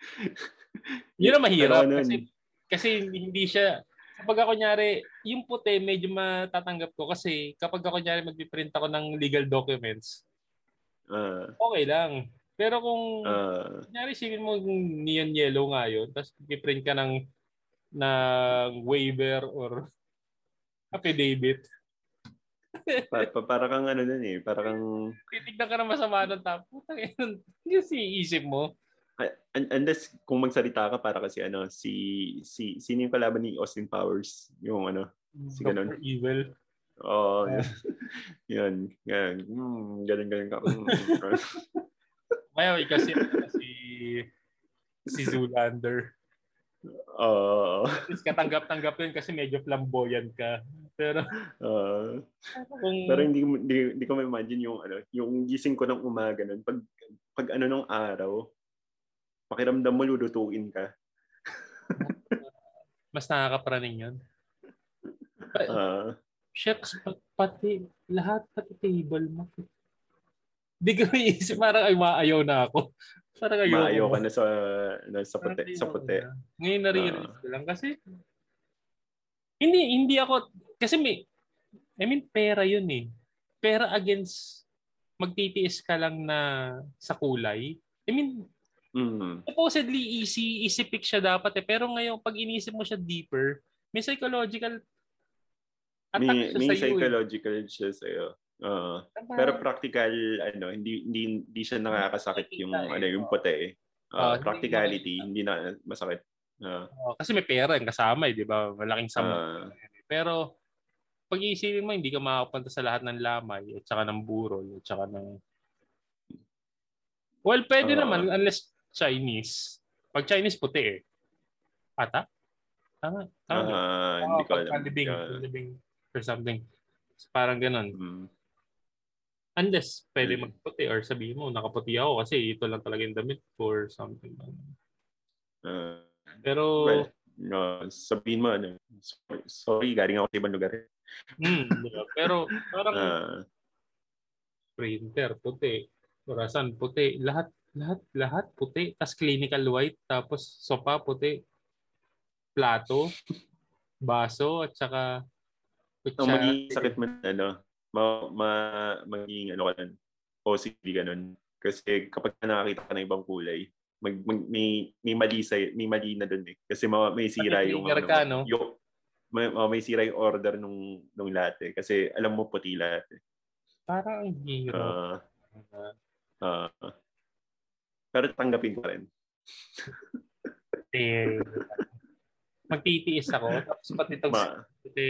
Yun ang mahirap Ano kasi kasi hindi siya kapag ako kunyari, yung puti medyo matatanggap ko kasi kapag ako kunyari magpiprint ako ng legal documents, Ah, okay lang. Pero kung ah, kunyari isipin mo yung neon yellow nga yun, tapos piprint ka ng ng waiver or affidavit. pa, pa, para kang ano dun eh, para kang... Titignan ka na masama ng tao. Putang ina, kasi isip mo. Unless kung magsalita ka para kasi ano, si, si, sino yung kalaban ni Austin Powers? Yung ano, si ganun. Evil. Oo. Oh, yeah. yan. Yan. Hmm, galing, galing ka. Hmm. Kaya kasi si si Zoolander. Oo. Uh, katanggap-tanggap yun kasi medyo flamboyant ka. Pero uh, kung, pero hindi hindi, hindi ko ma-imagine yung ano, yung gising ko ng umaga nun pag pag ano nung araw, pakiramdam mo lulutuin ka. Mas nakakapraning yun. Uh, Shucks, pati lahat pati table mo. Hindi ko iisip, parang ay maayaw na ako. Parang ayaw Maayaw ka na sa, na, sa puti. Sa puti. Na. Ngayon na-realize uh, ko lang kasi hindi hindi ako kasi may I mean pera yun eh. Pera against magtitiis ka lang na sa kulay. I mean mm. supposedly easy easy pick siya dapat eh pero ngayon pag inisip mo siya deeper, may psychological attack may, siya may sa psychological eh. siya sa Uh, pero practical ano hindi hindi hindi siya nakakasakit yung ano yung puti eh. Uh, uh, practicality hindi na masakit. Uh, uh, kasi may pera yung kasama eh, di ba? Malaking sama. Uh, pero pag iisipin mo hindi ka makapunta sa lahat ng lamay at saka ng burol at saka ng Well, pwede uh, naman unless Chinese. Pag Chinese puti eh. Ata? Tama. Tama. Uh, hindi ko alam. Libing, uh, libing or something. Parang ganun. Mm. Unless pwede hmm. magputi or sabihin mo, nakaputi ako kasi ito lang talaga yung damit for something. Uh, Pero... Well, no, sabihin mo, ano, sorry, sorry galing ako sa ibang lugar. Diba? Pero parang uh, printer, puti. Orasan, puti. Lahat, lahat, lahat puti. Tapos clinical white, tapos sopa, puti. Plato, baso, at saka Ang magiging sakit mo, ano, ma, ma maging ano ka nun, OCD ganun. Kasi kapag nakakita ka ng ibang kulay, mag, mag may may mali sa may mali na doon eh. Kasi ma, may sira yung ano, ka, no? yung may, oh, may sira yung order nung nung latte eh. kasi alam mo puti lahat eh. Parang ang hero. Uh, uh, pero tanggapin ko rin. magtitiis ako tapos pati itong Ma- pati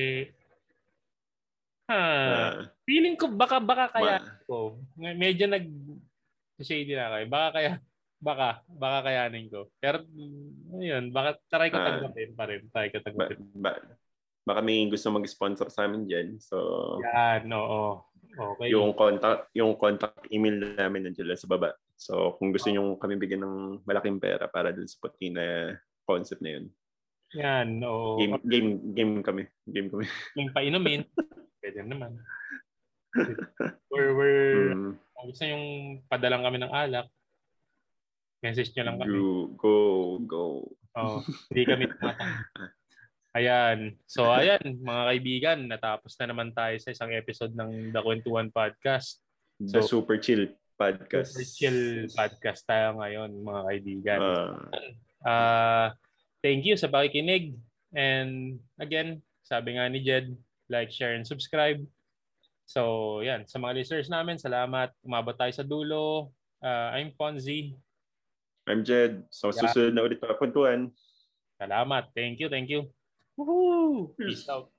Ha. Feeling ko baka baka kaya Ma- ko. Medyo nag shady na kayo. Baka kaya baka baka kayanin ko. Pero ayun, baka try ko tanggapin pa rin. Try ko tanggapin. Ba, ba, baka may gusto mag-sponsor sa amin diyan. So Yan, oo. Okay. Yung contact yung contact email namin nandiyan sa baba. So kung gusto niyo kami bigyan ng malaking pera para dun sa puti na concept na yun. Yan, oo. Game, game, game kami. Game kami. Yung painumin. Pwede naman. We're, we're, mm. kung gusto yung padalang kami ng alak, message nyo lang kami. Go, go, go. Oh, hindi kami Ayan. So, ayan, mga kaibigan, natapos na naman tayo sa isang episode ng The Kwentuhan Podcast. So, The Super Chill Podcast. Super Chill Podcast tayo ngayon, mga kaibigan. Uh, uh, thank you sa pakikinig. And again, sabi nga ni Jed, like, share, and subscribe. So, yan. Sa mga listeners namin, salamat. Umabot tayo sa dulo. Uh, I'm Ponzi. I'm Jed. So, yeah. susunod na ulit pa kwentuhan. Salamat. Thank you, thank you. Woohoo! Peace out.